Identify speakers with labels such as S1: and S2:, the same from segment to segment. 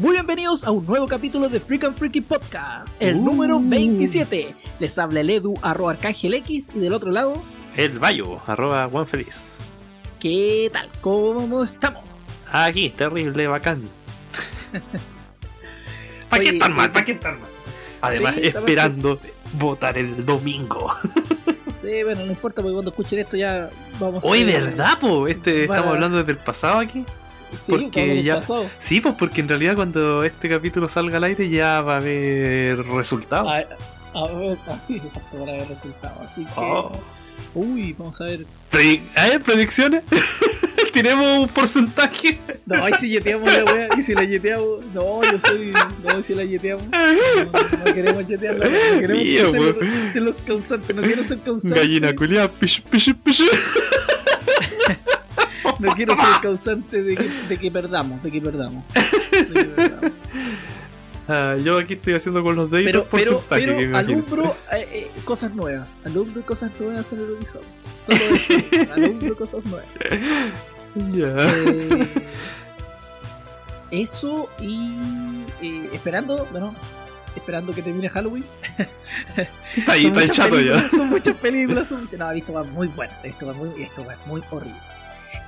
S1: Muy bienvenidos a un nuevo capítulo de Freak and Freaky Podcast, el
S2: Uh.
S1: número 27. Les habla el Edu, arroba Arcángel X, y del otro lado,
S2: El Bayo, arroba Juan Feliz.
S1: ¿qué tal? ¿Cómo estamos?
S2: Aquí, terrible, bacán. ¿Para qué estar mal? ¿Para qué estar mal? Además,
S1: Sí,
S2: esperando votar el domingo.
S1: Sí, bueno, no importa porque cuando escuchen esto ya vamos
S2: Hoy,
S1: a...
S2: ¿verdad, po? Este,
S1: Para-
S2: Estamos hablando desde el pasado aquí.
S1: Sí,
S2: porque
S1: hemos
S2: ya-
S1: pasado.
S2: Sí, pues porque en realidad cuando este capítulo salga al aire ya va a haber resultados.
S1: A, a ver, así, exacto, para ver resultados. Así que...
S2: Oh.
S1: Uy, vamos a ver.
S2: A ver, predicciones. Tenemos un porcentaje.
S1: No, ahí si yeteamos la wea, y si la yeteamos. No, yo soy. No, si la yeteamos. No, no queremos yetear la wea, no queremos
S2: Mío,
S1: ser, ser los causantes, no quiero ser causante.
S2: Gallina culiada, pish, pish, pish.
S1: No quiero ser el causante de que, de que perdamos, de que perdamos. De que perdamos.
S2: Ah, yo aquí estoy haciendo con los deditos
S1: Pero, pero,
S2: que me
S1: alumbro eh, eh, cosas nuevas. Alumbro cosas nuevas en el episodio. Solo eso, alumbro cosas nuevas.
S2: Ya.
S1: Eh, eso y esperando, bueno, esperando que termine Halloween.
S2: Está ahí, está chato ya.
S1: Son muchas películas, son muchas. No, esto va muy bueno, esto va muy, esto va muy horrible.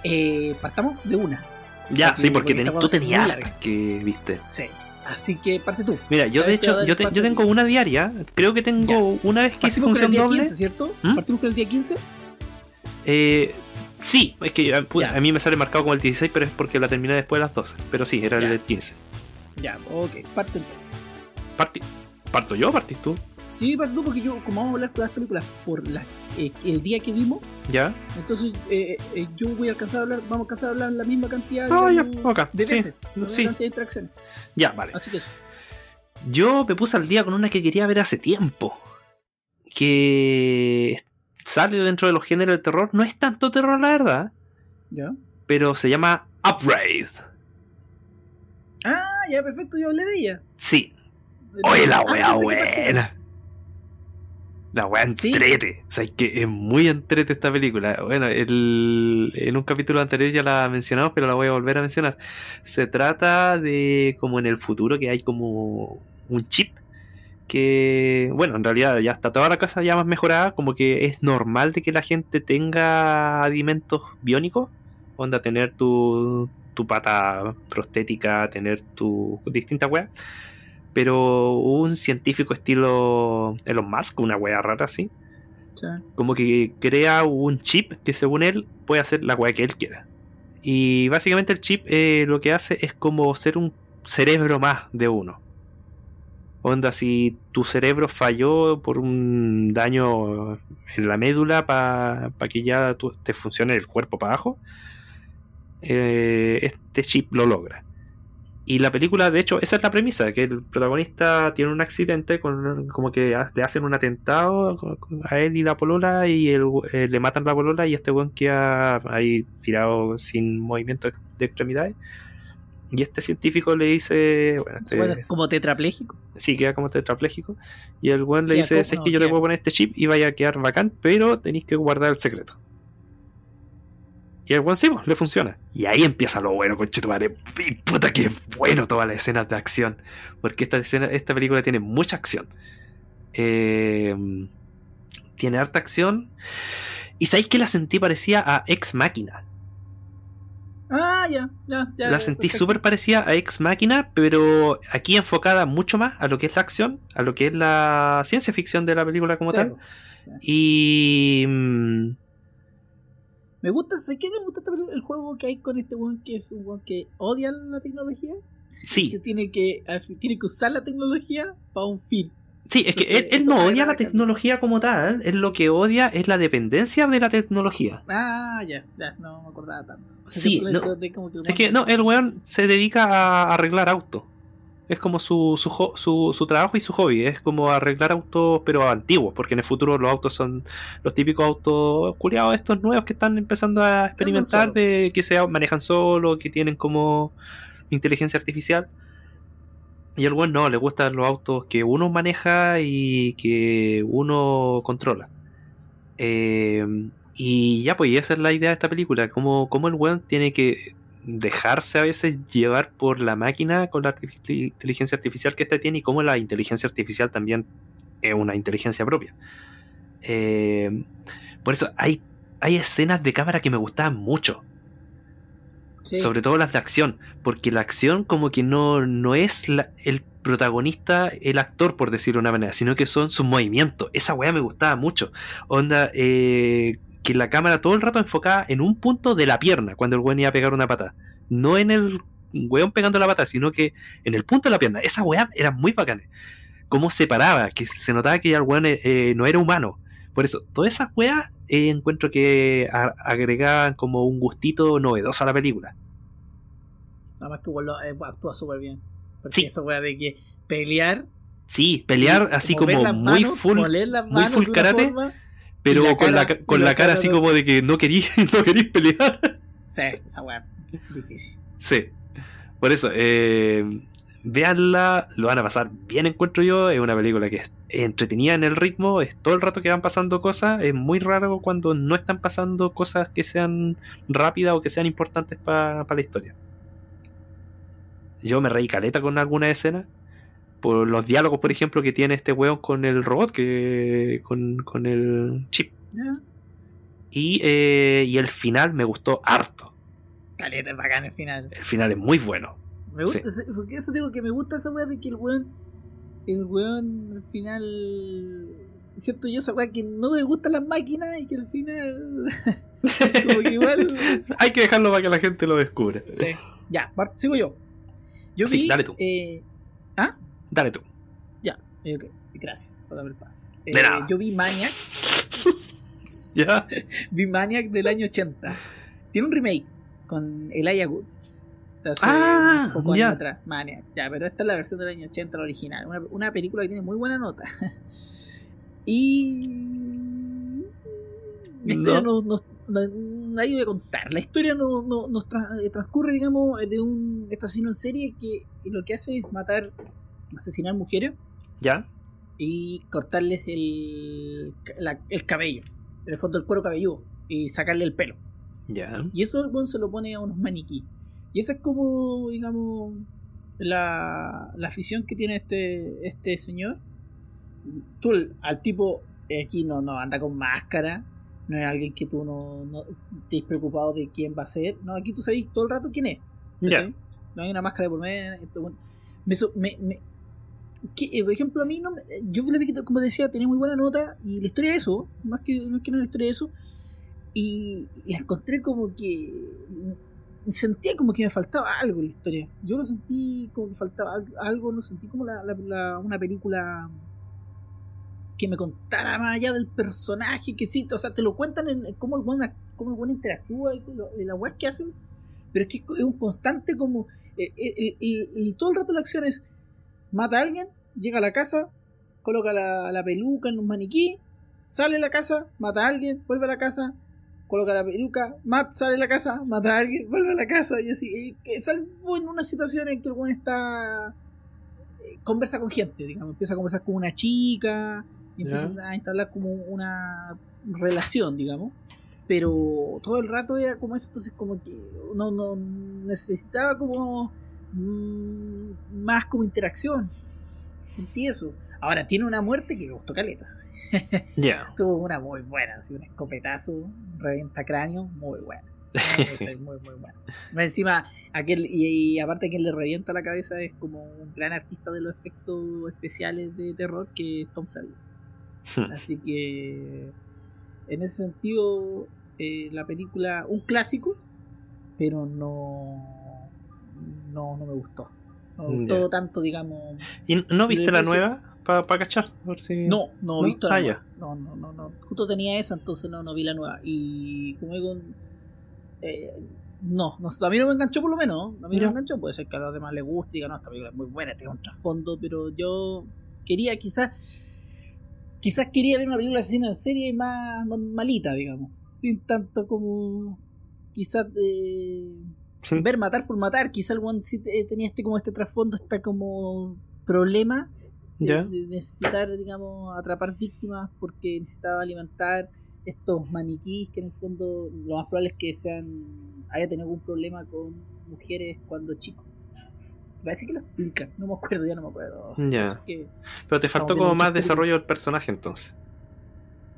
S1: Eh, partamos de una.
S2: Ya,
S1: Porque-
S2: sí, porque tenés- tú
S1: a
S2: tenías que viste.
S1: Sí. Así que parte tú.
S2: Mira, yo
S1: Ya
S2: de
S1: a
S2: hecho, yo, te- yo
S1: a
S2: tengo una diaria. Creo que tengo una vez que hice
S1: Partimos con el
S2: función
S1: día
S2: doble.
S1: 15, ¿cierto?
S2: ¿Mm?
S1: Partimos con el día 15.
S2: Eh, sí, es que a,
S1: Ya.
S2: a mí me sale marcado como el 16, pero es porque la terminé después de las 12. Pero sí, era
S1: Ya.
S2: el 15.
S1: Ya, ok, parte entonces.
S2: Parti- ¿Parto yo o partís tú?
S1: Sí, tú porque yo, como vamos a hablar de las películas por la, eh, el día que vimos,
S2: ¿Ya?
S1: entonces eh, eh, yo voy a alcanzar a hablar, vamos a alcanzar a hablar la misma cantidad
S2: Ah, ya,
S1: digamos,
S2: ok,
S1: de
S2: sí,
S1: veces, la misma
S2: sí.
S1: cantidad de interacciones.
S2: Ya, vale.
S1: Así que eso.
S2: Yo me puse al día con una que quería ver hace tiempo. Que sale dentro de los géneros de terror. No es tanto terror, la verdad.
S1: ¿Ya?
S2: Pero se llama Upgrade.
S1: Ah, ya, perfecto, yo hablé de ella.
S2: Sí. Oye, la wea buena. La wea
S1: Sí.
S2: entrete. O sea, es que es muy entrete esta película. Bueno, el, en un capítulo anterior ya la mencionamos, pero la voy a volver a mencionar. Se trata de como en el futuro que hay como un chip que, bueno, en realidad ya está toda la casa ya más mejorada, como que es normal de que la gente tenga alimentos biónicos, onda tener tu, tu pata prostética, tener tu distintas weas. Pero un científico estilo Elon Musk, una wea rara así, como que crea un chip que según él puede hacer la wea que él quiera. Y básicamente el chip eh, lo que hace es como ser un cerebro más de uno. Onda, si tu cerebro falló por un daño en la médula para que ya tu- te funcione el cuerpo para abajo, eh, este chip lo logra. Y la película, de hecho, esa es la premisa, que el protagonista tiene un accidente, con, como que le hacen un atentado a él y la polola y el- eh, le matan la polola y este weón queda ahí tirado sin movimiento de extremidades. Y este científico le dice, bueno, este-
S1: Bueno, como tetrapléjico.
S2: sí, queda como tetrapléjico. Y el weón le dice, es
S1: no,
S2: que yo
S1: queda-
S2: puedo poner este chip y vaya a quedar bacán, pero tenéis que guardar el secreto. Y el weón sí, pues, le funciona. Y ahí empieza lo bueno, conchetumare. Y puta que bueno todas las escenas de acción. Porque esta, escena, esta película tiene mucha acción. Eh, tiene harta acción. Y sabéis que la sentí parecía a Ex Máquina.
S1: Ah, ya, ya, ya.
S2: La sentí súper parecida a Ex Máquina, pero aquí enfocada mucho más a lo que es la acción, a lo que es la ciencia ficción de la película como
S1: Sí,
S2: tal.
S1: po.
S2: Y.
S1: Me gusta, ¿sabes qué me gusta película? el juego que hay con este weón que es un weón que odia la tecnología? Que
S2: sí,
S1: tiene que, al fin- tiene que usar la tecnología para un fin.
S2: sí, es que él,
S1: Entonces,
S2: él
S1: eso
S2: no odia la
S1: que-
S2: tecnología como tal, él lo que odia es la dependencia de la tecnología.
S1: Ah, ya, ya, no me acordaba tanto.
S2: Sí, no.
S1: que
S2: Es que no, el weón se dedica a arreglar autos. Es como su, su, su, su trabajo y su hobby. Es como arreglar autos, pero antiguos, porque en el futuro los autos son los típicos autos culiados, estos nuevos que están empezando a experimentar, de que se manejan solo, que tienen como inteligencia artificial. Y al weón no, le gustan los autos que uno maneja y que uno controla. Eh, y ya, pues, y esa es la idea de esta película. Como, como el weón tiene que dejarse a veces llevar por la máquina con la artifici- inteligencia artificial que ésta tiene y cómo la inteligencia artificial también es una inteligencia propia. Eh, por eso hay, hay escenas de cámara que me gustaban mucho,
S1: Sí.
S2: sobre todo las de acción, porque la acción como que no, no es la- el protagonista, el actor, por decirlo de una manera, sino que son sus movimientos. Esa weá me gustaba mucho. Onda, eh, que la cámara todo el rato enfocada en un punto de la pierna cuando el weón iba a pegar una pata. No en el weón pegando la pata, sino que en el punto de la pierna. Esa weá era muy bacana. Cómo se paraba, que se notaba que el weón eh, no era humano. Por eso, todas esas weas eh, encuentro que agregaban como un gustito novedoso a la película.
S1: Nada más que igual eh, actúa súper bien. Porque
S2: Sí.
S1: esa weá de que pelear.
S2: Sí, pelear
S1: y
S2: así como muy
S1: manos,
S2: full, muy full
S1: de una
S2: karate,
S1: forma-
S2: pero
S1: la
S2: con la,
S1: cara-
S2: con la, cara así
S1: de-
S2: como de que no querís, no querís pelear.
S1: Sí, esa weá. Difícil.
S2: Sí. Por eso, eh, véanla, lo van a pasar bien, encuentro yo. Es una película que es entretenida en el ritmo, es todo el rato que van pasando cosas. Es muy raro cuando no están pasando cosas que sean rápidas o que sean importantes para la historia. Yo me reí caleta con alguna escena. Por los diálogos, por ejemplo, que tiene este weón con el robot, que con, con el chip. Y, eh, y el final me gustó harto.
S1: Caleta es bacán el final.
S2: El final es muy bueno.
S1: Me gusta,
S2: Sí.
S1: porque eso digo que me gusta esa weá de que el weón. El weón al final. Siento yo esa weá que no le gustan las máquinas y que al final. como que igual.
S2: Hay que dejarlo para que la gente lo descubra.
S1: Sí. Ya, sigo yo. Yo
S2: Sí,
S1: vi.
S2: dale tú.
S1: eh, ¿Ah?
S2: Dale tú.
S1: Ya. eh, ok. Gracias por darme el pase. Eh, yo vi Maniac.
S2: ¿Ya?
S1: Vi Maniac del año 80. Tiene un remake con Elijah Wood. Hace
S2: Ah,
S1: un poco
S2: ya.
S1: años atrás. Maniac. Ya, pero esta es la versión del año 80, la original. Una, una película que tiene muy buena nota. y. La historia
S2: No.
S1: voy a contar. La historia no- no- nos tra- eh, transcurre, digamos, de un asesino en serie que lo que hace es matar, asesinar mujeres
S2: ¿Ya?
S1: y cortarles el, la- el cabello, en el fondo el cuero cabelludo, y sacarle el pelo.
S2: ¿Ya?
S1: Y eso el se lo pone a unos maniquí. Y esa es como, digamos, la, la afición que tiene este, este señor. Tú al- tipo eh, aquí no, no anda con máscara, no es alguien que tú no, no estés preocupado de quién va a ser. No, aquí tú sabes todo el rato quién es. ¿cachai? No hay una máscara de por medio. me- me- que, eh, por ejemplo, a mí, no me- yo como decía, tenía muy buena nota y la historia de eso, más que, más que nada la historia de eso, y la encontré como que sentía como que me faltaba algo en la historia. Yo lo sentí como que faltaba al- algo, no sentí como la, la- la- una película que me contara más allá del personaje, que sí, o sea, te lo cuentan en cómo el buen, cómo el buen interactúa y, lo- weas que hacen, pero es que es un constante como eh, eh, todo el rato la acción es mata a alguien, llega a la casa, coloca la, la peluca en un maniquí, sale de la casa, mata a alguien, vuelve a la casa, coloca la peluca, mat, sale de la casa, mata a alguien, vuelve a la casa y así. Y salvo en una situación en que el buen está. eh, conversa con gente, digamos, empieza a conversar con una chica y
S2: Ya.
S1: empieza a instalar como una relación, digamos. Pero todo el rato era como eso, entonces como que no, no necesitaba como mm, más como interacción. Sentí eso. Ahora tiene una muerte que me gustó caletas.
S2: Ya.
S1: Tuvo una muy buena, así, un escopetazo, un reventa cráneo, muy buena. Muy, muy, muy, buena. Encima, aquel, y, y aparte quien le revienta la cabeza es como un gran artista de los efectos especiales de terror que es Tom Savini. Así que en ese sentido, eh, la película, un clásico, pero no, no, no me gustó. Me gustó
S2: Ya.
S1: tanto, digamos.
S2: ¿Y no viste la
S1: Entonces-
S2: nueva? Para cachar. A ver si-
S1: No, no he
S2: ¿No?
S1: visto la
S2: Ah,
S1: nueva. No, no, no, no. Justo tenía esa, entonces no, no vi la nueva. Y como digo, eh, no, no, a mí no me enganchó por lo menos. A mí no me enganchó. Puede ser que a los demás les guste y digan, no, esta película es muy buena, tiene un trasfondo, pero yo quería quizás. Quizás quería ver una película así en serie más normalita, digamos. Sin tanto como. Quizás. eh,
S2: Sí.
S1: ver matar por matar. Quizás el one sí te- tenía este como este trasfondo, está como problema de, necesitar, digamos, atrapar víctimas porque necesitaba alimentar estos maniquís que en el fondo lo más probable es que sean haya tenido algún problema con mujeres cuando chico. Parece que lo explican, no me acuerdo, ya no me acuerdo.
S2: Ya.
S1: Que-
S2: Pero te faltó como más desarrollo del personaje entonces.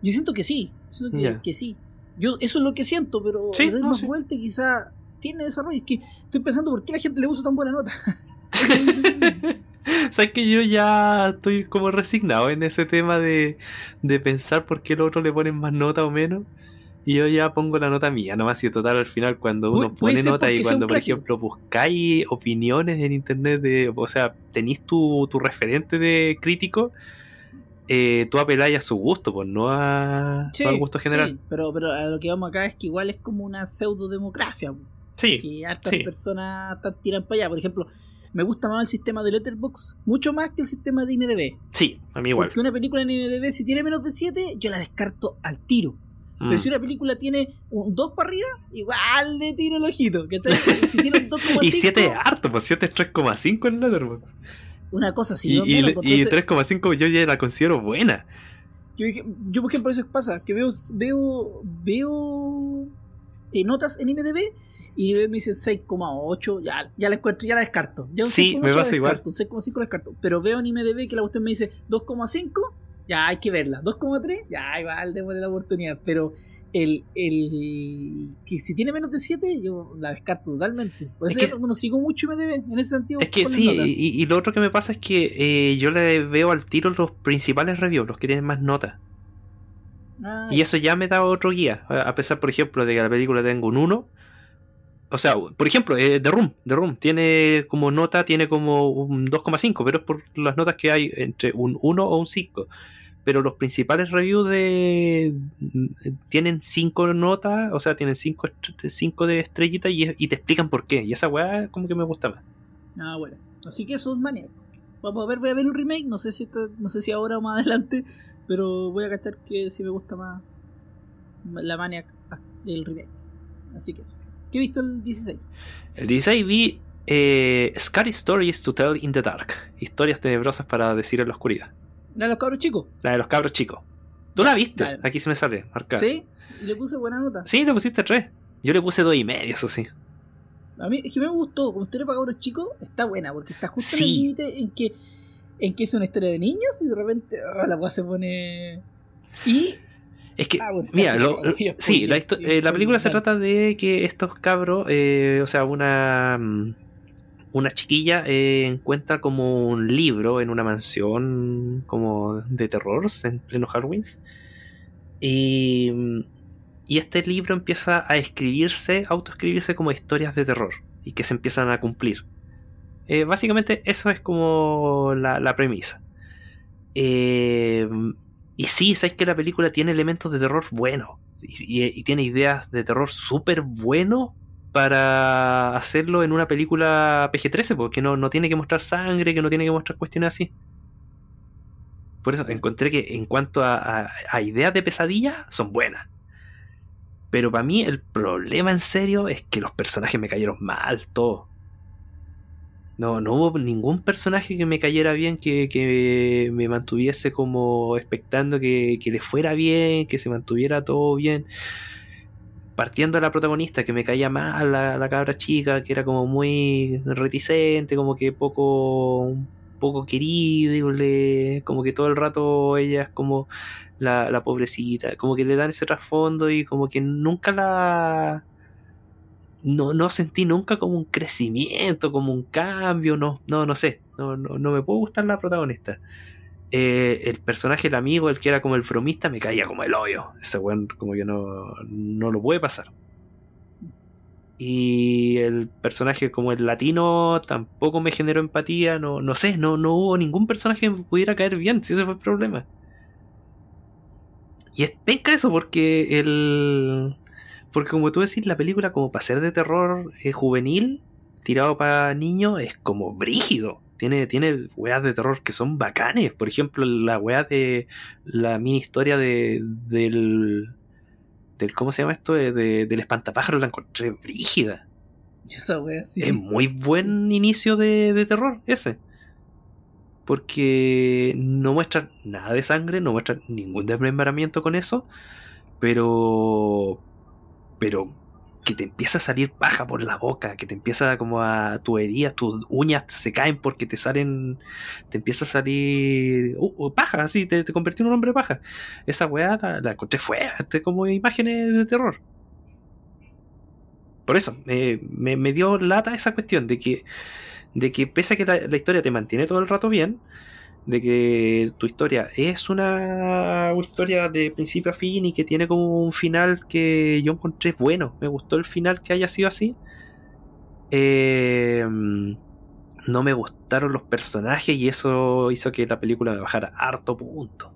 S1: Yo siento que sí, siento que, sí. Yo, eso es lo que siento, pero
S2: Sí,
S1: le doy
S2: no,
S1: más
S2: sí.
S1: vuelta y quizá tiene desarrollo. Es que estoy pensando por qué la gente le puso tan buena nota.
S2: Sabes que yo ya estoy como resignado en ese tema de, de pensar por qué los otros le ponen más nota o menos. Y yo ya pongo la nota mía, nomás y total al final cuando uno pone nota y cuando por ejemplo buscáis opiniones en internet de, o sea, tenéis tu, tu referente de crítico, eh, tú apeláis a su gusto, pues no, a, no al gusto general.
S1: sí, pero, pero a lo que vamos acá es que igual es como una pseudo democracia.
S2: Sí,
S1: Que hartas
S2: Sí.
S1: personas están tiran para allá. Por ejemplo, me gusta más el sistema de Letterboxd mucho más que el sistema de IMDb.
S2: sí, a mí igual.
S1: Porque una película en IMDb, si tiene menos de 7, yo la descarto al tiro.
S2: Mm.
S1: Pero si una película tiene un 2 para arriba, igual le tiro el ojito. Si tiene un 2,5,
S2: Y 7 es harto, pues 7 es 3,5 en Letterboxd.
S1: una cosa así.
S2: Y,
S1: no
S2: y,
S1: pues,
S2: y
S1: entonces-
S2: 3,5 yo ya la considero buena.
S1: Yo, yo, por ejemplo, eso pasa, que veo veo veo eh, notas en IMDB y me dice 6,8, ya, ya la encuentro, ya la descarto. Ya un
S2: Sí,
S1: 6,8
S2: me pasa igual.
S1: descarto, Un 6,5 la descarto. Pero veo en IMDB que la cuestión me dice 2,5, ya hay que verla. 2,3, ya igual démosle la oportunidad. Pero el, el que si tiene menos de 7, yo la descarto totalmente. Por
S2: Es
S1: eso
S2: que-
S1: yo no sigo mucho IMDB en ese sentido.
S2: Es que sí, y, y lo otro que me pasa es que eh, yo le veo al tiro los principales reviews, los que tienen más notas.
S1: Ah,
S2: Y eso ya me da otro guía. A pesar, por ejemplo, de que la película tenga un 1. O sea, por ejemplo, eh, The Room. The Room tiene como nota, tiene como un 2,5, pero es por las notas que hay entre un 1 o un 5. Pero los principales reviews de tienen 5 notas, o sea, tienen 5 cinco de estrellitas y, te explican por qué. Y esa weá como que me gusta más.
S1: Ah, bueno. Así que eso es Maniac. Vamos a ver, voy a ver un remake. No sé si esta- no sé si ahora o más adelante. Pero voy a cachar que si me gusta más la Maniac ah, del remake. Así que eso. ¿Qué he visto el 16?
S2: El 16 vi eh, Scary Stories to Tell in the Dark. Historias tenebrosas para decir en la oscuridad.
S1: ¿La de los cabros chicos?
S2: La de los cabros chicos. ¿Tú la viste?
S1: Dale.
S2: Aquí se me sale, marcada.
S1: ¿Sí? Le puse buena nota.
S2: Sí, le pusiste 3. Yo le puse dos y medio, eso sí.
S1: A mí es que me gustó. Como historia para cabros chicos está buena. Porque está justo en el límite en que, en que es una historia de niños y de repente ah, la weá se pone. Y.
S2: Es que,
S1: Ah, bueno,
S2: mira, lo- sí, la, eh, la película se trata de que estos cabros, eh, o sea, una, mm, una chiquilla eh, encuentra como un libro en una mansión como de terror en pleno Halloween. Y, mm, y este libro empieza a escribirse, autoescribirse como historias de terror y que se empiezan a cumplir. Básicamente eso es como la, la premisa. Eh, y sí, sabes que la película tiene elementos de terror buenos. Y, tiene ideas de terror súper buenos para hacerlo en una película PG-13, porque no, no tiene que mostrar sangre, que no tiene que mostrar cuestiones así. Por eso encontré que en cuanto a, ideas de pesadilla, son buenas. Pero para mí el problema en serio es que los personajes me cayeron mal, todos. No, no hubo ningún personaje que me cayera bien, que, que me mantuviese como expectando que, que le fuera bien, que se mantuviera todo bien. Partiendo de la protagonista, que me caía mal, la, la cabra chica, que era como muy reticente, como que poco, poco querible, como que todo el rato ella es como la, la pobrecita, como que le dan ese trasfondo y como que nunca la, no, no sentí nunca como un crecimiento, como un cambio, no, no, no sé, no, no, no me puede gustar la protagonista. Eh, el personaje, el amigo, el que era como el fromista, me caía como el hoyo. Ese weón como que no, no lo puede pasar. Y el personaje como el latino tampoco me generó empatía, no, no sé, no, no hubo ningún personaje que me pudiera caer bien, si ese fue el problema. Y es penca eso porque el... Porque como tú decís, la película como para ser de terror eh, juvenil, tirado para niños, es como brígido. Tiene, tiene weas de terror que son bacanes. Por ejemplo, la wea de la mini historia de, del, del... ¿Cómo se llama esto? De, de- del espantapájaro la encontré brígida.
S1: Esa wea sí.
S2: Es muy buen inicio de, de terror ese. Porque no muestra nada de sangre, no muestra ningún desmembramiento con eso. Pero. Pero. que te empieza a salir paja por la boca, que te empieza como a tu herida, tus uñas se caen porque te salen, te empieza a salir uh, uh, paja, así, te, te convertí en un hombre paja. Esa weá la, la encontré fuerte, como imágenes de terror. Por eso, me, me, me dio lata esa cuestión de que, de que pese a que la historia te mantiene todo el rato bien, de que tu historia es una historia de principio a fin y que tiene como un final que yo encontré bueno. Me gustó el final que haya sido así. Eh, no me gustaron los personajes y eso hizo que la película me bajara harto punto.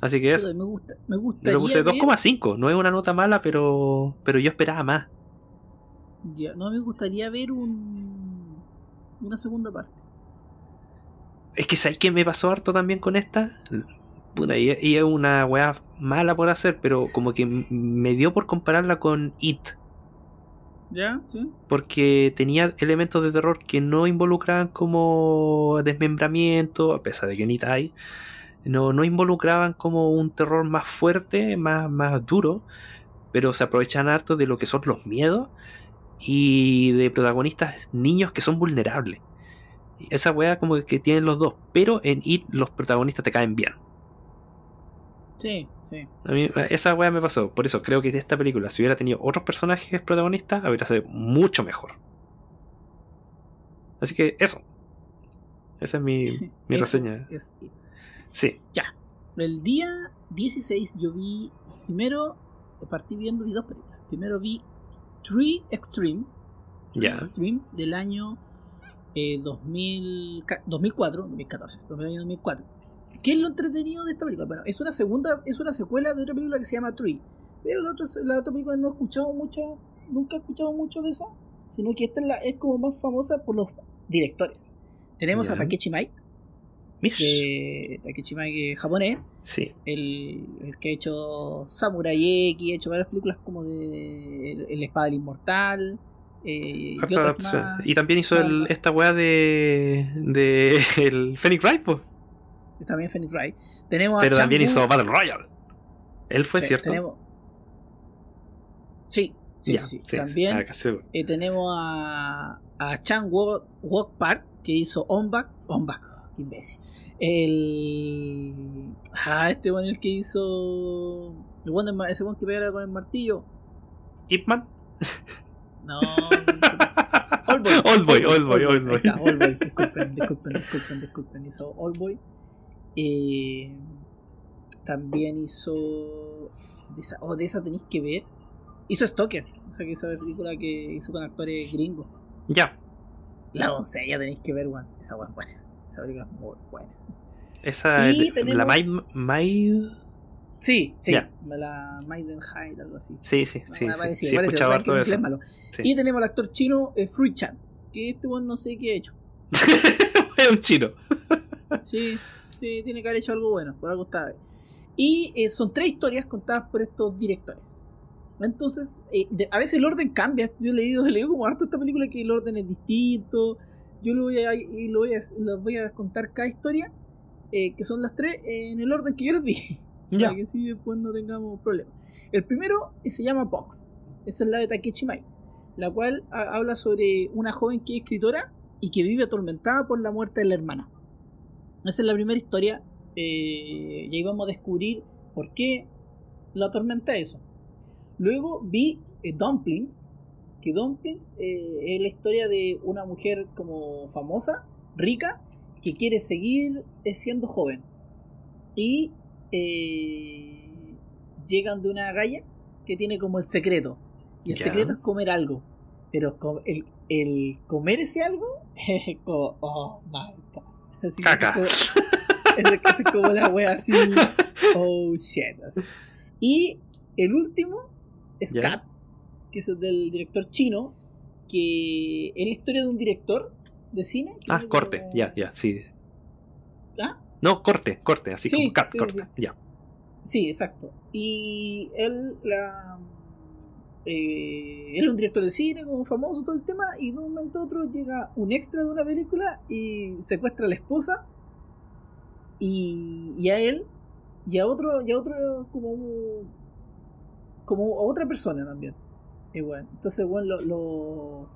S2: Así que eso.
S1: Me gusta, me
S2: Yo
S1: gustaría
S2: le puse
S1: ver-
S2: 2,5. No es una nota mala, pero, pero yo esperaba más.
S1: Ya, no me gustaría ver un una segunda parte.
S2: Es que ¿sabes qué me pasó harto también con esta? Puta, y, y es una weá mala por hacer, pero como que me dio por compararla con It.
S1: ¿Ya? ¿Sí?
S2: Porque tenía elementos de terror que no involucraban como desmembramiento, a pesar de que en It hay. No, no involucraban como un terror más fuerte, más, más duro, pero se aprovechan harto de lo que son los miedos y de protagonistas niños que son vulnerables. Esa wea como que tienen los dos, pero en It los protagonistas te caen bien.
S1: Sí, sí.
S2: A mí, esa wea me pasó. Por eso creo que de esta película, si hubiera tenido otros personajes protagonistas, habría sido mucho mejor. Así que eso. Esa es mi, mi reseña.
S1: es.
S2: Sí.
S1: El día 16 yo vi, primero partí viendo vi dos películas. Primero vi Three Extremes,
S2: Ya.
S1: Extreme del año eh, 2000, ca- 2004, 2014, 2004. ¿Qué es lo entretenido de esta película? Bueno, es una segunda, es una secuela de otra película que se llama Tree. Pero la otra, la otra película no he escuchado mucho, nunca he escuchado mucho de esa, sino que esta es, la, es como más famosa por los directores. Tenemos a
S2: Ya.
S1: Takeshi Mike, que Takeshi Mike japonés,
S2: Sí.
S1: el, el que ha hecho Samurai X, ha hecho varias películas como de El, el Espada del Inmortal. Eh, y más.
S2: Y también hizo el-
S1: Ah.
S2: esta wea de. de. el Phoenix Wright, po.
S1: También Phoenix Wright. Tenemos a
S2: Pero también hizo Battle Royale. Él fue,
S1: sí,
S2: ¿cierto?
S1: Tenemos... Sí, sí,
S2: Ya,
S1: sí, sí. También
S2: ah,
S1: eh, tenemos a, a Chan Wok, Wok Park, que hizo Onback. Onback, qué imbécil. El. Ah, este bueno, el que hizo. El bueno, ese bueno que pega con el martillo.
S2: Ip
S1: No. Oldboy.
S2: Oldboy, Oldboy,
S1: Ahí
S2: Oldboy.
S1: está, Oldboy. Disculpen, disculpen, disculpen, disculpen. Hizo Oldboy. Eh, también hizo. De esa, oh, de esa tenéis que ver. Hizo Stoker. O sea, que esa película que hizo con actores gringos.
S2: Ya.
S1: La doncella tenéis que ver, weón. Esa weón es buena. Esa película es muy buena.
S2: Esa.
S1: Y
S2: el-
S1: tenemos-
S2: La Maid. Maid-
S1: Sí, sí.
S2: Ya.
S1: La Maidenhead, algo así.
S2: Sí, sí, sí. Sí,
S1: parecida,
S2: sí,
S1: parece, inglés
S2: eso.
S1: es malo.
S2: Sí.
S1: Y tenemos al actor chino eh, Fruit Chan. Que este weón no sé qué ha hecho.
S2: es un chino.
S1: Sí, sí, tiene que haber hecho algo bueno, por algo está. Y eh, son tres historias contadas por estos directores. Entonces, eh, de- a veces el orden cambia. Yo he leído, he leído como harto esta película que el orden es distinto. Yo lo voy a, lo voy a, les voy a contar cada historia, eh, que son las tres, en el orden que yo les vi. Para que así después no tengamos problemas. El primero se llama Box. Esa es la de Takechi Mai. La cual ha- habla sobre una joven que es escritora y que vive atormentada por la muerte de la hermana. Esa es la primera historia. eh, y ahí vamos a descubrir por qué lo atormenta eso. Luego vi eh, Dumpling. Que Dumpling eh, es la historia de una mujer como famosa, rica, que quiere seguir eh, siendo joven. Y eh, llegan de una galla que tiene como el secreto. Y el secreto es comer algo. Pero el, el comer ese algo es como, oh my god. Así
S2: Caca.
S1: es como- es como la wea así. Oh shit. así. Y el último es. Cat, que es el del director chino, que es la historia de un director de cine.
S2: Ah, corte. Ya, ya, sí.
S1: ¿Ah?
S2: No, corte, corte, así
S1: Sí,
S2: como cat,
S1: sí,
S2: corte.
S1: sí.
S2: Ya.
S1: Sí, exacto. Y él, la, eh, él es un director de cine, como famoso, todo el tema, y de un momento a otro llega un extra de una película y secuestra a la esposa y, y a él y a otro, y a otro como como a otra persona también. Y bueno, entonces, bueno, lo, lo,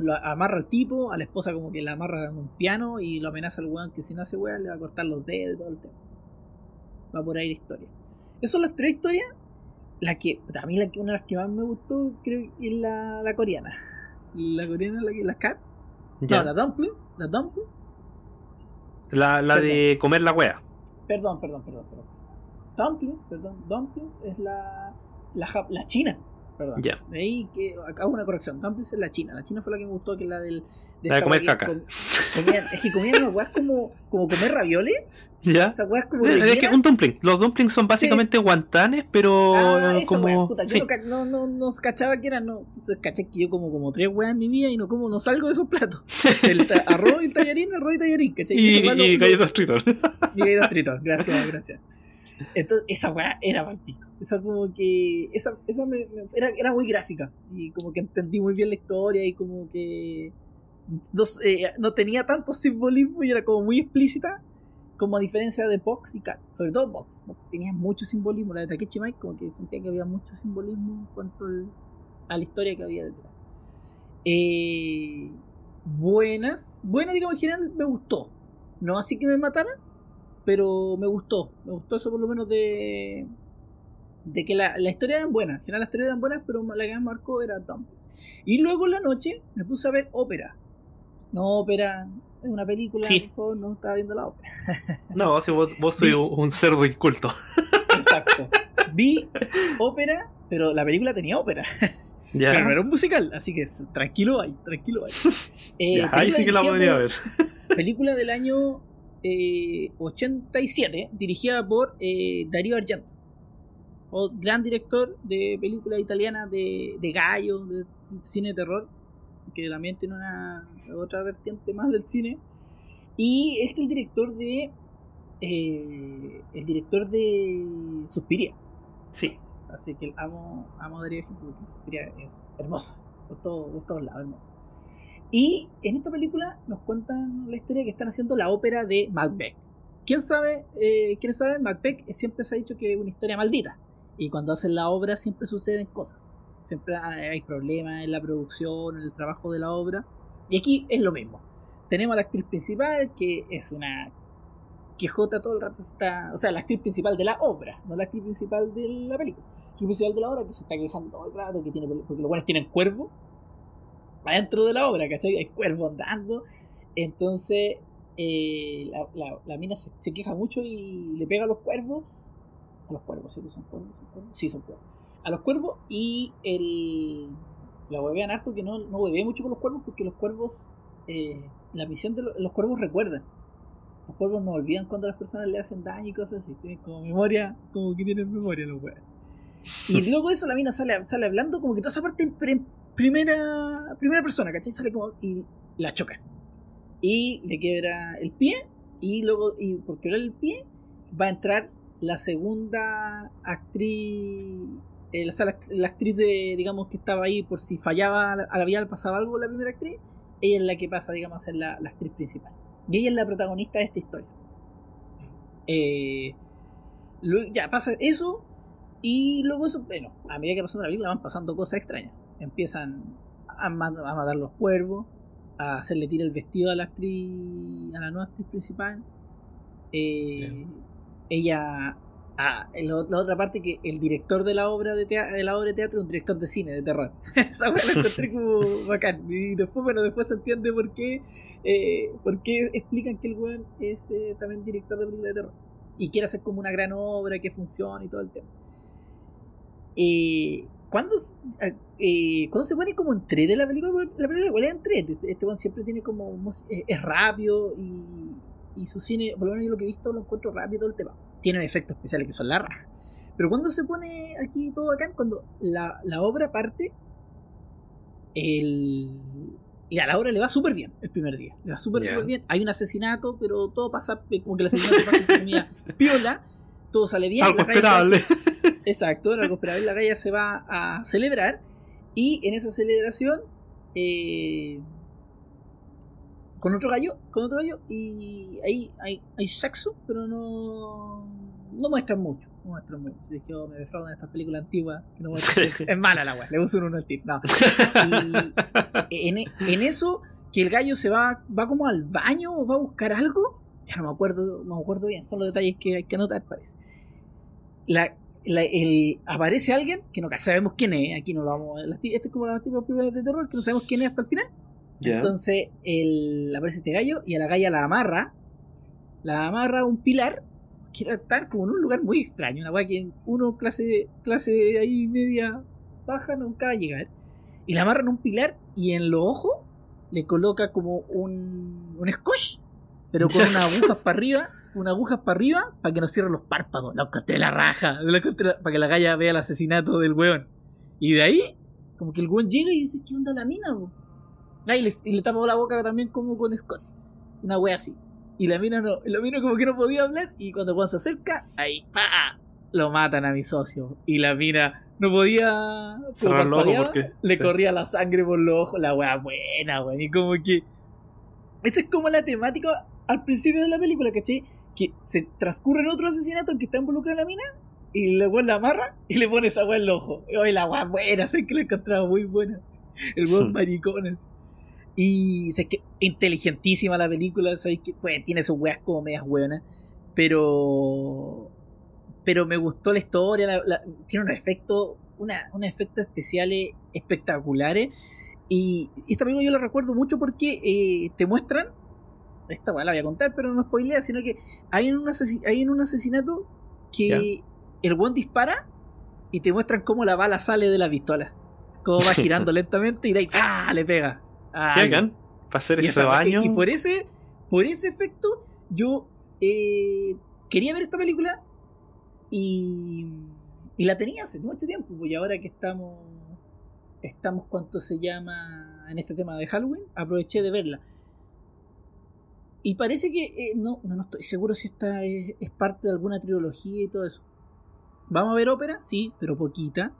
S1: lo amarra al tipo, a la esposa como que la amarra en un piano y lo amenaza al weón que si no hace weón le va a cortar los dedos y todo el tema. Va por ahí la historia. Esas son las tres historias. La que, a mí la que, una de las que más me gustó creo que es la, la coreana. La coreana, la, que- la cat. No, la dumplings. La dumplings.
S2: La, la de comer la wea.
S1: Perdón, perdón, perdón, perdón. Dumplings, perdón. Dumplings es la, la, la china. Perdón.
S2: Ya.
S1: De ahí que hago una corrección. Dumplings es la china. La china fue la que me gustó, que es la del. De
S2: La de
S1: esta
S2: comer caca.
S1: com- comían- es que comían unas weas como, como comer ravioles.
S2: ¿Ya?
S1: Esas weas como.
S2: Es que un dumpling. Los dumplings son básicamente guantanes, pero
S1: Ah,
S2: como.
S1: wea, puta, yo
S2: sí.
S1: no, no, no, no cachaba que era, no. Entonces caché que yo como como tres weas en mi vida y no como, no salgo de esos platos. El arroz y el tallarín, arroz y tallarín, ¿cachai?
S2: y, y galletas Triton.
S1: Y galletas Triton, gracias, gracias. Entonces, esa weá era palpico. Esa como que. Esa, esa me- era, era muy gráfica. Y como que entendí muy bien la historia y como que. No, sé, no tenía tanto simbolismo y era como muy explícita. Como a diferencia de Box y Cat. Sobre todo Box. Tenía mucho simbolismo. La de Takechi Mike como que sentía que había mucho simbolismo en cuanto al- a la historia que había detrás. Eh, buenas. Buenas, digamos, en general me gustó. No así que me mataran, pero me gustó. Me gustó eso por lo menos de. De que la, la historia era buena. En general las historias eran buenas, pero la que me marcó era Dumplings. Y luego en la noche me puse a ver ópera. No ópera, es una película,
S2: Sí.
S1: por favor, no estaba viendo la ópera.
S2: No, si vos, vos sois
S1: Vi-
S2: un, cerdo inculto.
S1: Exacto. Vi ópera, pero la película tenía ópera.
S2: Ya.
S1: Pero no era un musical, así que tranquilo ahí, tranquilo ahí. Eh,
S2: ahí sí que la podría ver.
S1: Película del año eh, 87, dirigida por eh, Darío Argento. O gran director de películas italianas de, de gallo, de cine de terror, que también tiene una otra vertiente más del cine. Y es el director de. eh, el director de Suspiria.
S2: Sí.
S1: Así que amo, amo a Darío Argento porque Suspiria es hermosa, por, todo, por todos lados, hermosa. Y en esta película nos cuentan la historia que están haciendo la ópera de Macbeth. ¿Quién sabe? Eh, ¿Quiénes saben? Macbeth siempre se ha dicho que es una historia maldita. Y cuando hacen la obra siempre suceden cosas. Siempre hay problemas en la producción, en el trabajo de la obra. Y aquí es lo mismo. Tenemos a la actriz principal, que es una quejota todo el rato. Está, o sea, la actriz principal de la obra, no la actriz principal de la película. La actriz principal de la obra que se está quejando todo el rato, que tiene, porque los buenos tienen cuervo adentro de la obra, ¿cachai? Hay cuervo andando. Entonces, eh, la, la, la mina se, se queja mucho y le pega a los cuervos. A los cuervos, ¿sí? ¿Son cuervos? ¿Son cuervos? Sí, son cuervos. A los cuervos y el, la huevean harto que no, no huevea mucho con los cuervos porque los cuervos, eh, la misión de los, los cuervos recuerdan. Los cuervos no olvidan cuando las personas le hacen daño y cosas así. Tienen como memoria, como que tienen memoria los huevos. Y luego de eso la mina sale, sale hablando como que toda esa parte primera, primera persona, ¿cachai? Sale como y la chocan. Y le quiebra el pie y luego, y por quebrar el pie, va a entrar la segunda actriz, eh, la, actriz de, digamos, que estaba ahí por si fallaba, a la vida le pasaba algo la primera actriz, ella es la que pasa, digamos, a ser la, la actriz principal. Y ella es la protagonista de esta historia. Eh, ya pasa eso, y luego eso, bueno, a medida que pasando la película van pasando cosas extrañas. Empiezan a, ma- a matar los cuervos, a hacerle tirar el vestido a la actriz, a la nueva actriz principal. Eh, ella, ah, la, la otra parte que el director de la obra de, de la obra de teatro es un director de cine, de terror. Esa weá la encontré como bacán. Y después, bueno, después se entiende por qué, eh, por qué explican que el weón es eh, también director de películas de terror. Y quiere hacer como una gran obra que funcione y todo el tema. Eh, ¿cuándo, eh, cuando se pone como de la película? La película igual es entre. Este, este weón siempre tiene como. eh, es rápido y, y su cine, por lo menos yo lo que he visto, lo encuentro rápido todo el tema. Tiene efectos especiales que son la raja. Pero cuando se pone aquí todo acá, cuando la, la obra parte, el. Y a la obra le va súper bien el primer día. Le va súper,
S2: Ya.
S1: súper bien. Hay un asesinato, pero todo pasa, eh, como que el asesinato pasa comillas, piola. Todo sale bien.
S2: Algo
S1: hace-
S2: esperable.
S1: Exacto, algo esperable. La galla se va a celebrar. Y en esa celebración. eh, con otro gallo. Con otro gallo. Y ahí hay, hay sexo, pero no. no muestran mucho. No muestran mucho. De hecho, me defraudan estas películas antiguas que no. Es mala la weá, le un uno al tip. No. Y en, en eso, que el gallo se va, va como al baño o va a buscar algo. Ya no me acuerdo, no me acuerdo bien. Son los detalles que hay que anotar, parece. La, la- el, aparece alguien que no sabemos quién es. Aquí no lo vamos. Esta es como la típica película de terror que no sabemos quién es hasta el final.
S2: Ya.
S1: Entonces el, aparece este gallo y a la galla la amarra. La amarra a un pilar. Quiere estar como en un lugar muy extraño. Una weá que uno, clase, clase ahí media baja, nunca va a llegar. Y la amarra en un pilar y en los ojos le coloca como un, un scotch, pero con unas agujas para arriba. Unas agujas para arriba para que no cierren los párpados. La encontré la raja. la para que la galla vea el asesinato del weón. Y de ahí, como que el weón llega y dice: ¿Qué onda la mina, po? Ah, y, le, y le tapó la boca también como con scotch. Una wea así. Y la mina no, la mina como que no podía hablar. Y cuando Juan se acerca, ahí ¡pa! lo matan a mi socio. Y la mina no podía
S2: Cerrar los ojos porque-
S1: le
S2: sí.
S1: corría la sangre por los ojos. La wea buena, weón. Y como que. Esa es como la temática al principio de la película, ¿cachai? Que se transcurre en otro asesinato en que está involucrada la mina. Y le weón la amarra y le pone esa wea en el ojo. Oye, la wea buena, sé que la encontraba muy buena. El buen
S2: Hmm.
S1: maricones. Y sé que inteligentísima la película, soy que pues, tiene sus weas como medias buenas, pero pero me gustó la historia, la- la- tiene unos efectos, una, unos efectos especiales espectaculares y esta película yo la recuerdo mucho porque eh, te muestran, esta wea la voy a contar, pero no spoilea, sino que hay en un, hay un asesinato que el buen dispara y te muestran cómo la bala sale de la pistola, cómo va girando lentamente y de ahí ¡ah! le pega.
S2: ¿Qué hagan? Para hacer ese baño.
S1: y por ese por ese efecto yo eh, quería ver esta película y, y la tenía hace mucho tiempo pues, y ahora que estamos estamos cuánto se llama en este tema de Halloween aproveché de verla y parece que eh, no, no no estoy seguro si esta es, es parte de alguna trilogía y todo eso vamos a ver ópera sí pero poquita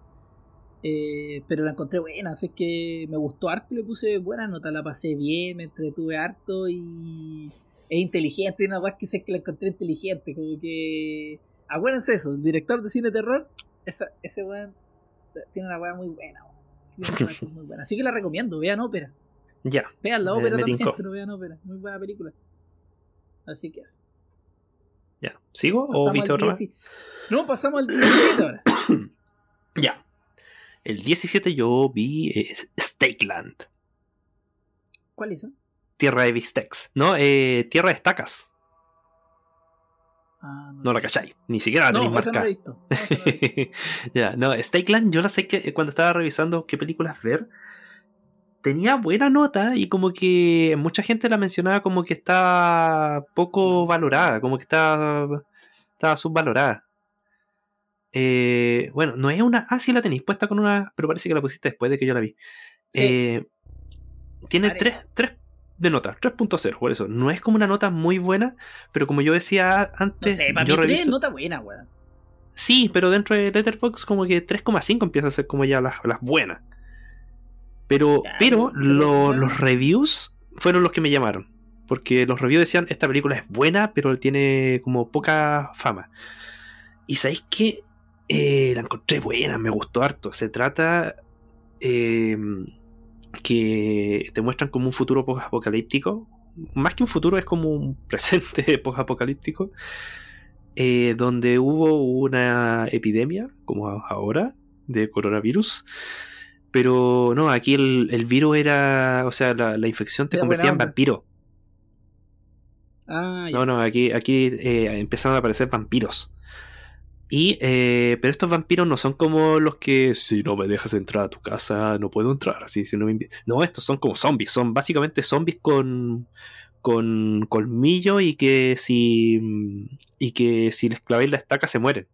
S1: eh, pero la encontré buena, así que me gustó harto y le puse buena nota, la pasé bien, me entretuve harto y es inteligente, una weá que sé que la encontré inteligente, como que acuérdense eso, el director de cine terror, esa, ese weón tiene una weá muy buena. Tiene una muy buena. Así que la recomiendo, vean ópera,
S2: Ya.
S1: vean la ópera también, pero vean ópera, muy buena película. Así que eso.
S2: Ya. ¿Sigo o viste otra?
S1: 10 No, pasamos al 17 ahora.
S2: Ya. El 17 yo vi eh, Stakeland.
S1: ¿Cuál es eso?
S2: Tierra de bistecs. No, eh, Tierra de estacas.
S1: Ah,
S2: No la cacháis. Ni siquiera la
S1: No,
S2: tenéis
S1: no
S2: marcada.
S1: No, no
S2: no, Stakeland, yo la sé que eh, cuando estaba revisando qué películas ver, tenía buena nota y como que mucha gente la mencionaba como que está poco valorada, como que está, estaba subvalorada. Eh, bueno, no es una. Ah, sí la tenéis puesta con una. Pero parece que la pusiste después de que yo la vi.
S1: Sí.
S2: Eh, tiene
S1: Parece.
S2: 3, 3 de nota, 3.0, por eso. No es como una nota muy buena, pero como yo decía
S1: No
S2: antes,
S1: sé, para
S2: yo
S1: mí 3
S2: reviso-
S1: nota buena, weón.
S2: Sí, pero dentro de Letterboxd como que 3,5 empieza a ser como ya las, las buenas. Pero,
S1: Ya,
S2: pero
S1: pero-
S2: lo-
S1: pero-
S2: los reviews fueron los que me llamaron. Porque los reviews decían, esta película es buena, pero tiene como poca fama. Y sabéis que eh, la encontré buena, me gustó harto. Se trata eh, que te muestran como un futuro post-apocalíptico. Más que un futuro, es como un presente post-apocalíptico. eh, donde hubo una epidemia, como ahora, de coronavirus. Pero no, aquí el, el virus era, o sea, la, la infección te
S1: Era
S2: convertía en vampiro.
S1: Ah, ya.
S2: No, no, aquí, aquí eh, empezaron a aparecer vampiros. Y, eh, pero estos vampiros no son como los que, si no me dejas entrar a tu casa, no puedo entrar. Así, si no, me invi-". no, estos son como zombies. Son básicamente zombies con, con colmillo y que si, y que si les clavéis la estaca se mueren.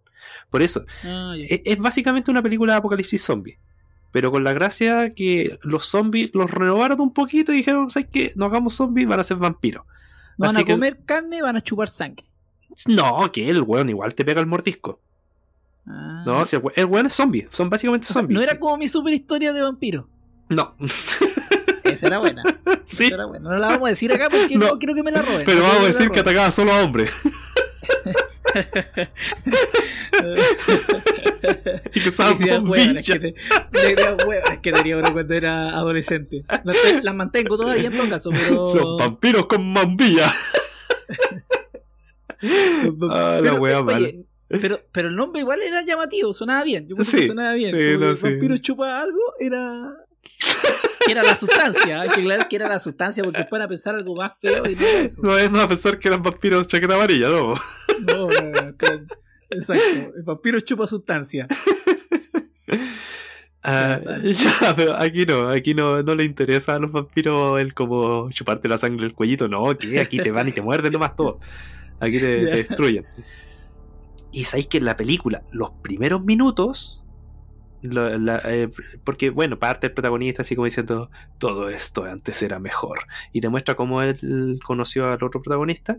S2: Por eso,
S1: Ah,
S2: es, es básicamente una película de apocalipsis zombie. Pero con la gracia que los zombies los renovaron un poquito y dijeron, ¿sabes qué? No hagamos zombies, van a ser vampiros.
S1: No van
S2: así
S1: a
S2: que-
S1: comer carne, van a chupar sangre.
S2: No, que el weón igual te pega el mordisco.
S1: Ah.
S2: No, si el, we- el weón es zombie. Son básicamente
S1: O sea,
S2: zombies.
S1: no era como mi super historia de vampiro.
S2: No.
S1: Esa era buena.
S2: sí.
S1: Esa era buena. No la vamos a decir acá porque no,
S2: No.
S1: quiero que me la roben.
S2: Pero
S1: No
S2: vamos a decir que atacaba solo a hombres. y que
S1: hueonas
S2: bombillas.
S1: que, te- que tenía uno cuando era adolescente. Las, te- las mantengo todavía en todo caso, pero.
S2: Los vampiros con bombilla. Ah, la wea
S1: oye,
S2: mala.
S1: Pero, pero el nombre igual era llamativo, sonaba bien. Yo creo que sonaba bien.
S2: sí, no,
S1: el
S2: sí.
S1: vampiro chupa algo, era. era la sustancia. Hay que aclarar que era la sustancia porque pueden a pensar algo más feo y no era eso.
S2: No es más a pensar que eran vampiros chaqueta amarilla, no.
S1: No, no, no, que- Exacto. El vampiro chupa sustancia.
S2: Ah, ya, pero aquí no, aquí no, no le interesa a los vampiros el como chuparte la sangre del cuellito, no, que aquí te van y te muerden nomás todo. Aquí te, destruyen. Y sabéis que en la película, los primeros minutos, la- la- eh, porque bueno, parte el protagonista así como diciendo, todo esto antes era mejor. Y te muestra cómo él conoció al otro protagonista.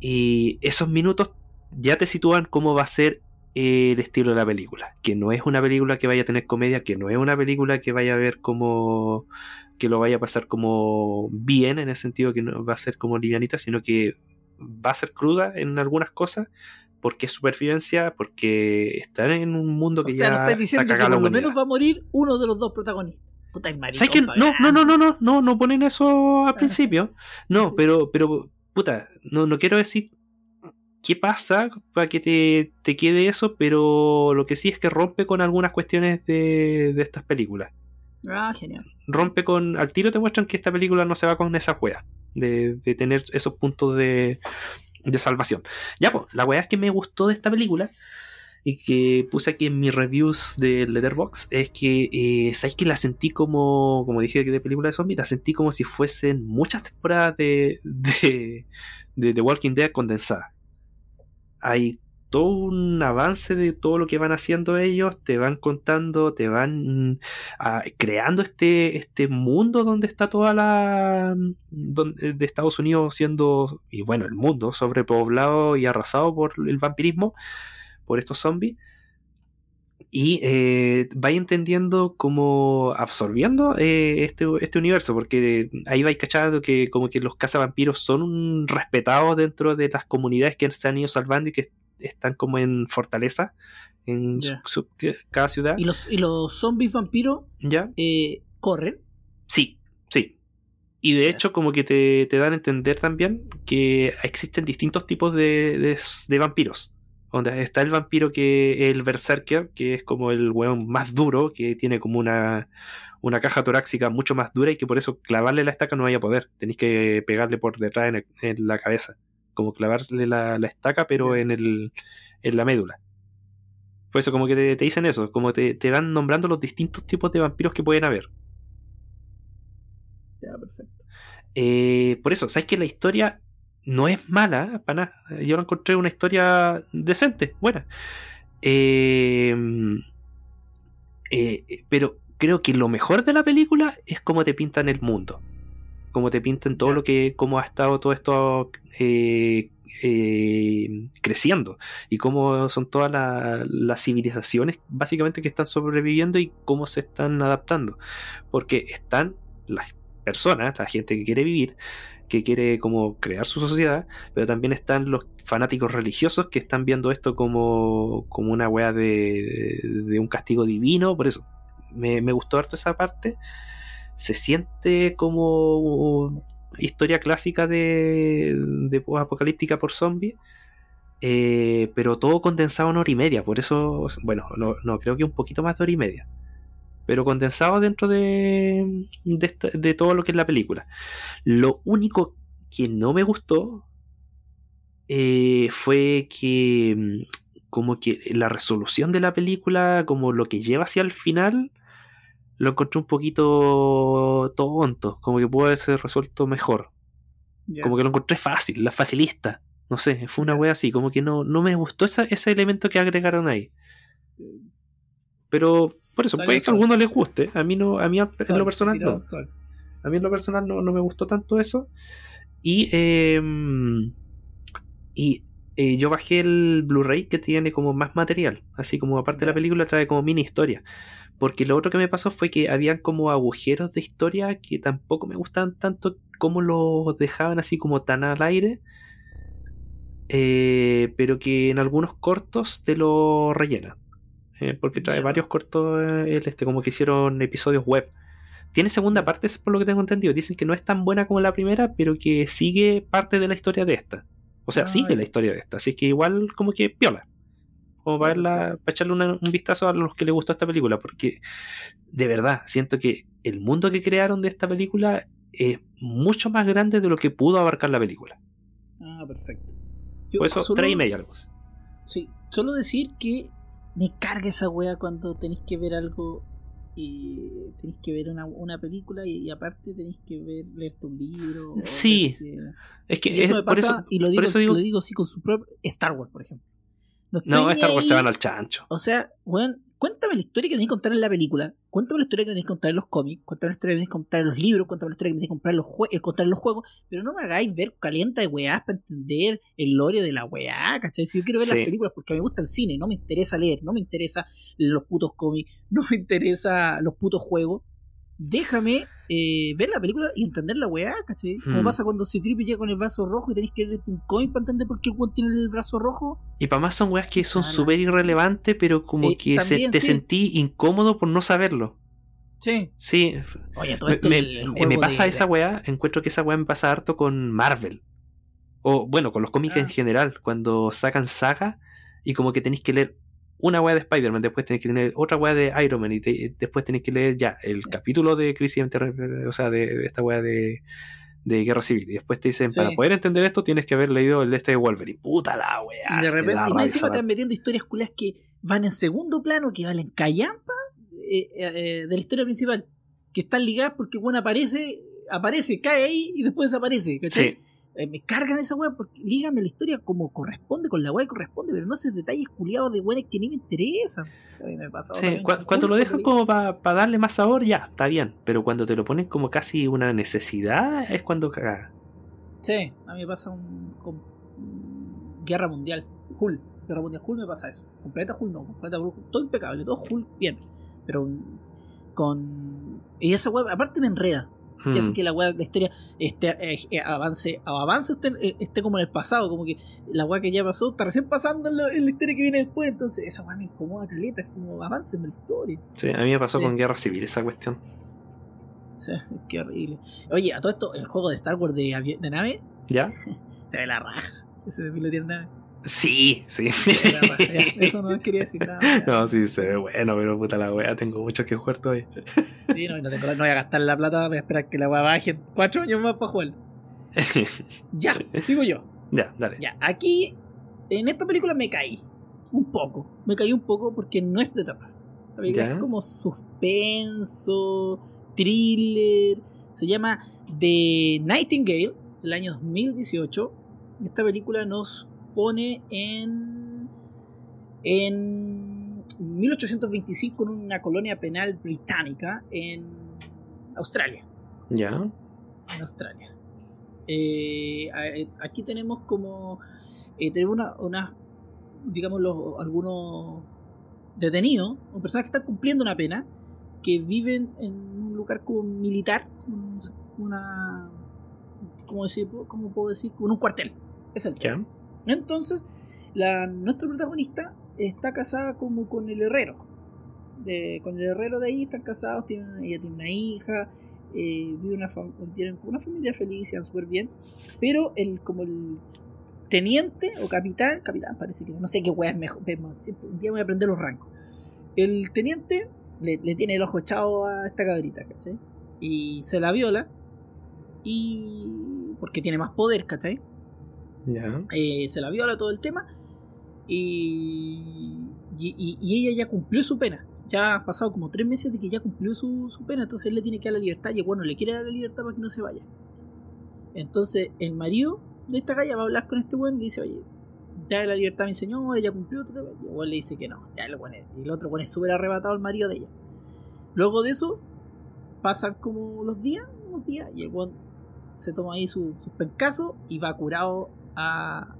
S2: Y esos minutos ya te sitúan cómo va a ser el estilo de la película. Que no es una película que vaya a tener comedia, que no es una película que vaya a ver como que lo vaya a pasar como bien, en el sentido que no va a ser como livianita, sino que va a ser cruda en algunas cosas, porque es supervivencia, porque están en un mundo que
S1: O sea,
S2: ya
S1: nos estáis diciendo
S2: está
S1: que por lo menos va a morir uno de los dos protagonistas. Puta,
S2: ¿Sabes No, no, no, no, no, no, no ponen eso al principio. No, pero, pero, puta, no, no quiero decir qué pasa para que te, te quede eso, pero lo que sí es que rompe con algunas cuestiones de, de estas películas.
S1: Ah, genial.
S2: Rompe con. Al tiro te muestran que esta película no se va con esa wea. De, de tener esos puntos de, de salvación. Ya, pues, la wea es que me gustó de esta película. Y que puse aquí en mis reviews de Letterboxd. Es que, eh, ¿sabes que la sentí como. Como dije de película de zombies, la sentí como si fuesen muchas temporadas de. de, de The Walking Dead condensadas. Hay todo un avance de todo lo que van haciendo ellos, te van contando, te van mm, ah, creando este, este mundo donde está toda la donde, de Estados Unidos siendo, y bueno, el mundo sobrepoblado y arrasado por el vampirismo, por estos zombies. Y eh, vais entendiendo como absorbiendo eh, este, este universo, porque ahí vais cachando que como que los cazavampiros son respetados dentro de las comunidades que se han ido salvando y que están como en fortaleza en su- su- cada ciudad.
S1: ¿Y los, y los zombies vampiros
S2: ¿Ya?
S1: eh, corren?
S2: Sí, sí. Y de hecho, como que te, te dan a entender también que existen distintos tipos de, de, de vampiros. Está el vampiro que el Berserker, que es como el weón más duro, que tiene como una, una caja torácica mucho más dura y que por eso clavarle la estaca no vaya a poder. Tenéis que pegarle por detrás en, el- en la cabeza. Como clavarle la, la estaca, pero en, el, en la médula. Por eso, como que te, te dicen eso, como te, te van nombrando los distintos tipos de vampiros que pueden haber.
S1: Ya, perfecto.
S2: Eh, por eso, ¿sabes que la historia no es mala? Para nada. Yo la encontré una historia decente, buena. Eh, eh, pero creo que lo mejor de la película es cómo te pintan el mundo. Cómo te pintan todo lo que, cómo ha estado todo esto eh, eh, creciendo. Y cómo son todas la- las civilizaciones básicamente que están sobreviviendo y cómo se están adaptando. Porque están las personas, la gente que quiere vivir, que quiere como crear su sociedad, pero también están los fanáticos religiosos que están viendo esto como, como una wea de, de un castigo divino, por eso me, me gustó harto esa parte. Se siente como historia clásica de, apocalíptica por zombies. eh, pero todo condensado en hora y media, por eso, bueno, no, no creo que un poquito más de hora y media pero condensado dentro de, de, esta- de todo lo que es la película. Lo único que no me gustó eh, fue que mm, como que la resolución de la película, como lo que lleva hacia el final, lo encontré un poquito tonto, como que pudo haberse resuelto mejor. Como que lo encontré fácil, la facilista. No sé, fue una wea así, como que no, no me gustó esa- ese elemento que agregaron ahí. Pero por eso, puede que a algunos les guste. A mí no, a mí en lo personal no.
S1: sol.
S2: A mí en lo personal no, no me gustó tanto eso. Y, eh, y eh, yo bajé el Blu-ray que tiene como más material. Así como aparte de la película trae como mini historia. Porque lo otro que me pasó fue que habían como agujeros de historia que tampoco me gustaban tanto como los dejaban así como tan al aire. eh, pero que en algunos cortos te lo rellenan. Eh, porque trae varios cortos, eh, el este, como que hicieron episodios web. Tiene segunda parte, eso es por lo que tengo entendido. Dicen que no es tan buena como la primera, pero que sigue parte de la historia de esta. O sea,
S1: Ah,
S2: sigue la historia de esta. Así que igual como que piola. Como para, verla,
S1: Perfecto.
S2: para echarle una- un vistazo a los que les gustó esta película. Porque de verdad, siento que el mundo que crearon de esta película es mucho más grande de lo que pudo abarcar la película.
S1: Ah, perfecto. Yo
S2: Por eso,
S1: solo-
S2: tres y media algo.
S1: Sí, solo decir que me carga esa wea cuando tenéis que ver algo y tenéis que ver una, una película y, y aparte tenéis que ver leerte un libro.
S2: Sí,
S1: leerte-
S2: Es que
S1: Y eso
S2: es-
S1: me
S2: por
S1: pasa,
S2: eso,
S1: y lo
S2: por
S1: digo,
S2: eso digo-
S1: lo digo así con su propio Star Wars, por ejemplo. No,
S2: Star Wars se van al chancho.
S1: O sea, weón, cuéntame la historia que tenéis que contar en la película, cuéntame la historia que tenéis que contar en los cómics, cuéntame la historia que tenéis que contar en los libros, cuéntame la historia que tenéis que contar en los, eh, contar en los juegos, pero no me hagáis ver calienta de weás para entender el lore de la weá, ¿cachai? Si yo quiero ver
S2: Sí.
S1: las películas porque me gusta el cine, no me interesa leer, no me interesa los putos cómics, no me interesa los putos juegos, déjame eh, ver la película y entender la weá, ¿cachai? Como
S2: Hmm.
S1: pasa cuando Citripio llega con el brazo rojo y tenéis que leer un cómic para entender por qué el tiene el brazo rojo.
S2: Y para más son weas que son
S1: Ala.
S2: súper irrelevantes, pero como
S1: Eh,
S2: que se- te
S1: sí.
S2: sentí incómodo por no saberlo.
S1: Sí.
S2: Sí,
S1: Oye, todo
S2: me,
S1: esto
S2: me-
S1: el- el
S2: me
S1: juego
S2: pasa
S1: de-
S2: esa wea, encuentro que esa wea me pasa harto con Marvel. O bueno, con los cómics
S1: Ah.
S2: en general, cuando sacan saga y como que tenéis que leer una wea de Spider-Man, después tenéis que tener otra wea de Iron Man y te- después tenéis que leer ya el capítulo de Crisis en o sea, de, de esta wea de, de Guerra Civil. Y después te dicen,
S1: Sí.
S2: para poder entender esto tienes que haber leído el de este de Wolverine. Puta la wea.
S1: Y de repente, y encima van metiendo historias culias que van en segundo plano, que valen callampa eh, eh, de la historia principal, que están ligadas porque bueno aparece, aparece, cae ahí y después desaparece. ¿cachai?
S2: Sí.
S1: Eh, me cargan esa weá porque lígame la historia como corresponde, con la weá que corresponde, pero no esos detalles culiados de weones que ni me interesan. O sea, a mí me pasa
S2: Sí, cu- cuando lo dejan como para darle más sabor, ya, está bien. Pero cuando te lo ponen como casi una necesidad, es cuando caga.
S1: Sí, a mí me pasa un, con Guerra Mundial, Hulk. Guerra Mundial Hulk me pasa eso. Completa Hulk no, completa Hulk, todo impecable, todo Hulk bien. Pero con. Y esa web, aparte me enreda. Que hace
S2: Hmm.
S1: que la web, la historia esté, eh, eh, avance, o avance esté, eh, esté como en el pasado, como que la web que ya pasó está recién pasando en la, en la historia que viene después. Entonces, esa web me incomoda caleta, es como avance en la historia.
S2: Sí, a mí me pasó
S1: Sí.
S2: con Guerra Civil esa cuestión.
S1: Sí, qué horrible. Oye, a todo esto, el juego de Star Wars de, de nave,
S2: ¿Ya?
S1: se ve la raja. Ese de tiene nave.
S2: Sí, sí.
S1: Eso no quería decir nada. ya.
S2: No, sí, se ve bueno, pero puta la wea, tengo mucho que jugar todavía.
S1: Sí, no, no, tengo- no voy a gastar la plata, voy a esperar que la weá baje cuatro años más para jugar. Ya, sigo yo.
S2: ya, dale.
S1: Ya, aquí, en esta película me caí. Un poco. Me caí un poco porque no es de terror. La película
S2: Ya.
S1: es como suspenso, thriller. Se llama The Nightingale, del año 2018. Esta película nos pone en. en 1825 en una colonia penal británica en Australia
S2: Ya.
S1: en Australia. Eh, a- aquí tenemos como eh, tenemos una, una digamos los, algunos detenidos o personas que están cumpliendo una pena que viven en un lugar como militar, un- una ¿cómo decir? ¿Cómo puedo decir? Como en un cuartel. Es el
S2: Ya.
S1: Entonces, la, nuestro protagonista está casada como con el herrero. Con el herrero de ahí están casados, ella tiene una hija, eh, vive una tienen una familia feliz, se van súper bien. Pero el, como el teniente o capitán, capitán parece que no, sé qué weá es mejor, siempre, un día voy a aprender los rangos. El teniente le, le tiene el ojo echado a esta cabrita, ¿cachai? Y se la viola y porque tiene más poder, ¿cachai? Eh, se la viola todo el tema y, y, ella ya cumplió su pena. Ya han pasado como tres meses de que ya cumplió su, su pena, entonces él le tiene que dar la libertad y bueno, le quiere dar la libertad para que no se vaya. Entonces el marido de esta galla va a hablar con este buen y dice, oye, ya la libertad a mi señor, ella cumplió, todo, y el weón le dice que no, ya el y el otro bueno es súper arrebatado al marido de ella. Luego de eso, pasan como los días, unos días, y el weón se toma ahí su- sus pencazos y va curado a,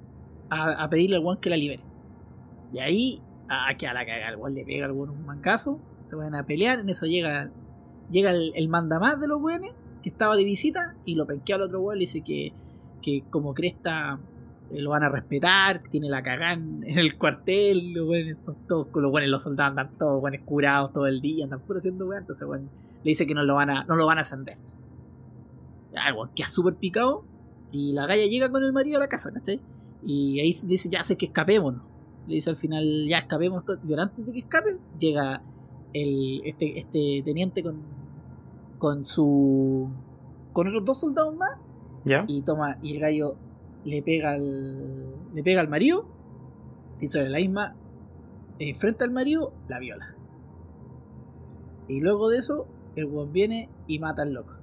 S1: a, pedirle al weón que la libere. Y ahí, a, que a la caga, el weón le pega al weón un mancazo, se van a pelear, en eso llega, llega el, el mandamás de los weones, que estaba de visita, y lo penquea al otro weón, le dice que, que como cresta eh, lo van a respetar, tiene la cagán en el cuartel, los buenos son todos, los buenos los soldados andan todos buenos curados todo el día, andan puro haciendo weón, entonces bueno, le dice que no lo van a, no lo van a ascender. El weón queda súper picado y la galla llega con el marido a la casa, ¿cachai? Y ahí dice, ya sé que escapémonos. Le dice al final, ya escapemos. Y antes de que escapen, llega el, este, este teniente con, con su. con otros dos soldados más.
S2: ¿Ya?
S1: Y toma, y el gallo le pega al. le pega al marido. Y sobre la misma. Eh, frente al marido, la viola. Y luego de eso, el buen viene y mata al loco.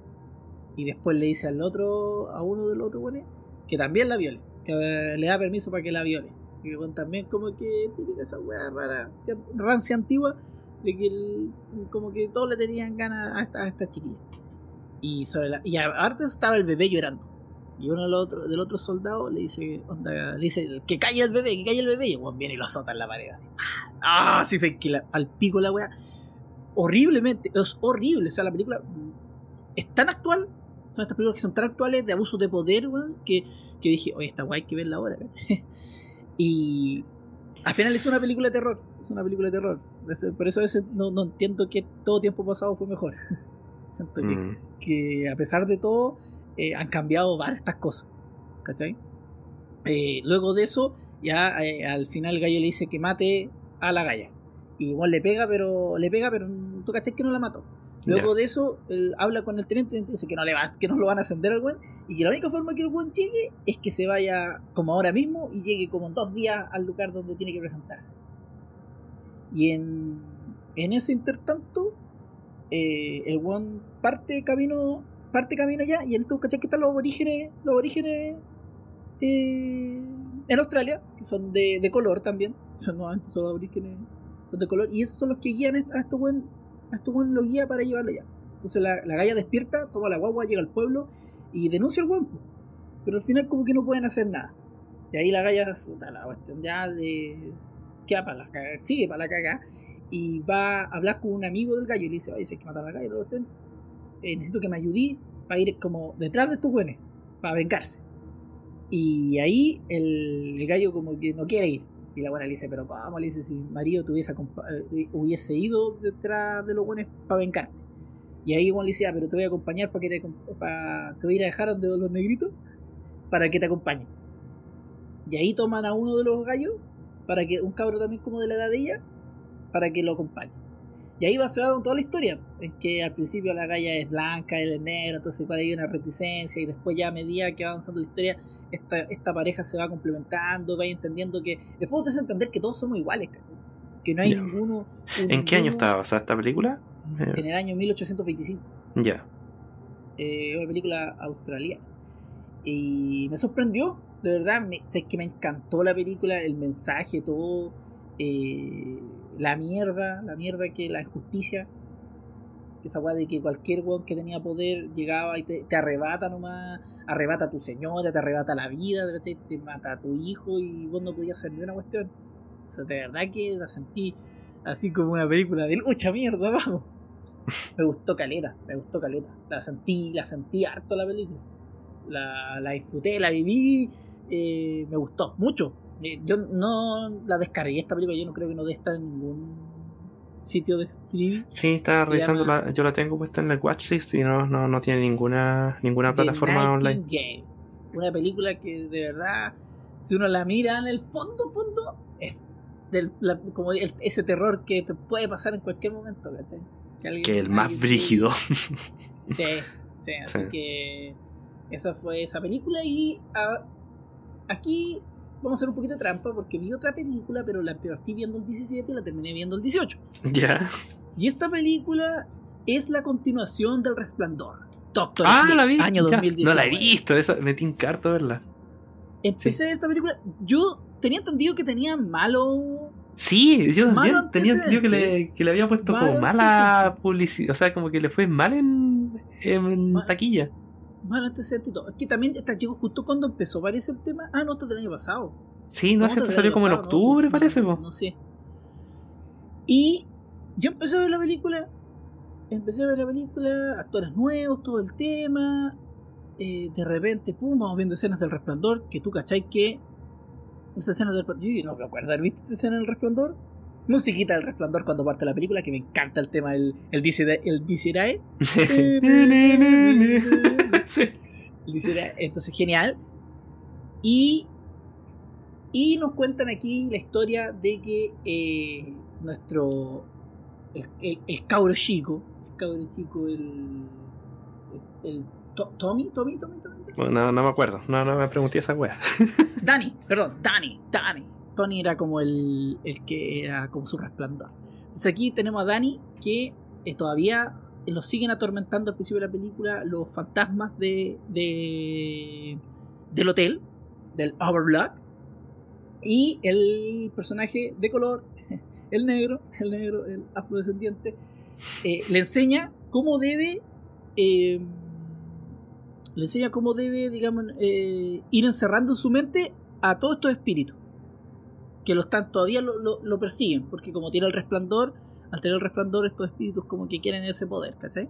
S1: Y después le dice al otro, a uno de los otros buenos, que también la viole. Que eh, le da permiso para que la viole. Y bueno, también como que típica esa weá rara, cia- rancia antigua, de que como que todos le tenían ganas a esta, a chiquilla. Y sobre y aparte estaba el bebé llorando. Y uno de los otros- del otro soldado le dice, onda, le dice, que calle el bebé, que calle el bebé. Y weón viene y lo azota en la pared así. Ah, sí fue que al pico la weá. Horriblemente, es horrible. O sea, la película es tan actual. Son estas películas que son tan actuales de abuso de poder, weón, que, que dije, oye, esta weá hay que verla ahora. y al final es una película de terror. Es una película de terror. Por eso a veces no, no entiendo que todo tiempo pasado fue mejor. Siento que
S2: Mm.
S1: que a pesar de todo eh, han cambiado varias estas cosas. ¿Cachai? Eh, luego de eso, ya eh, al final el gallo le dice que mate a la galla. Y igual le pega, pero le pega, pero tú cachai que no la mató. Luego de eso, él habla con el teniente y dice que no, le va, que no lo van a ascender al buen y que la única forma que el buen llegue es que se vaya como ahora mismo y llegue como en dos días al lugar donde tiene que presentarse. Y en, en ese intertanto, eh, el buen parte camino parte camino allá y en estos cachai que están los aborígenes los aborígenes eh, en Australia que son de, de color también son nuevamente son aborígenes son de color y esos son los que guían a estos buen a estos buen lo guía para llevarlo allá entonces la, la galla despierta toma la guagua llega al pueblo y denuncia al buen pero al final como que no pueden hacer nada y ahí la galla puta, la cuestión ya de queda para la caga, sigue para la caga y va a hablar con un amigo del gallo y le dice oye si hay que matar a la galla todo eh, necesito que me ayudí para ir como detrás de estos buenos, para vengarse. Y ahí el, el gallo como que no quiere ir. Y la buena le dice, pero ¿cómo? Le dice, si mi marido acompa- eh, hubiese ido detrás de los buenos para vengarte. Y ahí igual le dice, ah, pero te voy a acompañar para que te, para, te voy a dejar donde los negritos para que te acompañen. Y ahí toman a uno de los gallos, para que un cabro también como de la edad de ella, para que lo acompañe. Y ahí va se va con toda la historia. Es que al principio la galla es blanca, él es negro, entonces ahí hay una reticencia. Y después, ya a medida que va avanzando la historia, esta, esta pareja se va complementando, va entendiendo que. De fondo te hace entender que todos somos iguales. Que no hay ninguno.
S2: ¿En qué año estaba basada esta película? Eh,
S1: En el año 1825.
S2: ya.
S1: eh, una película australiana. Y me sorprendió, de verdad, me, es que me encantó la película, el mensaje, todo, eh, la mierda, la mierda que la injusticia, esa weá de que cualquier weón que tenía poder llegaba y te, te arrebata nomás, arrebata a tu señora, te arrebata la vida, te mata a tu hijo y vos no podías hacer ni una cuestión. O sea, de verdad que la sentí así como una película de lucha, mierda, vamos. Me gustó caleta, me gustó caleta. La sentí, la sentí harto la película. La, la disfruté, la viví, eh, me gustó mucho. Eh, yo no la descargué esta película, yo no creo que no debe estar en ningún sitio de streaming.
S2: Sí, estaba revisando,
S1: llama-
S2: la, yo la tengo puesta en la watchlist y no, no, no tiene ninguna, ninguna
S1: The
S2: plataforma online.
S1: Una película que de verdad, si uno la mira en el fondo, fondo, es del, la- como el- ese terror que te puede pasar en cualquier momento, ¿cachai? Que, alguien-
S2: Que el más brígido.
S1: Sí, sí, así
S2: Sí.
S1: que esa fue esa película y ah, aquí vamos a hacer un poquito de trampa porque vi otra película, pero la partí viendo el 17 y la terminé viendo el 18.
S2: ya.
S1: Y esta película es la continuación del Resplandor. Doctor
S2: Ah,
S1: Sleep,
S2: la vi.
S1: año
S2: ya.
S1: 2019.
S2: No la he visto, esa, me tinca harto verla.
S1: Empecé a ver esta película. Yo tenía entendido que tenía malo.
S2: Sí, yo también tenía entendido que le, que le había puesto
S1: Malo
S2: como mala publicidad, o sea, como que le fue mal en, en
S1: Ma-
S2: taquilla.
S1: Malo antecedente y todo. Es que también esta llegó justo cuando empezó, parece el tema. Ah, no, esto del año pasado.
S2: Sí, no,
S1: ¿Cómo
S2: sé,
S1: te
S2: esto salió como en
S1: pasado, no?
S2: octubre,
S1: No,
S2: parece,
S1: no. No sé. Y yo empecé a ver la película. Empecé a ver la película, actores nuevos, todo el tema. eh, de repente, pum, vamos viendo escenas del resplandor. Que tú cachai que esa escena del yo no me acuerdo haber visto esta escena del resplandor. Musiquita del resplandor cuando parte la película, que me encanta el tema, el, el dice el Dicerae. El Dicerae, Entonces, genial. Y, y nos cuentan aquí la historia de que eh, nuestro. El, el, el cabro chico. El cabro chico, el. el To- Tommy, Tommy, Tommy, Tommy.
S2: No, no me acuerdo. No, no me pregunté esa wea.
S1: Dani, perdón, Dani, Dani. Tony era como el, el que era como su resplandor. Entonces aquí tenemos a Dani que eh, todavía lo siguen atormentando al principio de la película los fantasmas de, de del hotel, del Overlook. Y el personaje de color, el negro, el negro, el afrodescendiente, eh, le enseña cómo debe eh, le enseña cómo debe, digamos, ir encerrando en su mente a todos estos espíritus. Que lo están, todavía lo, lo- lo persiguen, porque como tiene el resplandor, al tener el resplandor, estos espíritus como que quieren ese poder, ¿cachai?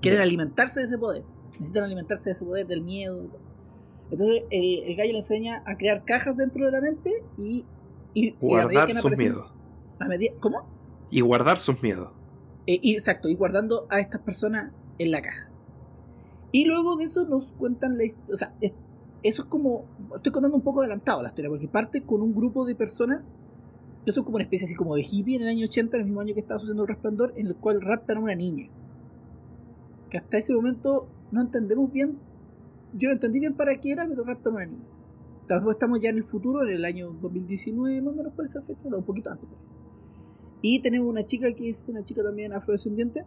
S1: Quieren alimentarse de ese poder. Necesitan alimentarse de ese poder, del miedo. y todo eso. Entonces, el, el gallo le enseña a crear cajas dentro de la mente y. y,
S2: Guardar sus miedos.
S1: ¿Cómo?
S2: Y guardar sus miedos.
S1: Eh, y, exacto, y guardando a estas personas en la caja. Y luego de eso nos cuentan la historia. O sea, eso es como. Estoy contando un poco adelantado la historia, porque parte con un grupo de personas que son como una especie así como de hippie en el año 80, en el mismo año que estaba sucediendo el resplandor, en el cual raptan a una niña. Que hasta ese momento no entendemos bien. Yo no entendí bien para qué era, pero raptan a una niña. Después estamos ya en el futuro, en el año 2019, más o menos por esa fecha, no, un poquito antes. por eso. Y tenemos una chica que es una chica también afrodescendiente,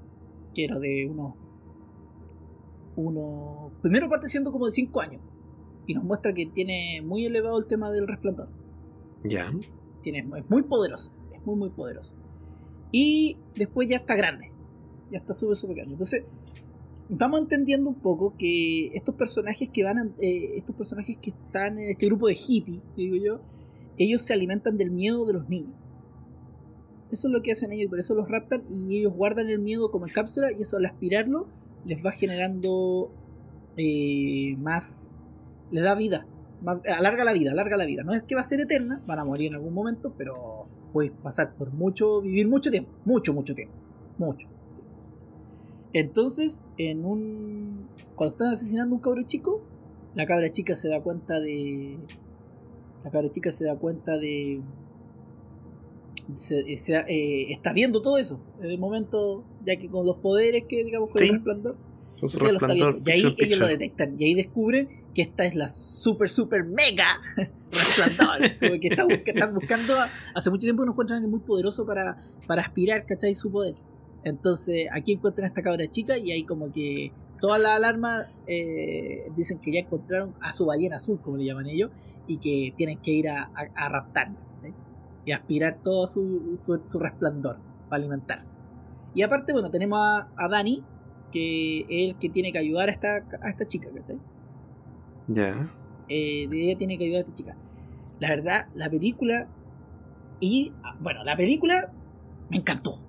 S1: que era de unos. uno Primero parte siendo como de 5 años. Y nos muestra que tiene muy elevado el tema del resplandor.
S2: Ya.
S1: Tiene, es muy poderoso. Es muy, muy poderoso. Y después ya está grande. Ya está súper, súper grande. Entonces, vamos entendiendo un poco que estos personajes que van a- eh, estos personajes que están en este grupo de hippies, digo yo, ellos se alimentan del miedo de los niños. Eso es lo que hacen ellos, por eso los raptan y ellos guardan el miedo como en cápsula y eso al aspirarlo les va generando eh, más, les da vida, alarga la vida, alarga la vida. No es que va a ser eterna, van a morir en algún momento, pero puedes pasar por mucho, vivir mucho tiempo, mucho, mucho tiempo, mucho. Entonces, en un. Cuando están asesinando a un cabro chico, la cabra chica se da cuenta de. La cabra chica se da cuenta de. se- se- eh, está viendo todo eso en el momento, ya que con los poderes que digamos con
S2: Sí.
S1: el resplandor, entonces ella lo está viendo. Y ahí ellos lo detectan. Y ahí descubren que esta es la super, super mega resplandor. Que están buscando. a- hace mucho tiempo nos encuentran alguien muy poderoso para, para aspirar, ¿cachai? Su poder. Entonces aquí encuentran a esta cabra chica y ahí como que todas las alarmas eh, dicen que ya encontraron a su ballena azul, como le llaman ellos, y que tienen que ir a, a, a raptarla. ¿cachai? Y aspirar todo su, su, su resplandor para alimentarse. Y aparte, bueno, tenemos a, a Dani, que es el que tiene que ayudar a esta, a esta chica, ¿cachai?
S2: Ya.
S1: Eh, ella tiene que ayudar a esta chica. La verdad, la película. Y. ah, Bueno, la película me encantó.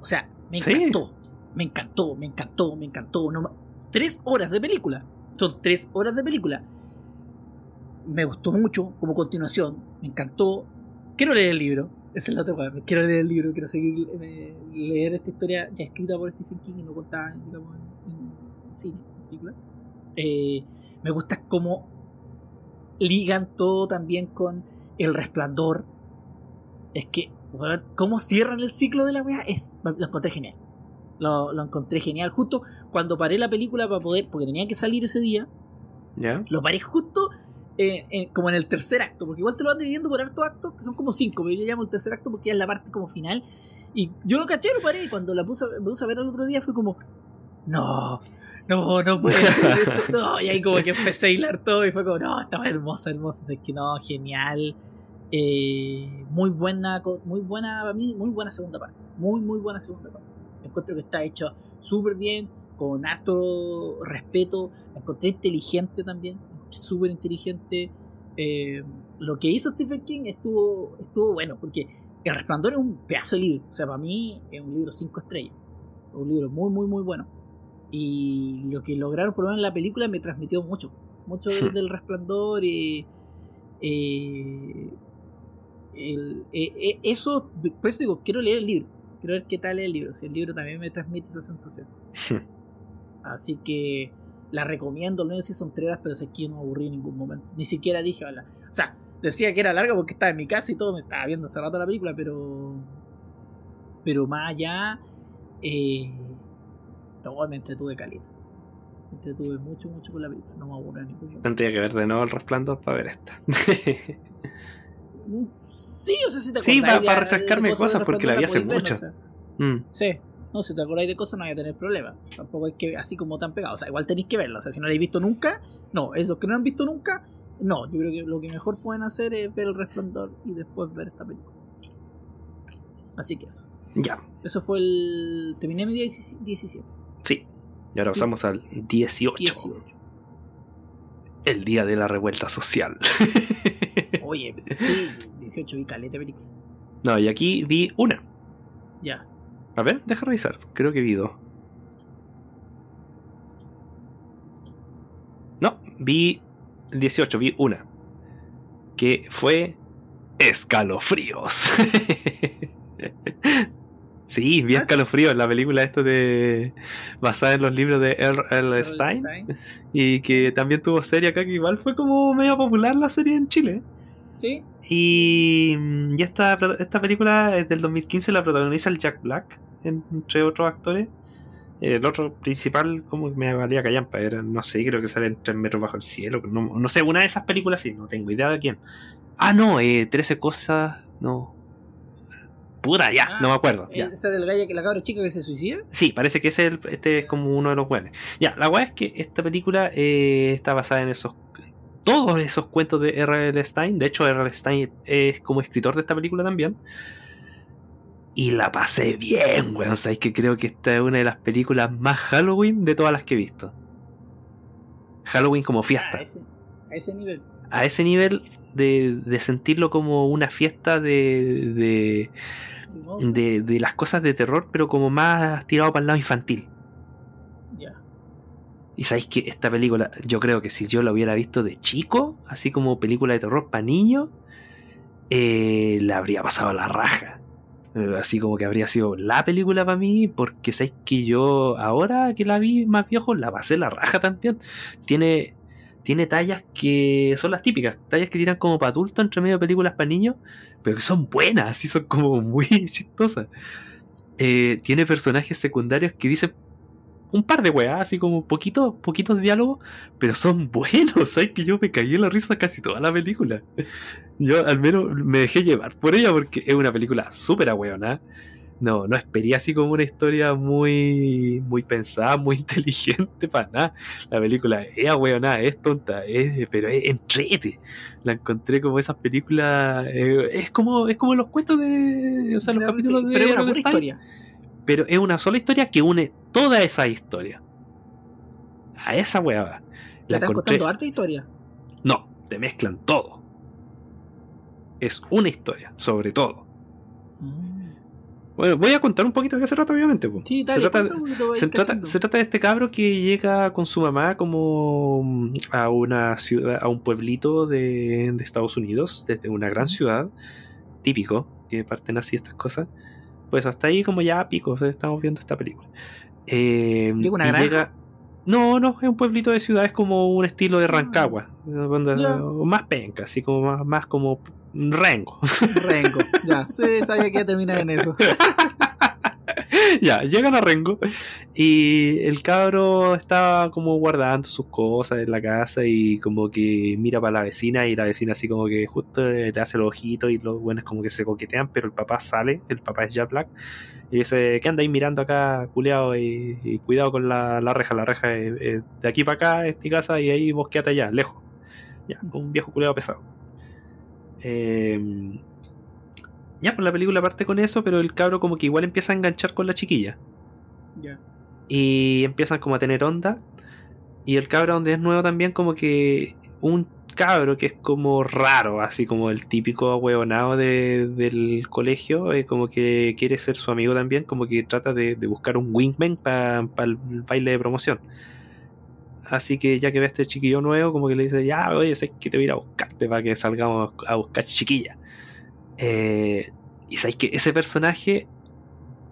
S1: O sea, me
S2: Sí.
S1: encantó. Me encantó, me encantó, me encantó. No, tres horas de película. Son tres horas de película. Me gustó mucho como continuación. Me encantó. Quiero leer el libro. Esa es la otra cosa. Quiero leer el libro. Quiero seguir eh, leer esta historia ya escrita por Stephen King y no contada digamos, en, en cine, en película. Eh, me gusta cómo ligan todo también con el resplandor. Es que, weón, cómo cierran el ciclo de la weá es. Lo encontré genial. Lo, lo encontré genial. Justo cuando paré la película para poder, porque tenía que salir ese día,
S2: Ya.
S1: lo paré justo eh, como en el tercer acto, porque igual te lo van dividiendo por hartos actos, que son como cinco, pero yo llamo el tercer acto porque ya es la parte como final. Y yo lo caché, lo paré, y cuando la puse, me puse a ver el otro día fue como, no, no, no puede ser esto, no, y ahí como que empecé a hilar todo y fue como, no, estaba hermosa, hermosa, es que no, genial. Eh, muy buena, muy buena para mí, muy buena segunda parte, muy, muy buena segunda parte. Encuentro que está hecho súper bien, con harto respeto, la encontré inteligente también, súper inteligente. Eh, lo que hizo Stephen King estuvo, estuvo bueno, porque El Resplandor es un pedazo de libro, o sea, para mí es un libro 5 estrellas, un libro muy, muy, muy bueno. Y lo que lograron por lo menos en la película me transmitió mucho, mucho del, del Resplandor y... eh, el, eh, eh, eso, por eso digo, quiero leer el libro. Quiero ver qué tal es el libro. Si el libro también me transmite esa sensación. Así que la recomiendo. Al menos si son tres horas, pero sé que no me aburrí en ningún momento. Ni siquiera dije, hola. O sea, decía que era larga porque estaba en mi casa y todo. Me estaba viendo hace rato la película, pero. Pero más allá. Eh, no, me entretuve calita. Me entretuve mucho, mucho con la película. No me en ningún momento.
S2: Tendría que ver de nuevo el resplandor para ver esta.
S1: Sí, o sea, si te
S2: Sí, para
S1: de-
S2: refrescarme cosas, porque la vi hace mucho.
S1: o sea.
S2: Mm.
S1: Sí. No, si te acordáis de cosas no hay a tener problema. Tampoco es que así como tan pegado. O sea, igual tenéis que verlo. O sea, si no lo habéis visto nunca, no. Esos que no lo han visto nunca, no. Yo creo que lo que mejor pueden hacer es ver el resplandor y después ver esta película. Así que eso.
S2: Ya,
S1: Eso fue el. Terminé mi 17.
S2: Sí. Y ahora pasamos al 18.
S1: 18.
S2: El día de la revuelta social.
S1: Oye, sí, 18 vi caleta película.
S2: no, y aquí vi una.
S1: Ya.
S2: A ver, deja revisar. Creo que vi dos. No, vi 18, vi una. Que fue Escalofríos. sí, vi
S1: ¿Ah, sí?
S2: Escalofríos, la película esta de basada en los libros de R. L. Stein y que también tuvo serie acá que igual fue como medio popular la serie en Chile.
S1: Sí.
S2: Y, mm, y esta, esta película es del 2015, la protagoniza el Jack Black, entre otros actores. El otro principal, como que me valía callampa, era, no sé, creo que sale en Tres metros bajo el cielo. No, no sé, una de esas películas sí, no tengo idea de quién. Ah, no, eh, 13 cosas, no. Puta, ya,
S1: Ah,
S2: no me acuerdo. ya.
S1: Esa del gallo que la cabra chica que se suicida.
S2: Sí, parece que ese es el- este es como uno de los buenos. Ya, la weá es que esta película eh, está basada en esos. Todos esos cuentos de R.L. Stein. De hecho, R.L. Stein es como escritor de esta película también. Y la pasé bien, weón. Sabéis que creo que esta es una de las películas más Halloween de todas las que he visto. Halloween como
S1: A
S2: fiesta.
S1: ese, a ese nivel.
S2: A ese nivel de, de sentirlo como una fiesta de, de, de las cosas de terror, pero como más tirado para el lado infantil.
S1: Ya.
S2: Y sabéis que esta película, yo creo que si yo la hubiera visto de chico, así como película de terror para niños, eh, la habría pasado a la raja. Eh, Así como que habría sido la película para mí, porque sabéis que yo ahora que la vi más viejo, la pasé la raja también. Tiene, tiene tallas que son las típicas, tallas que tiran como para adultos entre medio de películas para niños, pero que son buenas, y son como muy chistosas. Eh, tiene personajes secundarios que dicen un par de weas, así como poquitos, poquitos diálogos, pero son buenos, ¿sabes? Que yo me caí en la risa casi toda la película. Yo al menos me dejé llevar por ella porque es una película súper ahueonada. No, no esperé así como una historia muy, muy pensada, muy inteligente para nada. La película es ahueonada, es tonta, es, pero es entrete. La encontré como esas películas, eh, es como, es como los cuentos de, o sea, los
S1: Pero-
S2: capítulos de
S1: pero es una pura historia.
S2: pero es una sola historia que une toda esa historia. A esa weá va.
S1: Te
S2: La
S1: están
S2: encontré.
S1: contando harta historia.
S2: No, te mezclan todo. Es una historia, sobre todo. Bueno, voy a contar un poquito de qué se trata, obviamente. po.
S1: Sí,
S2: se,
S1: dale,
S2: trata, se, trata, se trata de este cabro que llega con su mamá como a una ciudad, a un pueblito de, de Estados Unidos, desde una gran ciudad, típico, que parten así estas cosas. Pues hasta ahí como ya pico, estamos viendo esta película. Eh,
S1: ¿Llega una
S2: y
S1: granja?
S2: llega- No, no, es un pueblito de ciudad, es como un estilo de Rancagua, donde-
S1: Ya.
S2: o más penca, así como más, más como Rengo.
S1: Rengo. Ya. Sí, sabía que iba a terminar en eso.
S2: ya, llegan a Rengo y el cabro está como guardando sus cosas en la casa y como que mira para la vecina y la vecina así como que justo le hace los ojitos y los buenos como que se coquetean, pero el papá sale, el papá es Jack Black y dice, ¿qué andáis mirando acá, culeado? Y, y cuidado con la, la reja, la reja es- es de aquí para acá es mi casa y ahí vos quédate allá, lejos. Ya, un viejo culeado pesado. Eh, ya, pues la película parte con eso, pero el cabro como que igual empieza a enganchar con la chiquilla.
S1: Ya.
S2: Y empiezan como a tener onda. Y el cabro donde es nuevo también como que un cabro que es como raro, así como el típico ahueonado de, del colegio, eh, como que quiere ser su amigo también, como que trata de, de buscar un wingman para el baile de promoción. Así que ya que ve a este chiquillo nuevo, como que le dice, ya, oye, sé que te voy a ir a buscarte para que salgamos a buscar chiquilla. Eh, y sabéis que ese personaje,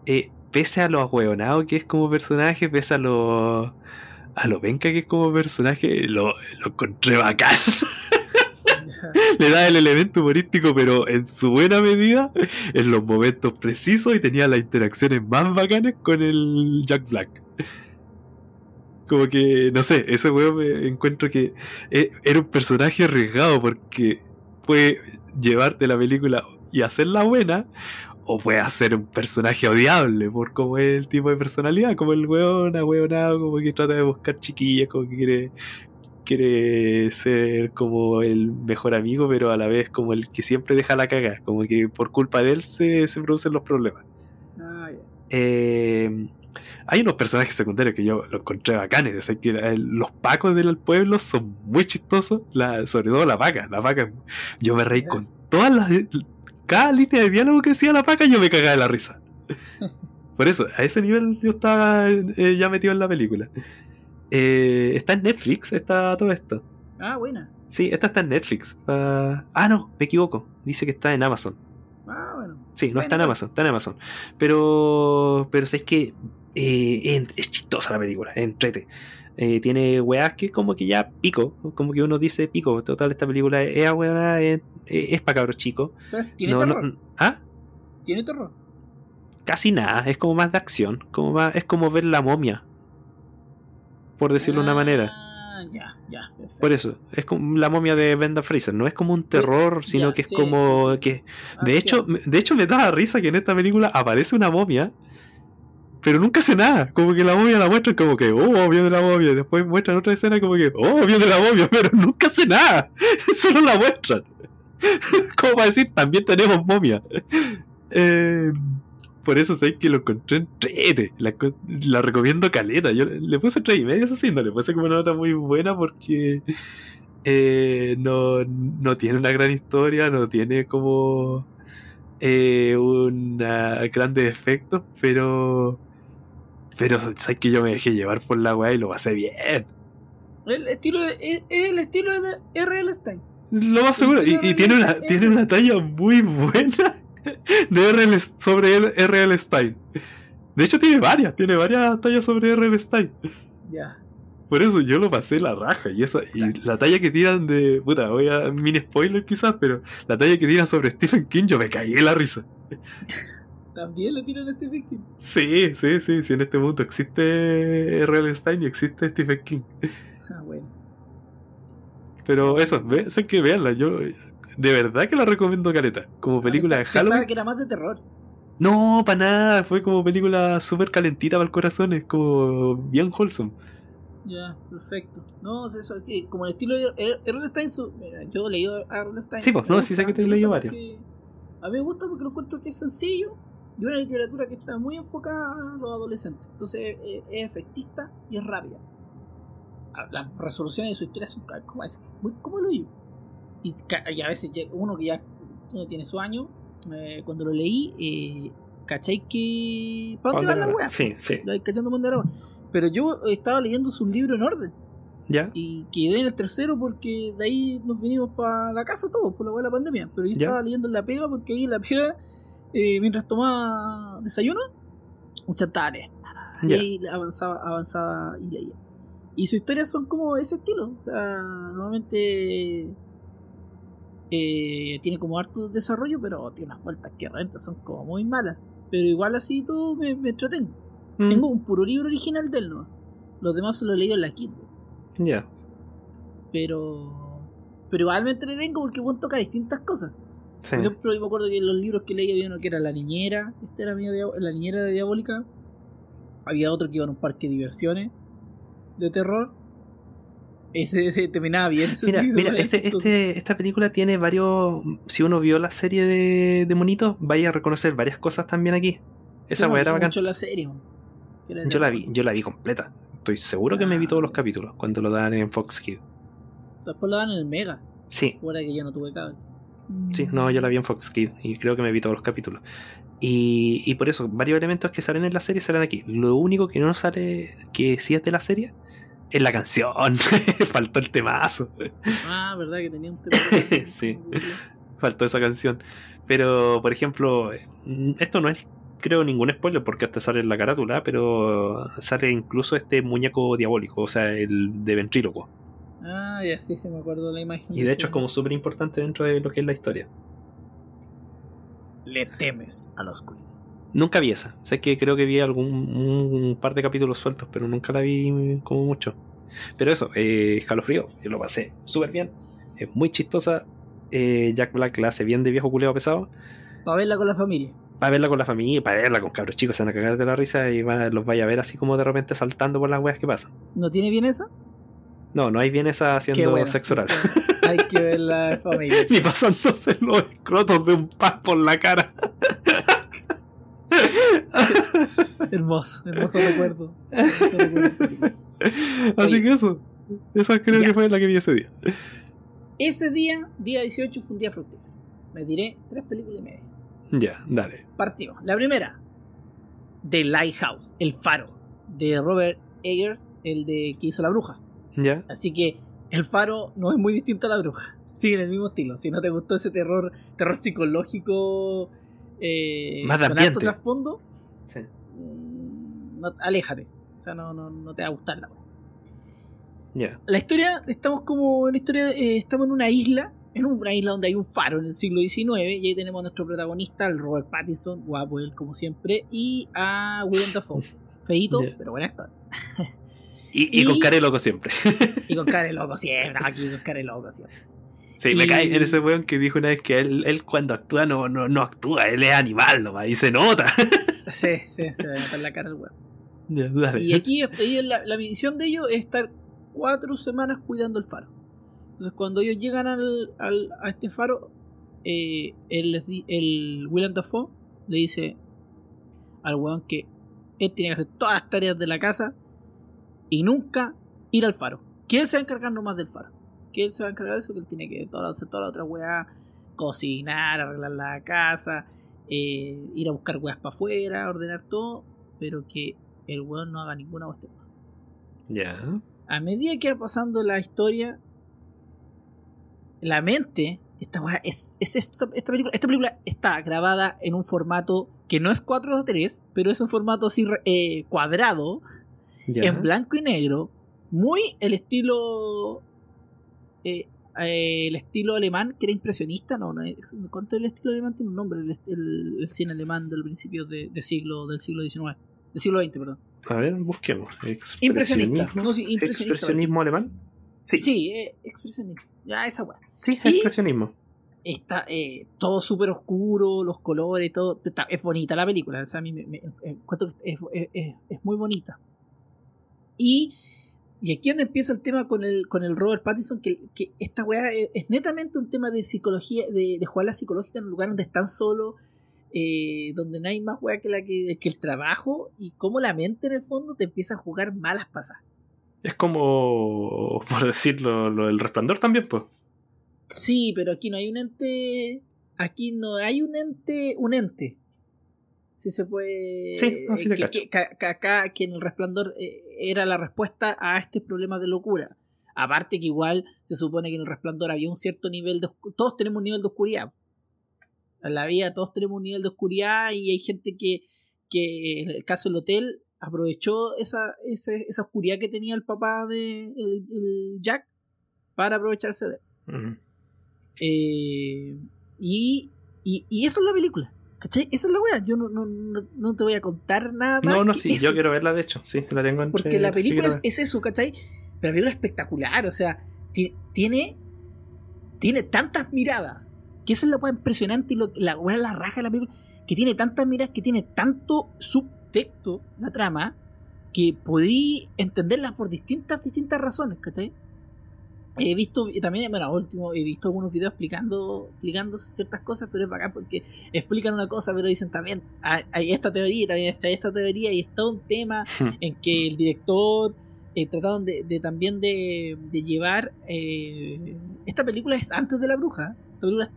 S2: eh, pese a lo ahueonado que es como personaje, pese a lo. a lo venca que es como personaje, lo, lo encontré bacán. Le da el elemento humorístico, pero en su buena medida, en los momentos precisos y tenía las interacciones más bacanas con el Jack Black. Como que, no sé, ese weón me encuentro que eh, era un personaje arriesgado porque puede llevarte la película y hacerla buena, o puede hacer un personaje odiable por cómo es el tipo de personalidad, como el weón ahueonado, como que trata de buscar chiquillas, como que quiere quiere ser como el mejor amigo, pero a la vez como el que siempre deja la caga, como que por culpa de él se, se producen los problemas.
S1: Ah, ya.
S2: Eh, hay unos personajes secundarios que yo los encontré bacanes. O sea, que los pacos del pueblo son muy chistosos. La, sobre todo la vaca. La vaca, yo me reí con todas las. Cada línea de diálogo que decía la vaca, yo me cagaba de la risa. Por eso, a ese nivel yo estaba eh, ya metido en la película. Eh, está en Netflix, está todo esto.
S1: Ah, buena.
S2: Sí, esta está en Netflix. Ah, ah, no, me equivoco. Dice que está en Amazon.
S1: Ah, bueno.
S2: Sí, no
S1: Bueno,
S2: está en. Amazon, está en Amazon. Pero, pero es que eh, es, chistosa la película, entrete. Eh, tiene weas que como que ya pico, como que uno dice pico. Total, esta película es weá, es, es para cabros chicos.
S1: Pero tiene
S2: No,
S1: terror.
S2: no, ¿Ah?
S1: Tiene terror.
S2: Casi nada, es como más de acción. Como más, es como ver la momia. Por decirlo de una manera.
S1: Ah, ya, ya. Perfecto.
S2: Por eso, es como la momia de Brenda Fraser. No es como un terror, sino
S1: ya,
S2: que es
S1: sí,
S2: como
S1: sí, sí.
S2: que De
S1: Acción.
S2: hecho, de hecho me da risa que en esta película aparece una momia, pero nunca hace nada. Como que la momia la muestran como que, oh, viene la momia. Después muestran otra escena como que, oh, viene la momia, pero nunca hace nada. Solo la muestran. como para decir, también tenemos momia. Eh, por eso sé que lo encontré. La, co- la recomiendo caleta. Yo le puse tres y medio, eso sí, no le puse como una nota muy buena porque eh, no, no tiene una gran historia, no tiene como eh, una grandes efectos, pero pero sabes que yo me dejé llevar por la weá y lo pasé bien.
S1: El estilo de, el estilo de R.L. Stein.
S2: Lo más seguro. Y, y tiene una tiene una talla muy buena de RL, sobre el R.L. Stein. De hecho tiene varias, tiene varias tallas sobre R.L. Stein.
S1: Ya.
S2: Por eso yo lo pasé la raja. Y esa, y la talla que tiran de. Puta, voy a. mini spoiler quizás, pero la talla que tiran sobre Stephen King, yo me caí en la risa.
S1: También le tiran a Stephen King.
S2: Sí, sí, sí, sí, en este mundo existe R.L. Stein y existe Stephen King.
S1: Ah, bueno.
S2: Pero eso, ve, sé que veanla, yo de verdad que la recomiendo caleta. Como película de Halloween.
S1: Pensaba que era más de terror.
S2: No, para nada, fue como película súper calentita para el corazón, es como bien wholesome.
S1: Ya, perfecto. No, eso es que como el estilo de R.L. Stein, mira, yo he leído a R.L. Stein.
S2: Sí, pues, no, sí sé que te he leído varios.
S1: A mí me gusta porque lo encuentro que es sencillo y una literatura que está muy enfocada a los adolescentes. Entonces eh, es efectista y es rápida. A- Las resoluciones de su historia son como, es, muy como lo yo. Y, y a veces uno que ya tiene su año, eh, cuando lo leí, eh, ¿cachai que... ¿Para dónde van las weas?
S2: Sí, sí.
S1: Cachando van. Pero yo estaba leyendo su libro en orden.
S2: ¿Ya?
S1: Y quedé en el tercero porque de ahí nos vinimos para la casa todos por la buena pandemia. Pero yo
S2: Ya.
S1: estaba leyendo en la pega porque ahí en la pega, eh, mientras tomaba desayuno, un chantaje. Y
S2: Ya.
S1: ahí avanzaba, avanzaba y leía. Y sus historias son como ese estilo. O sea, normalmente eh, tiene como harto desarrollo, pero tiene unas vueltas que realmente son como muy malas. Pero igual así todo me, me entretengo.
S2: Mm,
S1: Tengo un puro libro original de él, ¿no? Los demás se los he leído en la Kid.
S2: Ya.
S1: pero pero igual me entretengo porque bueno, toca distintas cosas.
S2: Sí.
S1: Por ejemplo, yo me acuerdo que en los libros que leía había uno que era La Niñera, este era medio La Niñera de Diabólica. Había otro que iba a un parque de diversiones de terror. Ese, ese terminaba bien. ese
S2: Mira, mira, este, este, esta película tiene varios. Si uno vio la serie de, de monitos, vaya a reconocer varias cosas también aquí. Esa
S1: no
S2: weá era bacán.
S1: mucho la serie, era
S2: Yo la vi, yo la vi completa. Estoy seguro que me vi
S1: Ah.
S2: todos los capítulos cuando lo dan en Fox Kids.
S1: Después la dan en el Mega.
S2: Sí,
S1: Fuera que yo no tuve cable.
S2: Sí, no, yo la vi en Fox Kids y creo que me vi todos los capítulos. Y, y por eso, varios elementos que salen en la serie salen aquí. Lo único que no sale, que sí es de la serie, es la canción. Faltó el temazo.
S1: Ah, verdad que tenía un tema.
S2: Sí. faltó esa canción. Pero, por ejemplo, esto no es, creo, ningún spoiler porque hasta sale en la carátula, pero sale incluso este muñeco diabólico, o sea, el de ventríloco.
S1: Ah, ya sí, se me acuerdo la imagen.
S2: Y de hecho es como súper importante dentro de lo que es la historia.
S1: Le temes a la oscuridad.
S2: Nunca vi esa. Sé que creo que vi algún un par de capítulos sueltos, pero nunca la vi como mucho. Pero eso, eh, escalofrío, yo lo pasé súper bien. Es muy chistosa. Eh, Jack Black la hace bien de viejo culeo pesado.
S1: Para verla con la familia.
S2: Para verla con la familia, para verla con cabros chicos, se van a cagar de la risa y los vaya a ver así como de repente saltando por las weas que pasan.
S1: ¿No tiene bien esa?
S2: No, no hay bien esa haciendo sexo oral.
S1: Hay que verla de familia.
S2: Ni pasándose los escrotos de un paz por la cara.
S1: hermoso, hermoso recuerdo. Hermoso recuerdo.
S2: Así que eso. Esa creo que fue la que vi ese día.
S1: Ese día, día 18, fue un día fructífero. Me diré tres películas y media.
S2: Ya, dale.
S1: Partimos. La primera, The Lighthouse, El Faro, de Robert Eggers, el de que hizo La Bruja. Así que El Faro no es muy distinto a La Bruja. Sigue en el mismo estilo. Si no te gustó ese terror, terror psicológico, eh,
S2: más de ambiente.
S1: trasfondo, sí. Mm, aléjate. O sea, no, no, no te va a gustar la La historia, estamos como en la historia, eh, estamos en una isla, en una isla donde hay un faro en el siglo XIX, y ahí tenemos a nuestro protagonista, el Robert Pattinson, guapo él como siempre, y a William Dafoe. Feito, pero buen actor.
S2: Y, y, con cara de loco siempre.
S1: y con cara de loco siempre, aquí con cara de loco siempre.
S2: Sí, me cae en ese weón que dijo una vez que él, él cuando actúa no, no, no actúa, él es animal nomás, y se nota.
S1: sí, sí, se nota en la cara el weón. Y aquí la, la, misión de ellos es estar cuatro semanas cuidando el faro. Entonces, cuando ellos llegan al, al a este faro, eh, el, el William Dafoe le dice al weón que él tiene que hacer todas las tareas de la casa y nunca ir al faro. Que él se va a encargar nomás del faro. Que él se va a encargar de eso, que él tiene que hacer toda la otra weá, cocinar, arreglar la casa, eh, ir a buscar weas para afuera, ordenar todo, pero que el weón no haga ninguna cuestión
S2: Ya.
S1: A medida que va pasando la historia, la mente, esta es, es esta, película, esta película está grabada en un formato que no es 4 3, pero es un formato así eh, cuadrado, en blanco y negro, muy el estilo eh, eh, el estilo alemán que era impresionista, no, no ¿cuánto el estilo alemán tiene un nombre? El, cine alemán del principio de, siglo del siglo XIX del siglo XX, perdón.
S2: A ver, busquemos.
S1: Impresionista.
S2: No, sí, impresionista ¿Expresionismo alemán?
S1: Sí. Sí, eh, expresionismo. Ya, esa weá.
S2: Sí, expresionismo.
S1: Está eh, todo súper oscuro, los colores, todo. es bonita la película. O sea, a mí me, me es, es, es, muy bonita. Y, y aquí donde empieza el tema con el, con el Robert Pattinson, que, que esta weá es, netamente un tema de psicología, de, de jugar la psicológica en un lugar donde están solos eh, donde no hay más weá que, la que, el trabajo y cómo la mente en el fondo te empieza a jugar malas pasadas.
S2: Es como, por decirlo, lo del resplandor también, pues.
S1: Sí, pero aquí no hay un ente. Aquí no hay un ente. Un ente. Si se puede.
S2: Sí, así
S1: que, que, acá, que en el resplandor eh, era la respuesta a este problema de locura. Aparte que igual se supone que en el resplandor había un cierto nivel de. Todos tenemos un nivel de oscuridad en la vida todos tenemos un nivel de oscuridad y hay gente que, que en el caso del hotel, aprovechó esa, esa, esa oscuridad que tenía el papá de el, Jack para aprovecharse de él. Eh, y, y, y, eso es la película. ¿Cachai? Esa es la weá. Yo no, no, no, te voy a contar nada más.
S2: No, no, sí, yo quiero verla de hecho. Sí, la tengo entre,
S1: Porque la película es, es, eso, ¿cachai? Pero la película es espectacular. O sea, tiene, tiene tantas miradas que esa es la weá impresionante y lo, la weá la raja de la película, que tiene tantas miras, que tiene tanto subtexto la trama, que podí entenderla por distintas, distintas razones, ¿cachai? He visto también, bueno, último, he visto algunos videos explicando, explicando ciertas cosas, pero es bacán porque explican una cosa, pero dicen también, hay esta teoría, también está esta teoría, y es todo un tema hmm. en que el director eh, trataron de, también de, llevar eh, esta película es antes de la bruja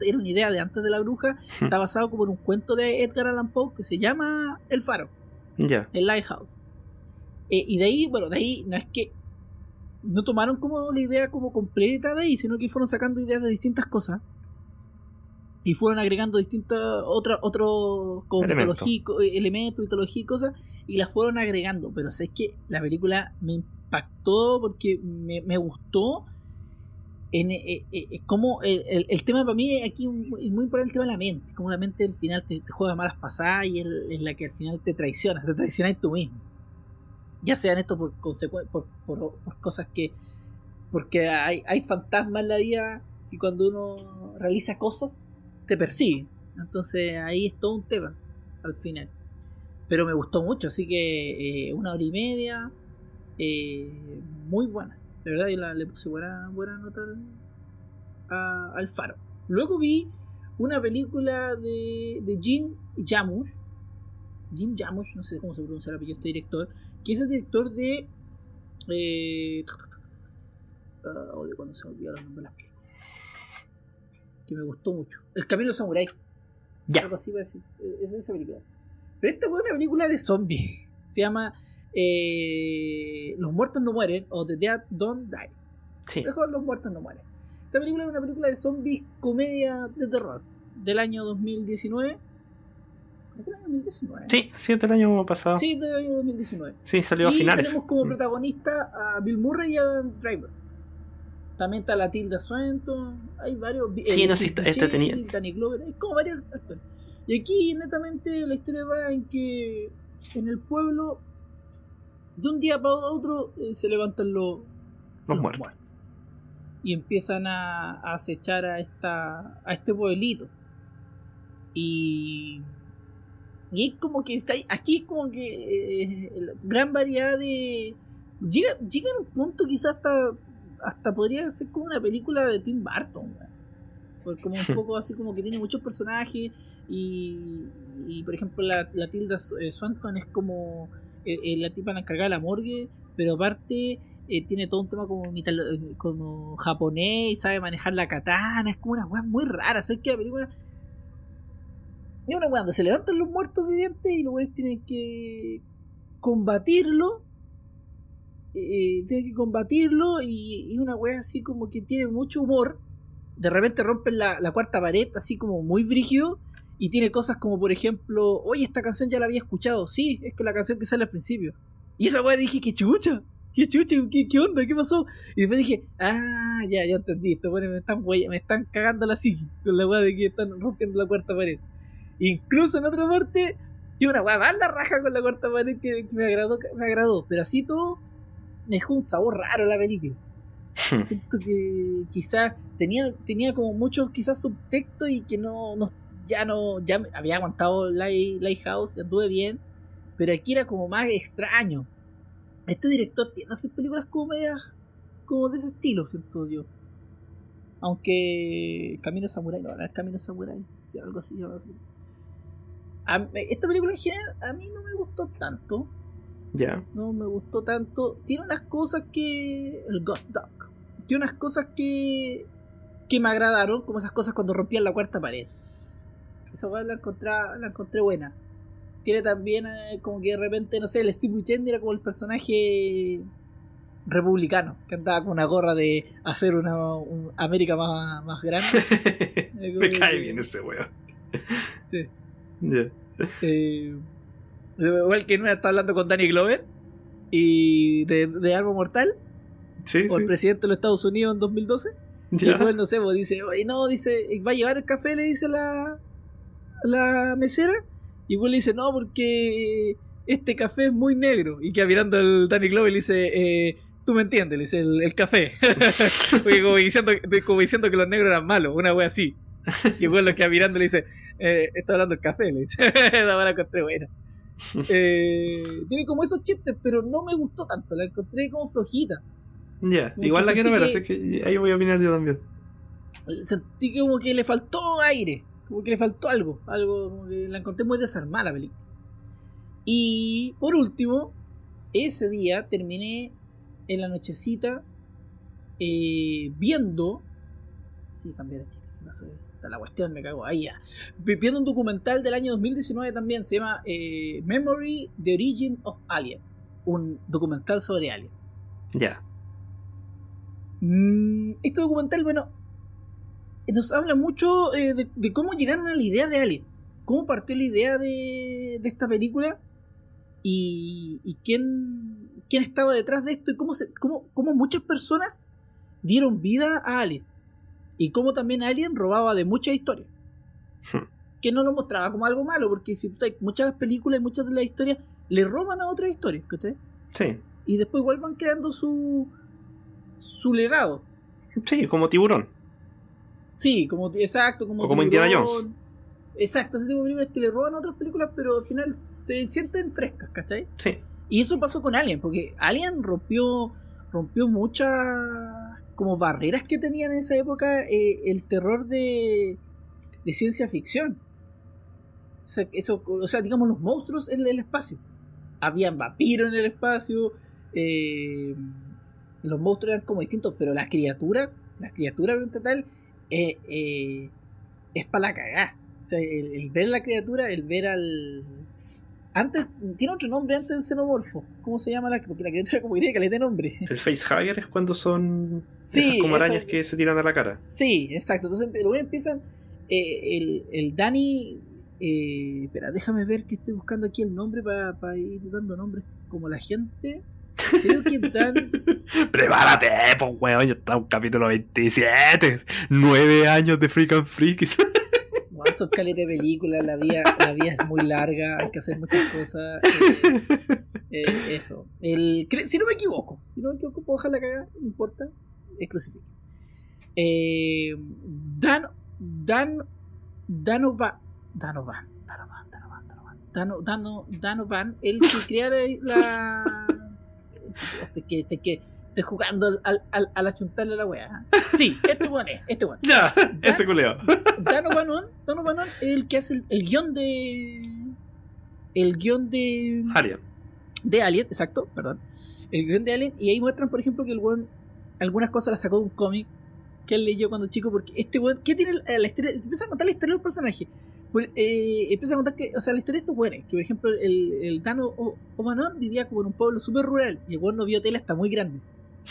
S1: era una idea de antes de la bruja, hmm. está basado como en un cuento de Edgar Allan Poe que se llama El Faro, el Lighthouse. Eh, y de ahí, bueno, de ahí no es que no tomaron como la idea como completa de ahí, sino que fueron sacando ideas de distintas cosas. y fueron agregando distintos otros otro, como
S2: Elemento.
S1: mitología, co- eh, elementos, mitología y cosas, y las fueron agregando. Pero sé que la película me impactó porque me, me gustó. En, eh, eh, como el, el- el tema para mí aquí es muy importante el tema de la mente, como la mente al final te, te juega malas pasadas y es la que al final te traiciona, te traicionas tú mismo. Ya sean esto por, por, por, por cosas que. Porque hay, hay fantasmas en la vida y cuando uno realiza cosas te persigue. Entonces ahí es todo un tema al final. Pero me gustó mucho, así que eh, una hora y media, eh, muy buena. De verdad, yo la- le puse buena, buena nota al, a- al faro. Luego vi una película de, de Jim Jarmusch. Jim Jarmusch, no sé cómo se pronuncia el apellido este director, que es el director de. Eh, ah, odio cuando se me olvidan los nombres de las películas. Que me gustó mucho. El Camino del Samurai.
S2: Ya.
S1: Algo así parece. Es esa película. Pero esta fue una película de zombies. Se llama eh, Los muertos no mueren o The Dead Don't Die.
S2: Sí.
S1: Mejor Los muertos no mueren. Esta película es una película de zombies comedia de terror del año 2019. ¿Es el año 2019?
S2: Sí, sí, del año pasado. Sí,
S1: Sí, del año 2019.
S2: salió a
S1: y
S2: finales.
S1: tenemos como
S2: Mm.
S1: protagonista a Bill Murray y a Adam Driver. También está la Tilda Swinton. Hay varios.
S2: Sí,
S1: eh,
S2: no, sí, esta
S1: Buscemi,
S2: tenía-
S1: Danny Glover. Hay como varios actores. Y aquí, netamente, la historia va en que en el pueblo, de un día para otro, eh, se levantan los,
S2: Los muertos.
S1: Y empiezan a, a acechar a, esta, a este pueblito. Y. Y es como que está aquí es como que eh, gran variedad de. Llega, llega a un punto quizás hasta. Hasta podría ser como una película de Tim Burton. Porque como un poco así como que tiene muchos personajes. Y, y por ejemplo la, la Tilda eh, Swanton es como eh, la tipa encargada de la morgue. Pero aparte eh, tiene todo un tema como, como japonés y sabe manejar la katana. Es como una weá muy rara. ¿Sabes que la película es una donde se levantan los muertos vivientes y los weones tienen que combatirlo. Eh, tienen que combatirlo y, una weá así como que tiene mucho humor. De repente rompen la, cuarta pared, así como muy brígido. Y tiene cosas como, por ejemplo, oye, esta canción ya la había escuchado. Sí, es que la canción que sale al principio. Y esa weá dije, qué chucha, qué chucha, qué, onda, qué pasó. Y después dije, ah, ya, ya entendí. Estos weones me están, wea- me están cagando la psiqui con la weá de que están rompiendo la cuarta pared. Incluso en otra parte, tiene una weá más la raja con la cuarta pared que, que me agradó, me agradó. Pero así todo, me dejó un sabor raro la película. Siento que quizás tenía, tenía como muchos quizás subtextos y que no, no ya no, ya había aguantado Light- Lighthouse, anduve bien, pero aquí era como más extraño. Este director tiene hacer películas como medias, como de ese estilo, siento yo. Aunque Camino Samurai, no, es Camino Samurai, algo así. algo así. A- esta película en general a mí no me gustó tanto
S2: Ya.
S1: no me gustó tanto. Tiene unas cosas que. El Ghost Dog. Tiene unas cosas que. que me agradaron, como esas cosas cuando rompían la cuarta pared. Esa weá la encontré, la encontré buena. Tiene también eh, como que de repente, no sé, el Steve Buscemi era como el personaje republicano, que andaba con una gorra de hacer una un América más, más grande.
S2: Me cae bien ese weón.
S1: Sí.
S2: Ya.
S1: Eh, igual que no está hablando con Danny Glover y de, de Arma Mortal.
S2: Sí,
S1: o el presidente de los Estados Unidos en 2012. Y después, no sé, pues, dice, oye, no, dice, ¿va a llevar el café? Le dice la, la mesera. Y pues le dice, no, porque este café es muy negro. Y que mirando el Danny Glover le dice, eh, tú me entiendes, le dice, el, el café. Como diciendo, como diciendo que los negros eran malos, una wea así. Y pues lo que mirando le dice, eh, está hablando del café, le dice, la encontré buena. Eh, tiene como esos chistes, pero no me gustó tanto, la encontré como flojita.
S2: Ya. Igual la quiero ver,
S1: que-
S2: así que ahí voy a opinar yo también.
S1: sentí como que le faltó aire, como que le faltó algo, algo como que la encontré muy desarmada la película. Y por último, ese día terminé en la nochecita eh, viendo, sí, cambiar de chile, no sé, la cuestión me cago ahí Viendo un documental del año 2019 también, se llama eh, Memory: The Origin of Alien, un documental sobre Alien.
S2: Ya.
S1: Mm, este documental, bueno, nos habla mucho eh, de, de cómo llegaron a la idea de Alien. Cómo partió la idea de, de esta película y, y quién, quién estaba detrás de esto y cómo, se, cómo, cómo muchas personas dieron vida a Alien. Y cómo también Alien robaba de muchas historias.
S2: Hmm.
S1: Que no lo mostraba como algo malo, porque si muchas películas y muchas de las historias le roban a otras historias. ¿cachai?
S2: Sí.
S1: Y después igual van creando su, su legado.
S2: Sí, como tiburón.
S1: Sí, como exacto, como,
S2: O como Indiana
S1: Tiburón.
S2: Jones.
S1: Exacto, ese tipo de películas que le roban a otras películas, pero al final se sienten frescas, ¿cachai?
S2: Sí.
S1: Y eso pasó con Alien, porque Alien rompió rompió muchas como barreras que tenían en esa época eh, el terror de, de ciencia ficción. O sea, digamos los monstruos en el espacio. Habían vampiros en el espacio. eh, los monstruos eran como distintos, pero las criaturas, las criaturas total, eh, es para la cagá. O sea, el, el ver la criatura, el ver al. Antes, tiene otro nombre antes del xenomorfo. ¿Cómo se llama la Porque la criatura como que tiene caleta de nombre.
S2: El facehugger es cuando son
S1: Sí,
S2: esas como
S1: eso-
S2: arañas que se tiran a la cara.
S1: Sí, exacto. Entonces, luego empiezan. eh, el, el Dani. eh, espera, déjame ver que estoy buscando aquí el nombre para ir dando nombres como la gente. Creo que Dan.
S2: Prepárate, pues weón, ya está un capítulo 27. Nueve años de Freak and Freaks.
S1: Bueno, son de películas, la vida, la es muy larga, hay que hacer muchas cosas. eh, eh, eso. El, si no me equivoco, si no me equivoco, puedo dejar la cagada, no importa. Es crucifijo. Eh, Dan. Dan. Danovan. Danovan. Danovan. Dano, Dano, Danovan, el que crea la. que, que estoy jugando al, al, al, achuntarle a la wea. ¿eh? Sí, este bueno es, este bueno.
S2: ya, ese culeo.
S1: Dano Bannon, Dano Bannon es el que hace el, el guion de. El guion de.
S2: Alien.
S1: De Alien, exacto, perdón. El guion de Alien, y ahí muestran, por ejemplo, que el weón algunas cosas las sacó de un cómic que él leyó cuando chico, porque este weón, ¿qué tiene la, la historia? Empieza a contar la historia del personaje. Pues, eh, empieza a contar que, o sea, la historia de estos weones, que por ejemplo, el, el Dano O- O'Bannon vivía como en un pueblo súper rural, y el weón no vio tele hasta muy grande.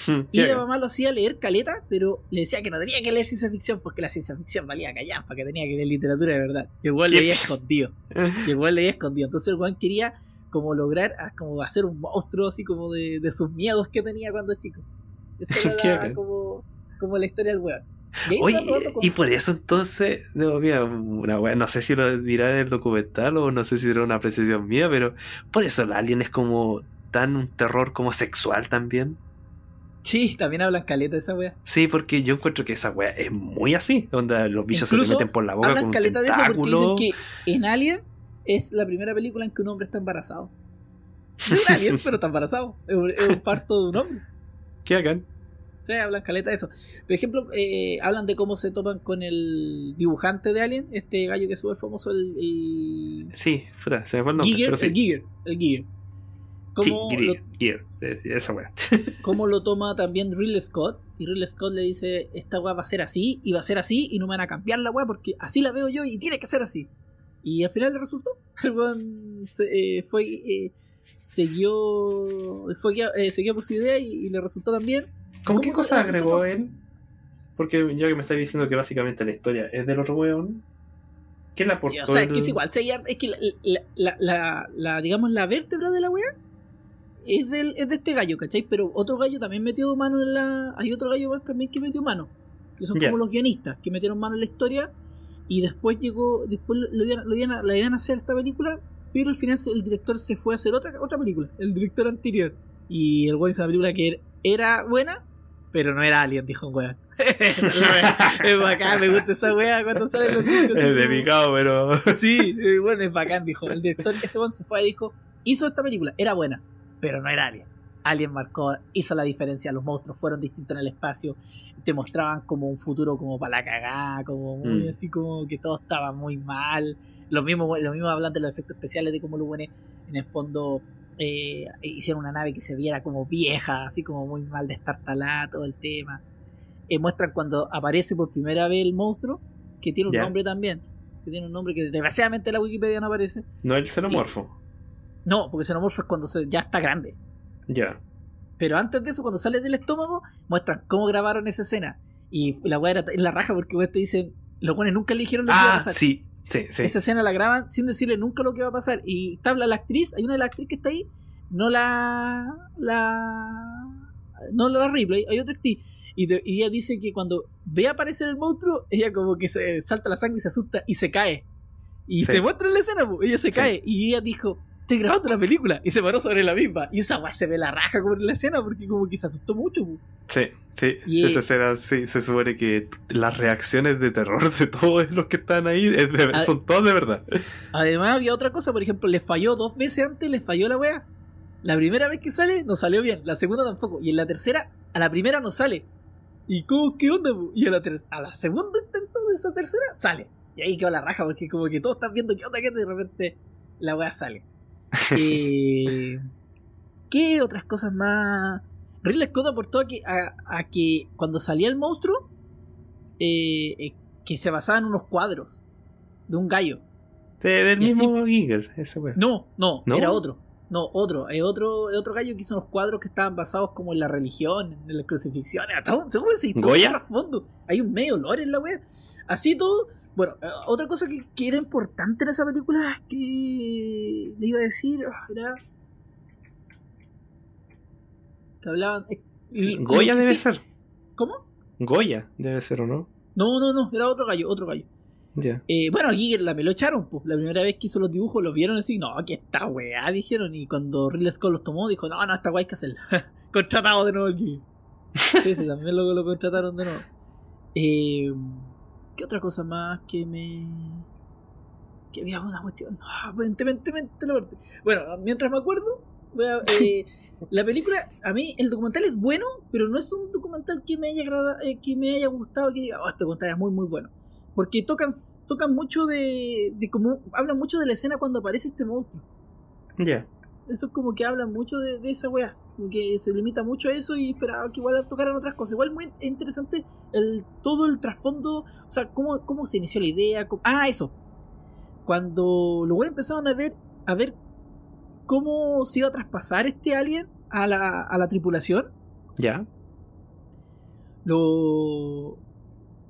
S1: Y
S2: ¿Qué
S1: la mamá lo hacía leer caleta, pero le decía que no tenía que leer ciencia ficción porque la ciencia ficción valía callar, para que tenía que leer literatura de verdad. Y el weón leía escondido. Y el weón leía escondido. Entonces el weón quería como lograr ah, como hacer un monstruo así como de, de sus miedos que tenía cuando chico. Esa era como, como la historia del weón. Y
S2: Oye, y por eso entonces, no, mira, una wea, no sé si lo dirá en el documental o no sé si era una apreciación mía, pero por eso el alien es como tan un terror como sexual también.
S1: Sí, también hablan caleta de esa wea.
S2: Sí, porque yo encuentro que esa wea es muy así, onda los bichos se te meten por la boca con
S1: Hablan
S2: un
S1: caleta de eso porque dicen que en Alien es la primera película en que un hombre está embarazado. No es un alien, pero está embarazado. Es un, es un parto de un hombre.
S2: ¿Qué hagan?
S1: Sí, hablan caleta de eso. Por ejemplo, eh, hablan de cómo se topan con el dibujante de Alien, este gallo que es súper famoso, el, el
S2: Sí, fuera, se me fue el nombre,
S1: Giger,
S2: pero sí.
S1: el Giger, el Giger.
S2: Sí,
S1: Cómo,
S2: Gear,
S1: lo,
S2: Gear, eh, esa wea.
S1: cómo lo toma también Ridley Scott. Y Ridley Scott le dice, esta weá va a ser así, y va a ser así, y no me van a cambiar la weá porque así la veo yo y tiene que ser así. Y al final le resultó. El weón se- eh, fue, eh, siguió, fue, eh, siguió por su idea y, y le resultó también.
S2: ¿Cómo
S1: ¿Cómo
S2: qué cosa agregó él? Porque ya que me está diciendo que básicamente la historia es del otro weón. ¿Qué le
S1: Sí,
S2: aportó?
S1: o sea, es
S2: el-
S1: que es igual, sí, es que la, la, la, la- la, digamos, la vértebra de la wea es, del, es de este gallo, ¿cachai? Pero otro gallo también metió mano en la... Hay otro gallo más también que metió mano, que son
S2: Ya.
S1: como los guionistas, que metieron mano en la historia y después llegó, después lo iban, lo iban a, la iban a hacer esta película, pero al final el director se fue a hacer otra, otra película, el director anterior. Y el weón hizo una película que era, buena, pero no era Alien, dijo un weón. Es bacán, me gusta esa wea cuando salen los
S2: Es de picado, pero.
S1: Sí, eh, bueno, es bacán, dijo. El director, ese one se fue y dijo, hizo esta película, era buena, pero no era Alien. Alien marcó, hizo la diferencia, los monstruos fueron distintos en el espacio, te mostraban como un futuro como para la cagada, como muy
S2: Mm.
S1: así como que todo estaba muy mal. Lo mismo, lo mismo hablan de los efectos especiales, de cómo los buenos en el fondo eh, hicieron una nave que se viera como vieja, así como muy mal destartalada, todo el tema. Eh, muestran cuando aparece por primera vez el monstruo, que tiene un nombre también, que tiene un nombre que desgraciadamente en la Wikipedia no aparece.
S2: No el xenomorfo.
S1: No, porque xenomorfo es cuando se, ya está grande.
S2: Ya.
S1: Pero antes de eso, cuando sale del estómago, muestran cómo grabaron esa escena. Y la weá era en la raja porque weá te dicen, los buenos nunca le dijeron lo que iba a
S2: Ah,
S1: pasar.
S2: sí, sí, sí.
S1: Esa escena la graban sin decirle nunca lo que va a pasar. Y tabla la actriz, hay una de las actrices que está ahí, no la. la. no la Ripley, hay otra actriz. Y, de- y ella dice que cuando ve aparecer el monstruo, ella como que se salta la sangre y se asusta y se cae. Y
S2: Sí.
S1: se muestra en la escena, ella se
S2: Sí.
S1: cae. Y ella dijo, estoy grabando la película. Y se paró sobre la misma. Y esa weá se ve la raja como en la escena porque como que se asustó mucho.
S2: Sí, sí.
S1: Y-
S2: Esa escena, sí, se supone que las reacciones de terror de todos los que están ahí es de-
S1: Ah.
S2: son todas de verdad.
S1: Además había otra cosa, por ejemplo, le falló dos veces antes, le falló la wea. La primera vez que sale no salió bien, la segunda tampoco. Y en la tercera, a la primera no sale. ¿Y cómo, qué onda? Y a la, ter- a la segunda intento de esa tercera sale. Y ahí quedó la raja, porque como que todos están viendo qué onda, y de repente la wea sale. Eh, ¿Qué otras cosas más? Ridley Scott aportó a que, a, a que cuando salía el monstruo, eh, eh, que se basaba en unos cuadros de un gallo.
S2: De- del
S1: Y así-
S2: mismo Giger, ese weón.
S1: No, no,
S2: ¿No?
S1: era otro. No, otro. Es otro, otro gallo que hizo unos cuadros que estaban basados como en la religión, en las crucifixiones. hasta un- trasfondo. Hay un medio lore en la wea. Así todo. Bueno, eh, otra cosa que, que era importante en esa película es que le iba a decir. ah, Era. Que hablaban. eh,
S2: Sí,
S1: lo
S2: Goya debe
S1: sí-
S2: ser.
S1: ¿Cómo?
S2: Goya debe ser, ¿o no?
S1: No, no, no. Era otro gallo, otro gallo.
S2: Ya.
S1: Eh, bueno, aquí la me lo echaron, pues. La primera vez que hizo los dibujos los vieron así, no, que esta weá, dijeron. Y cuando Ridley Scott los tomó, dijo, no, no, esta weá hay que hacerla. Contratado de nuevo aquí. Sí, sí, también lo, lo contrataron de nuevo. Eh, ¿Qué otra cosa más que me. que había una cuestión? Ah, mente, mente, mente, la parte. Bueno, mientras me acuerdo, voy a, eh, la película, a mí, el documental es bueno, pero no es un documental que me haya agrada- eh, que me haya gustado, que diga, oh, este documental es muy, muy bueno. Porque tocan, tocan mucho de, de como, hablan mucho de la escena cuando aparece este monstruo.
S2: Ya.
S1: Eso es como que hablan mucho de, de esa weá. Como que se limita mucho a eso y esperaba que igual tocaran otras cosas. Igual muy interesante el, todo el trasfondo. O sea, cómo, cómo se inició la idea. cómo- ah, eso. Cuando los buenos empezaron a ver, a ver cómo se iba a traspasar este alien a la, a la tripulación.
S2: Ya.
S1: Lo,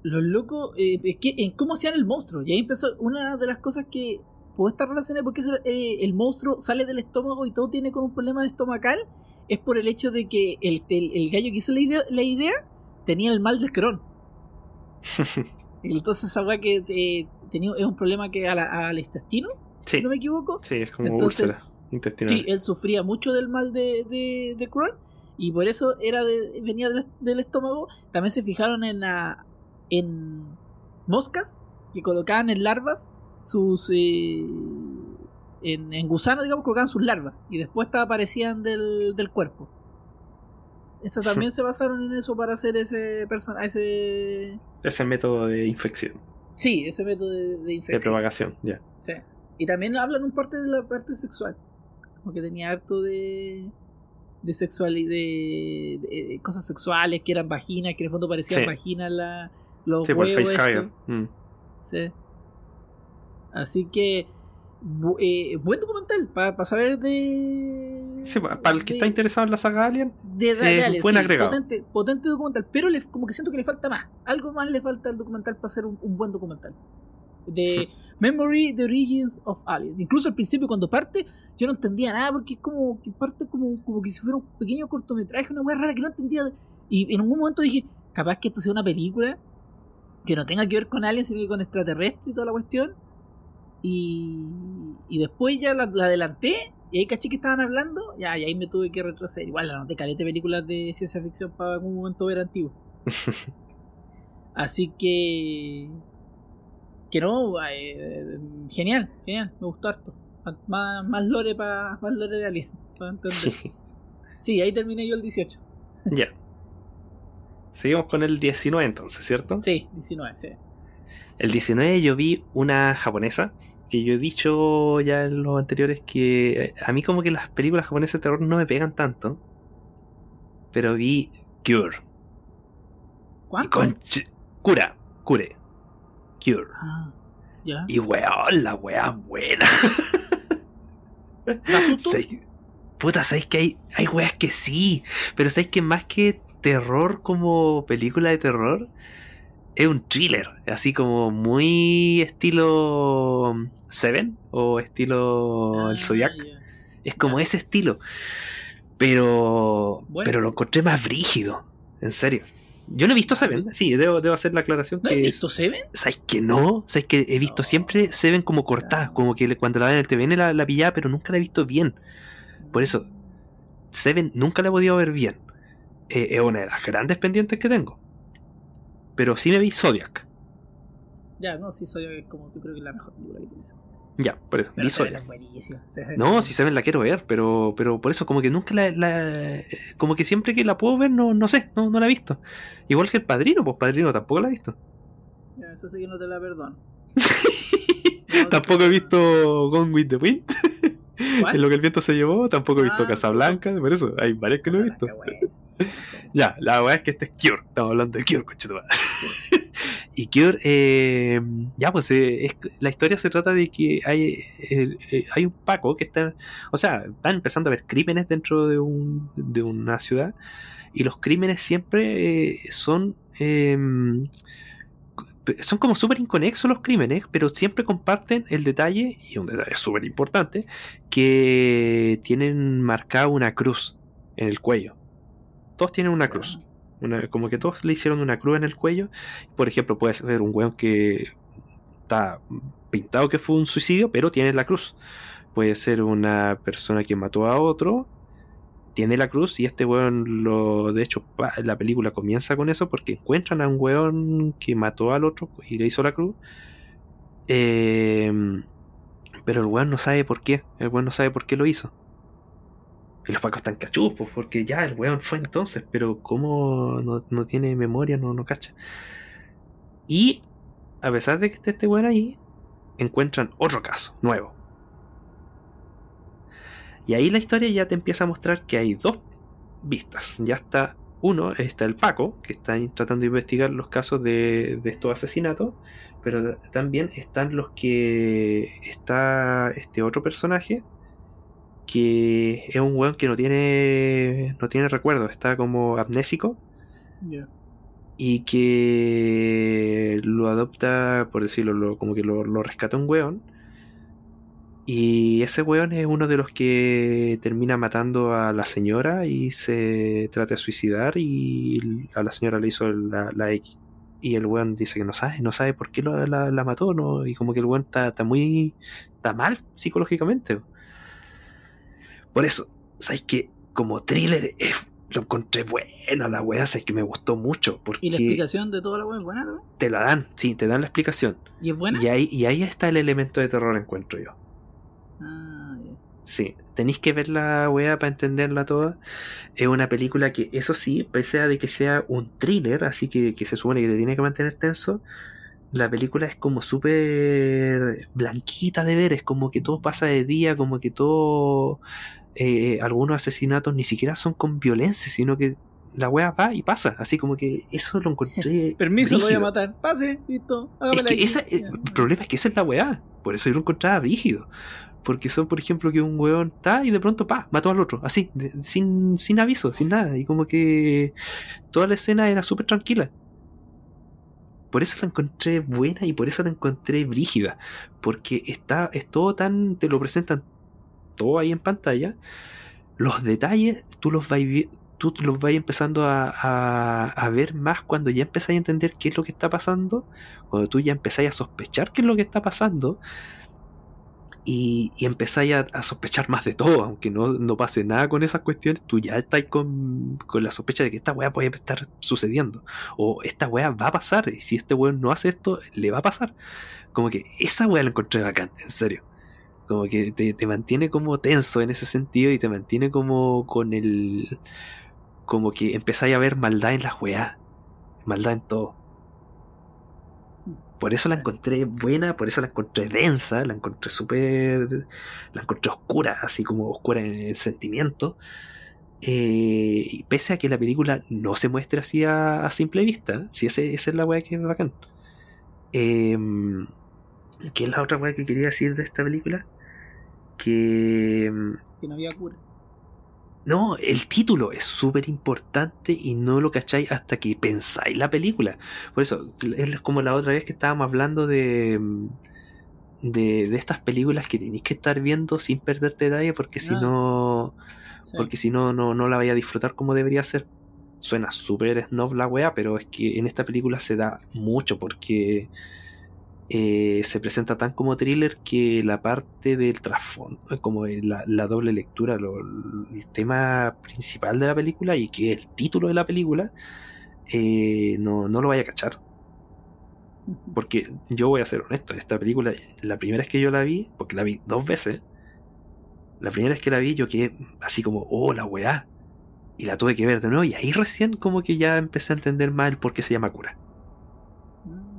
S1: los locos, eh, es que en cómo hacían el monstruo. Y ahí empezó una de las cosas que puede estar relacionada porque eso, eh, el monstruo sale del estómago y todo tiene con un problema estomacal. Es por el hecho de que el, el, el gallo que hizo la idea, la idea tenía el mal del Crohn. Entonces esa weá que eh, tenía es un problema que a la- al intestino,
S2: Sí.
S1: si no me equivoco.
S2: Sí, es como
S1: Entonces,
S2: úlcera intestinal.
S1: Sí, él sufría mucho del mal de, de, de Crohn y por eso era de- venía del, del estómago. También se fijaron en la, en moscas que colocaban en larvas sus eh, en, en gusanos, digamos, colocaban sus larvas y después aparecían del, del cuerpo. Estas también se basaron en eso para hacer ese personaje, ese
S2: Ese método de infección,
S1: sí, ese método de, de
S2: de
S1: infección.
S2: propagación. Ya.
S1: Sí. Y también hablan un parte de la parte sexual. Como que tenía harto de. de sexual y de, de cosas sexuales que eran vaginas, que en el fondo parecían
S2: Sí.
S1: vaginas la, los
S2: Sí, por el
S1: huevos.
S2: facehugger.
S1: estos.
S2: Mm.
S1: Sí. Así que. eh, buen documental para saber de.
S2: Sí, pa- para el que
S1: de-
S2: está interesado en la saga Alien,
S1: de, de- de
S2: eh,
S1: Alien,
S2: buen
S1: sí,
S2: agregado.
S1: Potente, potente documental, pero le- como que siento que le falta más. Algo más le falta al documental para ser un, un buen documental. De Memory, The Origins of Alien. Incluso al principio cuando parte, yo no entendía nada porque es como que parte como, como que si fuera un pequeño cortometraje, una weá rara que no entendía. Y en algún momento dije, capaz que esto sea una película que no tenga que ver con aliens, sino que con extraterrestres y toda la cuestión. Y, y después ya la, la adelanté y ahí caché que estaban hablando, ya, y ahí me tuve que retroceder. Igual la noté caleta de películas de ciencia ficción para algún momento ver antiguo. Así que. Que no, eh, genial, genial, me gustó harto. Más, más lore para más lore de Alien, para entender. Sí, ahí terminé yo el 18.
S2: ya. Seguimos con el 19 entonces, ¿cierto?
S1: Sí, 19, sí.
S2: El 19 yo vi una japonesa que yo he dicho ya en los anteriores que a mí como que las películas japonesas de terror no me pegan tanto. Pero vi Cure.
S1: ¿Cuánto?
S2: Cura, Cure. Cure.
S1: Ah, ya.
S2: Y weón, la weá buena. Sé- Puta, sabéis que hay, hay weas que sí, pero sabéis que más que terror como película de terror, es un thriller, así como muy estilo Seven o estilo El
S1: Ah,
S2: Zodiac. Es como ese estilo. Pero,
S1: Bueno.
S2: pero lo encontré más brígido, en serio. Yo no he visto Seven, sí, debo, debo hacer la aclaración
S1: ¿No
S2: que
S1: visto Seven?
S2: ¿Sabes que no? ¿Sabes que he visto
S1: No.
S2: siempre Seven como cortada? Como que cuando la ven en el TVN la, la pillaba, pero nunca la he visto bien. Por eso, Seven nunca la he podido ver bien. Eh, es una de las grandes pendientes que tengo. Pero sí me vi Zodiac.
S1: Ya, no, sí, soy es como yo creo que es la mejor película que tiene.
S2: Ya, por eso,
S1: Pero
S2: Zodiac.
S1: es
S2: No, si Seven la quiero ver, pero, pero por eso, como que nunca la, la- eh, Como que siempre que la puedo ver, no, no sé, no, no la he visto. Igual que el padrino, pues padrino tampoco la he visto.
S1: Ya, eso sí que no te la perdono.
S2: tampoco he visto Gone with the Wind. En lo que el viento se llevó, tampoco he visto
S1: Ah,
S2: Casablanca, por eso, hay varias que no he visto. Ya, la verdad es que este es Cure, estamos hablando de Cure, conchetumare. y Cure, eh, ya pues eh, la historia se trata de que hay, eh, eh, hay un Paco que está, o sea, están empezando a haber crímenes dentro de, un, de una ciudad y los crímenes siempre son... eh, son como súper inconexos los crímenes, pero siempre comparten el detalle, y un detalle súper importante, que tienen marcada una cruz en el cuello. Todos tienen una cruz. Como que todos le hicieron una cruz en el cuello. Por ejemplo, puede ser un weón que está pintado que fue un suicidio, pero tiene la cruz. Puede ser una persona que mató a otro, tiene la cruz, y este weón lo. De hecho, la película comienza con eso porque encuentran a un weón que mató al otro y le hizo la cruz. Eh, pero el weón no sabe por qué. El weón no sabe por qué lo hizo. Y los pacos están cachuzos, pues, porque ya el weón fue entonces, pero como no, no tiene memoria, no, no cacha. Y a pesar de que esté este weón ahí, encuentran otro caso, nuevo. Y ahí la historia ya te empieza a mostrar que hay dos vistas. Ya está, uno, está el Paco, que está tratando de investigar los casos de, de estos asesinatos, pero también están los que está este otro personaje que es un weón que no tiene no tiene recuerdo, está como amnésico y que lo adopta, por decirlo, lo- como que lo, lo rescata un weón. Y ese weón es uno de los que termina matando a la señora y se trata de suicidar y a la señora le hizo la, la X. Y el weón dice que no sabe, no sabe por qué lo- la, la mató, ¿no? Y como que el weón está, está muy... está mal psicológicamente. Por eso, ¿sabes que Como thriller eh, lo encontré bueno la weá, sabes que me gustó mucho porque
S1: ¿Y la explicación de toda la web es buena también?
S2: te la dan, sí, te dan la explicación.
S1: ¿Y es buena?
S2: Y ahí, y ahí está el elemento de terror, encuentro yo.
S1: Ah, ya.
S2: Sí, tenéis que ver la weá para entenderla toda. Es una película que, eso sí, pese a de que sea un thriller, así que, que se supone que te tiene que mantener tenso, la película es como súper blanquita de ver, es como que todo pasa de día, como que todo... eh, algunos asesinatos ni siquiera son con violencia, sino que la weá va y pasa, así como que eso lo encontré...
S1: Permiso, lo voy a matar. Pase, listo.
S2: Es que esa, el problema es que esa es la weá. Por eso yo lo encontraba brígido. Porque son, por ejemplo, que un weón está y de pronto, pa, mató al otro. Así, de- sin, sin aviso, sin nada. Y como que toda la escena era súper tranquila. Por eso la encontré buena y por eso la encontré brígida. Porque está, es todo tan, te lo presentan todo ahí en pantalla. Los detalles, tú los vas, tú los vas empezando a, a, a ver más cuando ya empezáis a entender qué es lo que está pasando cuando tú ya empezáis a sospechar qué es lo que está pasando y, y empezáis a, a sospechar más de todo, aunque no, no pase nada con esas cuestiones, tú ya estás con, con la sospecha de que esta weá puede estar sucediendo, o esta weá va a pasar, y si este weón no hace esto, le va a pasar. Como que esa weá la encontré bacán, en serio. Como que te, te mantiene como tenso en ese sentido y te mantiene como con el... Como que empezáis a ver maldad en las weá, maldad en todo. Por eso la encontré buena, por eso la encontré densa, la encontré súper. La encontré oscura, así como oscura en el sentimiento. Eh, y pese a que la película no se muestre así a, a simple vista, si ese, esa es la weá que es bacán. Eh, ¿Qué es la otra weá que quería decir de esta película? Que.
S1: Que no había cura.
S2: No, el título es súper importante y no lo cacháis hasta que pensáis la película. Por eso, es como la otra vez que estábamos hablando de, de, de estas películas que tenéis que estar viendo sin perderte detalle porque si no,
S1: Sí.
S2: porque si no, no, no la vaya a disfrutar como debería ser. Suena súper snob la weá, pero es que en esta película se da mucho porque eh, se presenta tan como thriller que la parte del trasfondo, eh, como la, la doble lectura, lo- el tema principal de la película y que el título de la película, eh, no, no lo vaya a cachar. Porque yo voy a ser honesto, esta película, la primera vez que yo la vi, porque la vi dos veces, la primera vez que la vi yo quedé así como, oh, la weá. Y la tuve que ver de nuevo y ahí recién como que ya empecé a entender más el por qué se llama cura.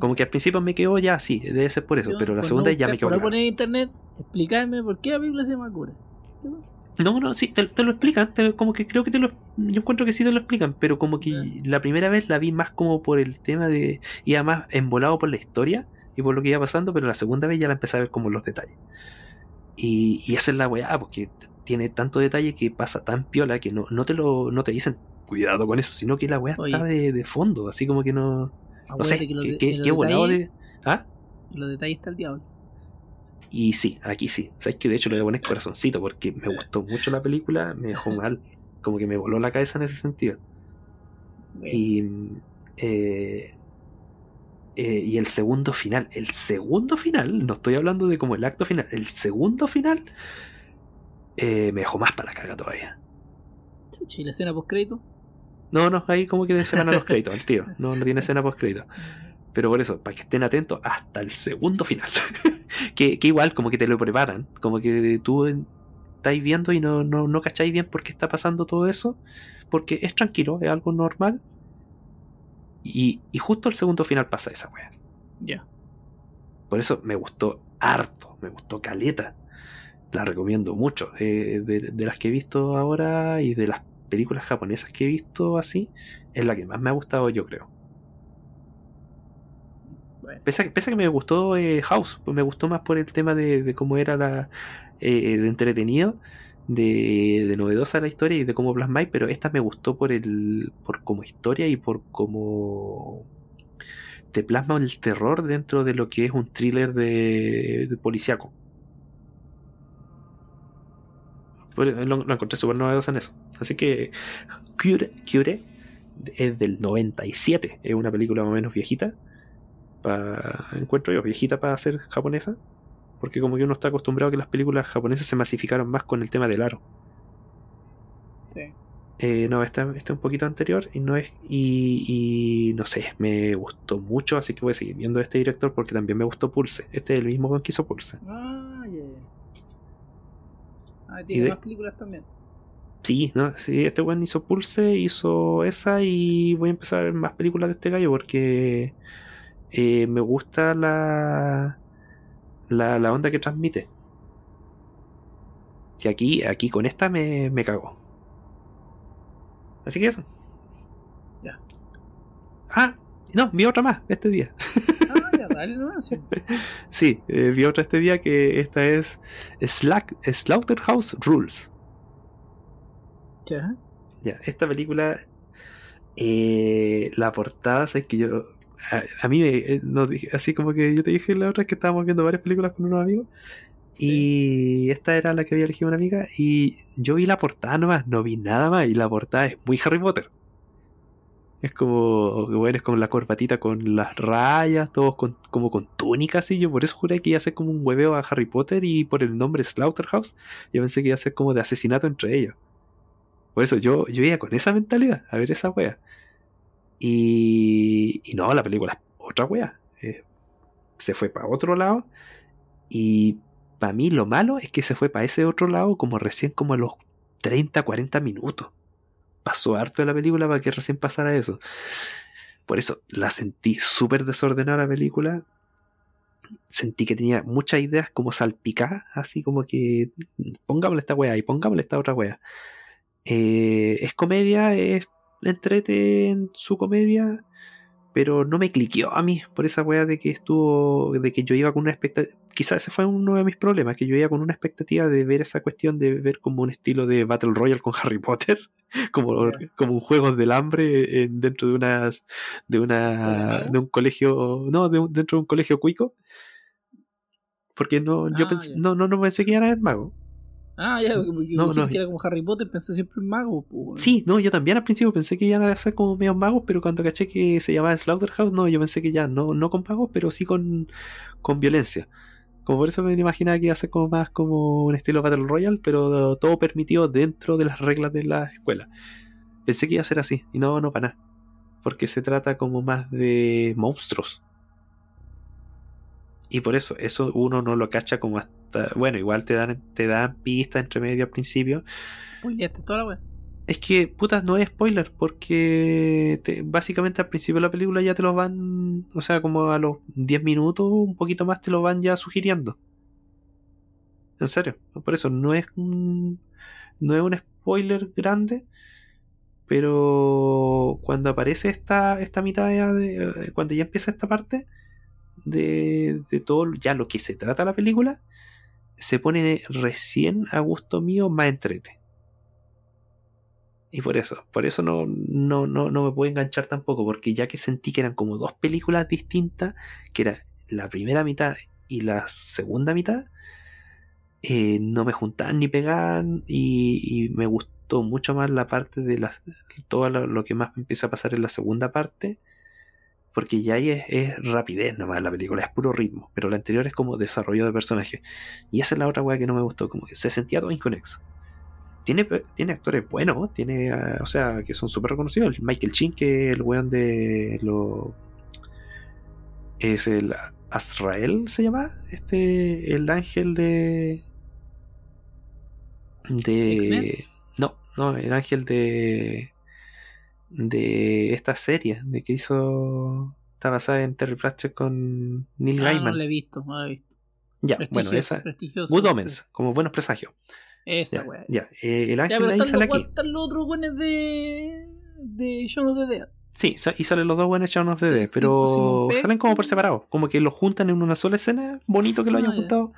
S2: Como que al principio me quedó ya así, debe ser por eso,
S1: Yo,
S2: pero la segunda
S1: no
S2: ya me
S1: buscar-
S2: quedó
S1: Por poner en internet, explicarme por qué la película se llama cura.
S2: No, no, sí, te, te lo explican, te como que creo que te lo... Yo encuentro que sí te lo explican, pero como que la primera vez la vi más como por el tema de... Iba más embolado por la historia y por lo que iba pasando, pero la segunda vez ya la empecé a ver como los detalles. Y, y esa es la weá, porque tiene tanto detalle que pasa tan piola que no, no te lo no te dicen cuidado con eso, sino que la weá
S1: Oye.
S2: está de, de fondo, así como que no... No sé,
S1: Acuérdate que los
S2: qué, qué-
S1: los
S2: qué
S1: detalles-
S2: de... ¿Ah?
S1: los detalles está el diablo.
S2: Y sí, aquí sí. Sabes que de hecho le voy a poner corazoncito porque me gustó mucho la película, me dejó mal, como que me voló la cabeza en ese sentido.
S1: Bueno,
S2: Y, eh, eh, y el segundo final, el segundo final, no estoy hablando de como el acto final, el segundo final eh, me dejó más para la caga todavía.
S1: chucha, ¿y la escena post crédito?
S2: No, no, ahí como que se van a los créditos al tiro. No, no tiene escena post crédito. Pero por eso, para que estén atentos hasta el segundo final. que, que igual como que te lo preparan. Como que tú estáis viendo y no, no, no cacháis bien por qué está pasando todo eso. Porque es tranquilo, es algo normal. Y, y justo el segundo final pasa esa wea.
S1: Ya.
S2: Por eso me gustó harto, me gustó caleta. La recomiendo mucho. Eh, de, de las que he visto ahora y de las películas japonesas que he visto así, es la que más me ha gustado yo creo.
S1: Bueno.
S2: Pese a, que- pese a que me gustó eh, House, pues me gustó más por el tema de, de cómo era la eh, de entretenido, de, de novedosa la historia y de cómo plasmáis, pero esta me gustó por el por como historia y por cómo te plasma el terror dentro de lo que es un thriller de, de policíaco. Lo, lo encontré súper novedoso en eso. Así que Cure, Cure es del 97, es una película más o menos viejita pa- encuentro yo, viejita para ser japonesa. Porque como que uno está acostumbrado a que las películas japonesas se masificaron más con el tema del aro.
S1: Sí.
S2: Eh, no, esta, es un poquito anterior y no es. Y, y no sé, me gustó mucho, así que voy a seguir viendo a este director porque también me gustó Pulse. Este es el mismo que hizo Pulse.
S1: Ah. Ah,
S2: Y
S1: tiene
S2: de-
S1: más películas también.
S2: Sí, no, sí, este buen hizo Pulse, hizo esa y voy a empezar a ver más películas de este gallo porque eh, me gusta la, la, la onda que transmite. Que aquí, aquí con esta me, me cagó. Así que eso.
S1: Ya.
S2: Ah, no, vi otra más este día.
S1: Ah, dale sí.
S2: Sí, eh, vi otra este día que esta es Slack, Slaughterhouse Rules.
S1: Ya.
S2: Ya, esta película, eh, la portada, es que yo, a, a mí me, eh, no así como que yo te dije la otra que estábamos viendo varias películas con unos amigos y esta era la que había elegido una amiga y yo vi la portada nomás, no vi nada más y la portada es muy Harry Potter. Es como, bueno, es como la corbatita con las rayas, todos con, como con túnicas y yo por eso juré que iba a ser como un hueveo a Harry Potter y por el nombre Slaughterhouse yo pensé que iba a ser como de asesinato entre ellos. Por eso yo, yo iba con esa mentalidad a ver esa wea. Y, y no, la película es otra wea. Se fue para otro lado. Y para mí lo malo es que se fue para ese otro lado como recién como a los 30, 40 minutos. Pasó harto de la película para que recién pasara eso. Por eso la sentí súper desordenada la película. Sentí que tenía muchas ideas como salpicadas, así como que pongámosle esta wea y pongámosle esta otra wea. Eh, es comedia, es entrete en su comedia, pero no me cliqueó a mí por esa wea de que estuvo, de que yo iba con una expectativa, quizás ese fue uno de mis problemas, que yo iba con una expectativa de ver esa cuestión de ver como un estilo de Battle Royale con Harry Potter, como, como un juego del hambre dentro de unas de una de un colegio, no, dentro de un colegio cuico. Porque no, yo ah, no, no, no pensé que iban a haber magos.
S1: Ah, ya, no, no, que era como Harry Potter, pensé siempre en magos.
S2: Sí, no, yo también al principio pensé que iban a ser como medio magos, pero cuando caché que se llamaba Slaughterhouse, no, yo pensé que ya, no, no con magos, pero sí con, con violencia. Como por eso me imaginaba que iba a ser como más como un estilo Battle Royale, pero todo permitido dentro de las reglas de la escuela. Pensé que iba a ser así, y no, no para nada. Porque se trata como más de monstruos. Y por eso, eso uno no lo cacha como hasta. Bueno, igual te dan, te dan pistas entre medio al principio.
S1: toda la
S2: Es que, putas, no es spoiler, porque básicamente al principio de la película ya te lo van, o sea, como a los 10 minutos, un poquito más te lo van ya sugiriendo. En serio, por eso no es un, no es un spoiler grande, pero cuando aparece esta, esta mitad de, cuando ya empieza esta parte, de, todo ya lo que se trata la película, se pone recién a gusto mío más entrete. Y por eso, por eso no, no, no, no me puedo enganchar tampoco, porque ya que sentí que eran como dos películas distintas, que era la primera mitad y la segunda mitad, eh, no me juntaban ni pegaban y, me gustó mucho más la parte de la, todo lo, que más me empieza a pasar en la segunda parte porque ya ahí es, rapidez nomás la película, es puro ritmo, pero la anterior es como desarrollo de personaje. Y esa es la otra weá que no me gustó, como que se sentía todo inconexo. Tiene, tiene actores buenos, tiene, ah, o sea, que son súper reconocidos. Michael Chin, que es el weón de lo. Es el Azrael, se llama. Este, el ángel de. De. No, no, el ángel de de esta serie, de que hizo. Está basada en Terry Pratchett con Neil ah, Gaiman.
S1: No la he visto, no la he visto.
S2: Ya, bueno, esa. Good Omens, como buenos presagios.
S1: Esa, ya,
S2: ya. Eh, el ángel ahí sale aquí.
S1: Están los otros buenos de. de Shaun of the Dead.
S2: Sí, y salen los dos buenos Shaun of the Dead, pero salen como por separado, como que los juntan en una sola escena, bonito que lo hayan ah, juntado,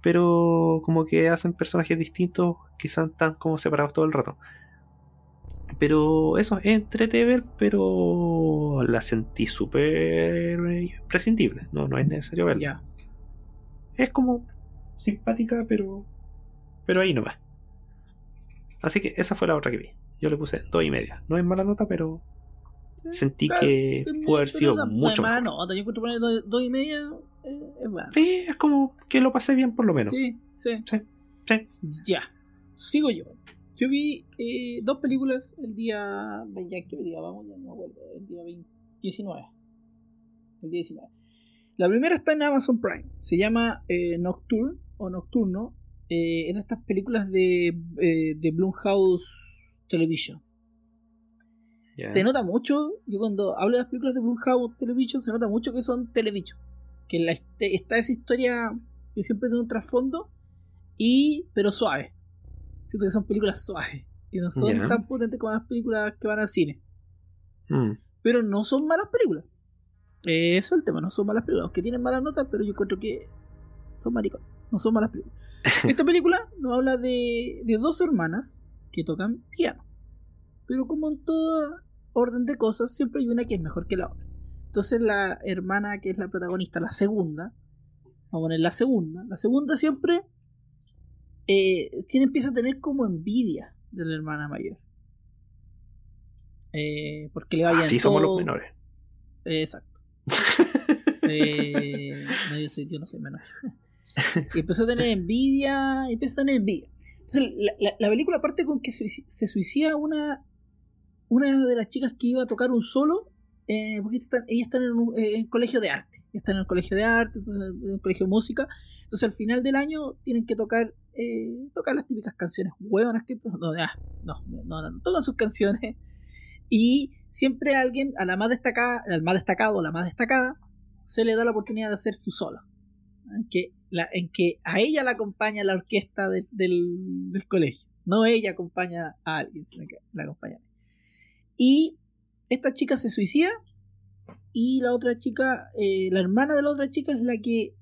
S2: pero como que hacen personajes distintos que están como separados todo el rato. Pero eso, es entrete pero la sentí súper prescindible. No, no es necesario verla. Es como simpática, pero. Pero ahí no va. Así que esa fue la otra que vi. Yo le puse dos y media. No es mala nota, pero sentí que pudo haber sido mucho.
S1: No mala nota, yo encuentro poner dos, y media. Eh, es bueno.
S2: Sí, es como que lo pasé bien por lo menos.
S1: Sí, sí. sí, sí. Ya. Sigo yo. Yo vi eh, dos películas el día. Ya, ¿Qué día vamos? Ya no acuerdo. El día 19. El día 19. La primera está en Amazon Prime. Se llama eh, Nocturne o Nocturno. Eh, en estas películas de, eh, de Blumhouse Television. Se nota mucho, yo cuando hablo de las películas de Blumhouse Television, se nota mucho que son Television. Que la, está esa historia que siempre tiene un trasfondo, y pero suave. Siento que son películas suaves, que no son tan potentes como las películas que van al cine. Mm. Pero no son malas películas. eso es el tema, no son malas películas. Que tienen malas notas, pero yo encuentro que son maricones, no son malas películas. Esta película nos habla de, de dos hermanas que tocan piano. Pero como en toda orden de cosas, siempre hay una que es mejor que la otra. Entonces la hermana que es la protagonista, la segunda, vamos a poner la segunda, la segunda siempre eh, tiene, empieza a tener como envidia de la hermana mayor. Eh, porque le vaya
S2: Así somos los menores.
S1: exacto. eh, no, yo, soy, yo no soy menor. y empezó a tener envidia, y empezó a tener envidia. Entonces, la, la, película parte con que se, suicida una, una de las chicas que iba a tocar un solo, eh, porque ella está en un eh, colegio de arte. Está en el colegio de arte, en el colegio de música. Entonces, al final del año tienen que tocar eh, tocan las típicas canciones huevonas que no, no, no, no, tocan sus canciones y siempre alguien, a la más destacada, al más destacado, la más destacada, se le da la oportunidad de hacer su solo. Que, la, en que a ella la acompaña la orquesta del, del, colegio. No ella acompaña a alguien, sino que la acompaña. Y esta chica se suicida y la otra chica, eh, la hermana de la otra chica es la que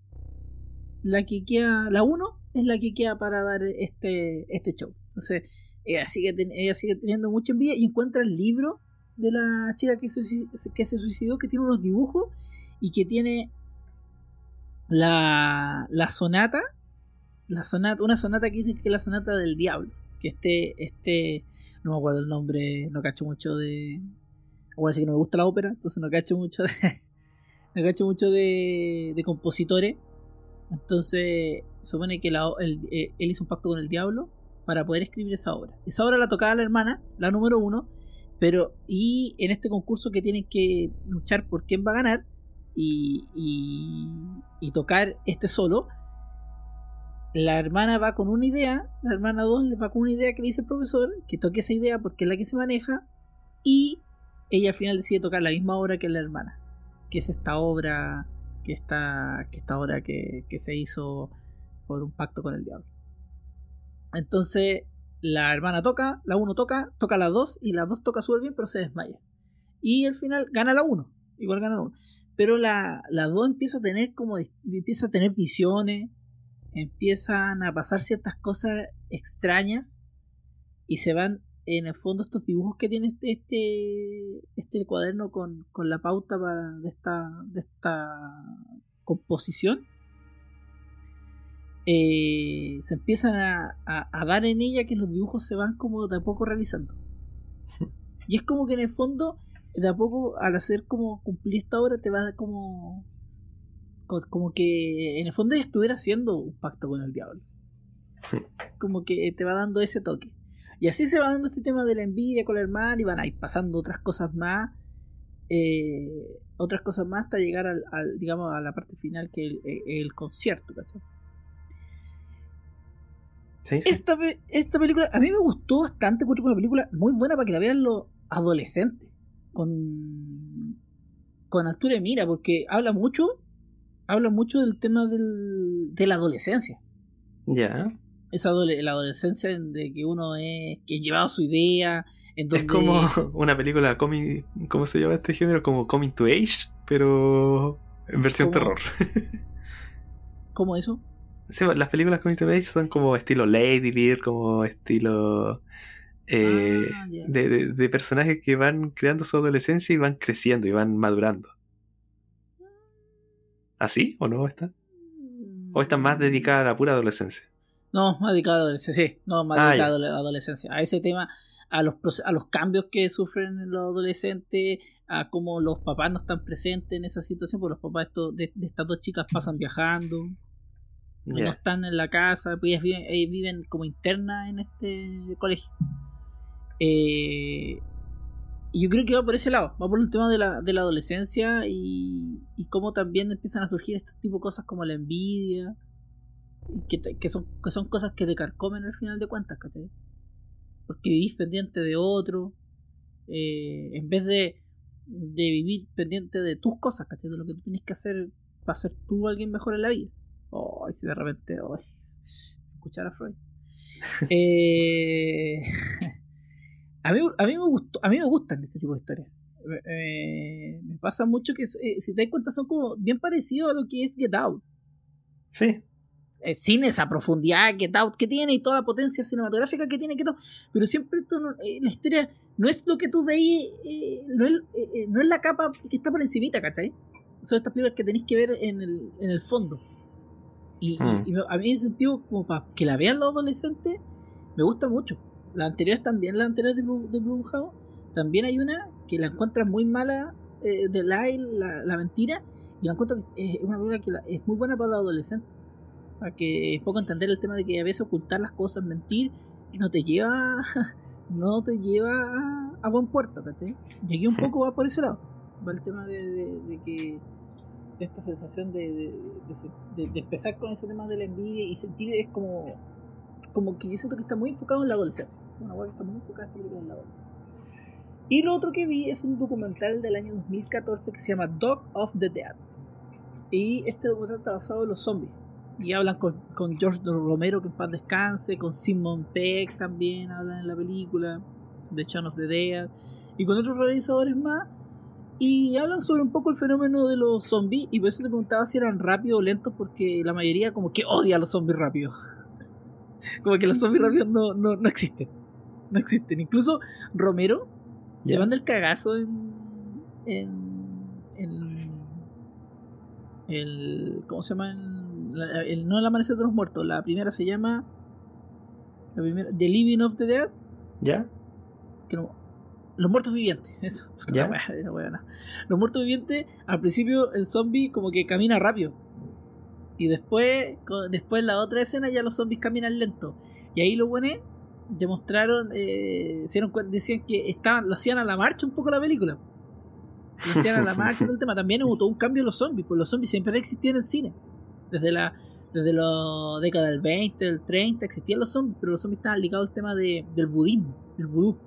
S1: la que queda, la 1 es la que queda para dar este, este show. Entonces, ella sigue, ella sigue teniendo mucha envidia y encuentra el libro de la chica que se, que se suicidó, que tiene unos dibujos y que tiene la, la sonata, la sonata, una sonata que dice que es la sonata del diablo, que este, este, no me acuerdo el nombre, no cacho mucho de, bueno, sí que no me gusta la ópera, entonces no cacho mucho de, no cacho mucho de, de compositores, entonces supone que la, eh, él hizo un pacto con el diablo para poder escribir esa obra. Esa obra la tocaba la hermana, la número uno, pero y en este concurso que tienen que luchar por quién va a ganar y, y, tocar este solo, la hermana va con una idea, la hermana 2 le va con una idea que le dice el profesor, que toque esa idea porque es la que se maneja, y ella al final decide tocar la misma obra que la hermana, que es esta obra que está que esta obra que, que se hizo por un pacto con el diablo. Entonces la hermana toca, la 1 toca, toca la 2 y la 2 toca súper bien, pero se desmaya. Y al final gana la 1, igual gana la 1. Pero la, la 2 empieza a tener como empieza a tener visiones, empiezan a pasar ciertas cosas extrañas y se van en el fondo estos dibujos que tiene este este, este cuaderno con, con la pauta para, de esta de esta composición eh, se empiezan a, dar en ella que los dibujos se van como de a poco realizando. Y es como que en el fondo, de a poco, al hacer como cumplir esta obra, te va como. Como que en el fondo estuviera haciendo un pacto con el diablo. Como que te va dando ese toque. Y así se va dando este tema de la envidia con el hermano y van a ir pasando otras cosas más. Eh, otras cosas más hasta llegar al, digamos, a la parte final que es el, el concierto, ¿cachai? Esta, esta película a mí me gustó bastante, encuentro una película muy buena para que la vean los adolescentes. Con, con altura de mira, porque habla mucho, habla mucho del tema del, de la adolescencia.
S2: Ya.
S1: Esa la adolescencia de que uno es, que llevado su idea.
S2: Es como una película, coming, ¿cómo se llama este género? Como Coming to Age, pero en versión terror.
S1: ¿Cómo eso?
S2: las películas con Internet son como estilo Lady Bird, como estilo eh, ah, de, de, personajes que van creando su adolescencia y van creciendo y van madurando. ¿Así o no está? ¿O está más dedicada a la pura adolescencia?
S1: No, más dedicada a la adolescencia, sí, no, más ah, dedicada a la adolescencia. A ese tema, a los, a los cambios que sufren los adolescentes, a cómo los papás no están presentes en esa situación, porque los papás de, de estas dos chicas pasan viajando no están en la casa, pues ellas viven, como internas en este colegio. Eh, y yo creo que va por ese lado, va por el tema de la, de la adolescencia y, y cómo también empiezan a surgir este tipo de cosas como la envidia, que, que, son, que son cosas que te carcomen al final de cuentas, Porque vivís pendiente de otro, eh, en vez de, de vivir pendiente de tus cosas, ¿cachai? De lo que tú tienes que hacer para ser tú alguien mejor en la vida. Oh, si de repente, oh, escuchar a Freud. Eh, a, mí, a mí me gustó, a mí me gustan este tipo de historias. me pasa mucho que, eh, si te das cuenta, son como bien parecidos a lo que es Get Out.
S2: Sí.
S1: Eh, sin esa profundidad Get Out que tiene y toda la potencia cinematográfica que tiene Get Out. Pero siempre la historia no es lo que tú veis, no, es, no es la capa que está por encimita, ¿cachai? Son estas películas que tenéis que ver en el, en el fondo. Y, hmm. a mí en sentido, como para que la vean los adolescentes, me gusta mucho. Las anteriores también, las anteriores de, Blue, de Blumhouse, también hay una que la encuentras muy mala eh, de la, la, mentira, y la encuentro que es una película que es muy buena para los adolescentes. Para que poco entender el tema de que a veces ocultar las cosas, mentir, no te lleva no te lleva a, buen puerto, ¿cachai? Y aquí un poco va por ese lado. Va el tema de que esta sensación de, de, empezar con ese tema de la envidia y sentir es como como que yo siento que está muy enfocado en la adolescencia una que está muy enfocada en la adolescencia y lo otro que vi es un documental del año 2014 que se llama Dog of the Dead y este documental está basado en los zombies y hablan con, con George Romero que en paz descanse con Simon Peck también hablan en la película de Shaun of the Dead y con otros realizadores más Y hablan sobre un poco el fenómeno de los zombies. Y por eso te preguntaba si eran rápidos o lentos, porque la mayoría como que odia a los zombies rápidos. como que los zombies rápidos no, no, no existen. No existen. Incluso Romero se
S2: Ya.
S1: manda el cagazo en. en. en el. ¿Cómo se llama? En la- el, no el amanecer de los muertos. La primera se llama. La primera, The Living of the Dead.
S2: ¿Ya?
S1: No- los muertos vivientes. Eso. La wea, no. Los muertos vivientes, al principio el zombie como que camina rápido. Y después, después la otra escena ya los zombies caminan lento. Y ahí los buenos demostraron, eh, se dieron cuen- decían que estaban, lo hacían a la marcha un poco la película. Lo hacían a la marcha todo el tema. También hubo todo un cambio en los zombies, porque los zombies siempre han existido en el cine. Desde la desde la década del 20, del 30, existían los zombies, pero los zombies estaban ligados al tema de, del budismo, el vudú.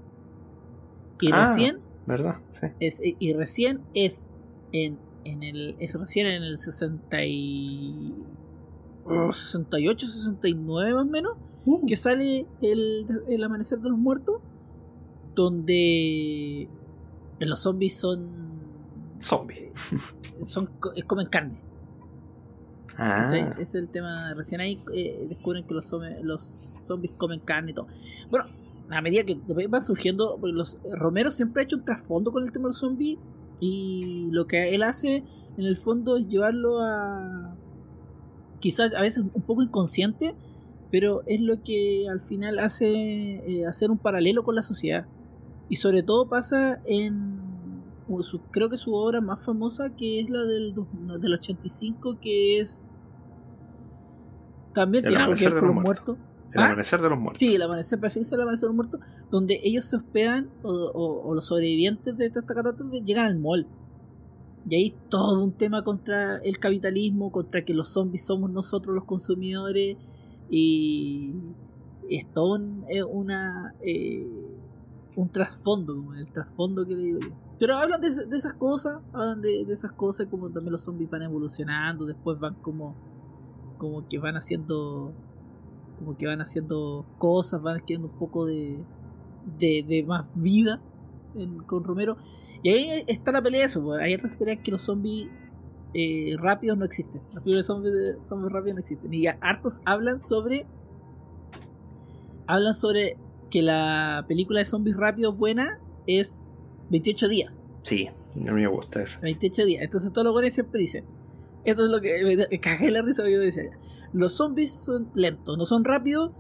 S1: Y
S2: Ah.
S1: recién
S2: ¿Verdad? Sí.
S1: es, y recién es en, en el es recién en el 60 y, oh, 68 69 más o menos
S2: Uh.
S1: que sale el, el amanecer de los muertos donde los zombies son
S2: Zombie.
S1: son co- eh, comen carne
S2: Ah.
S1: Ese es el tema recién ahí eh, descubren que los, zombies- los zombies comen carne y todo bueno a medida que van surgiendo los Romero siempre ha hecho un trasfondo con el tema de los zombies y lo que él hace en el fondo es llevarlo a quizás a veces un poco inconsciente pero es lo que al final hace eh, hacer un paralelo con la sociedad y sobre todo pasa en su- creo que su obra más famosa que es la del, del 85 que es también
S2: El
S1: tiene que ver con
S2: los
S1: muertos
S2: El
S1: ¿Ah?
S2: amanecer de los muertos.
S1: Sí, el amanecer, parece el amanecer de los muertos, donde ellos se hospedan, o, o- o los sobrevivientes de esta catástrofe llegan al mall. Y ahí todo un tema contra el capitalismo, contra que los zombies somos nosotros los consumidores, y es todo un, una, eh, un trasfondo, como el trasfondo que le digo yo. Pero hablan de, esas cosas, hablan de, de esas cosas, como también los zombies van evolucionando, después van como, como que van haciendo como que van haciendo cosas, van adquiriendo un poco de, de, de más vida con Romero. Y ahí está la pelea eso, pues, hay otras peleas que los zombies eh, rápidos no existen. Las películas de zombies, rápidos no existen. Y hartos hablan sobre. Hablan sobre que la película de zombies rápidos buena es 28 días.
S2: Sí, a mí me gusta eso.
S1: 28 días. Entonces todos los buenos siempre dicen. Esto es lo que me, me cagué la risa. Yo decía, los zombies son lentos, no son rápidos.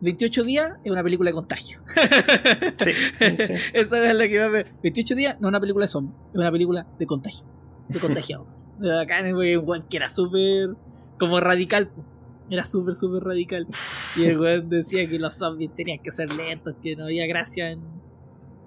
S1: 28 días es una película de contagio.
S2: Sí, sí.
S1: Esa es la que va a ver. 28 días no es una película de zombies, es una película de contagio. De contagiados. Acá en el weón que era súper como radical. Era súper, súper radical. Y el weón decía que los zombies tenían que ser lentos, que no había gracia en,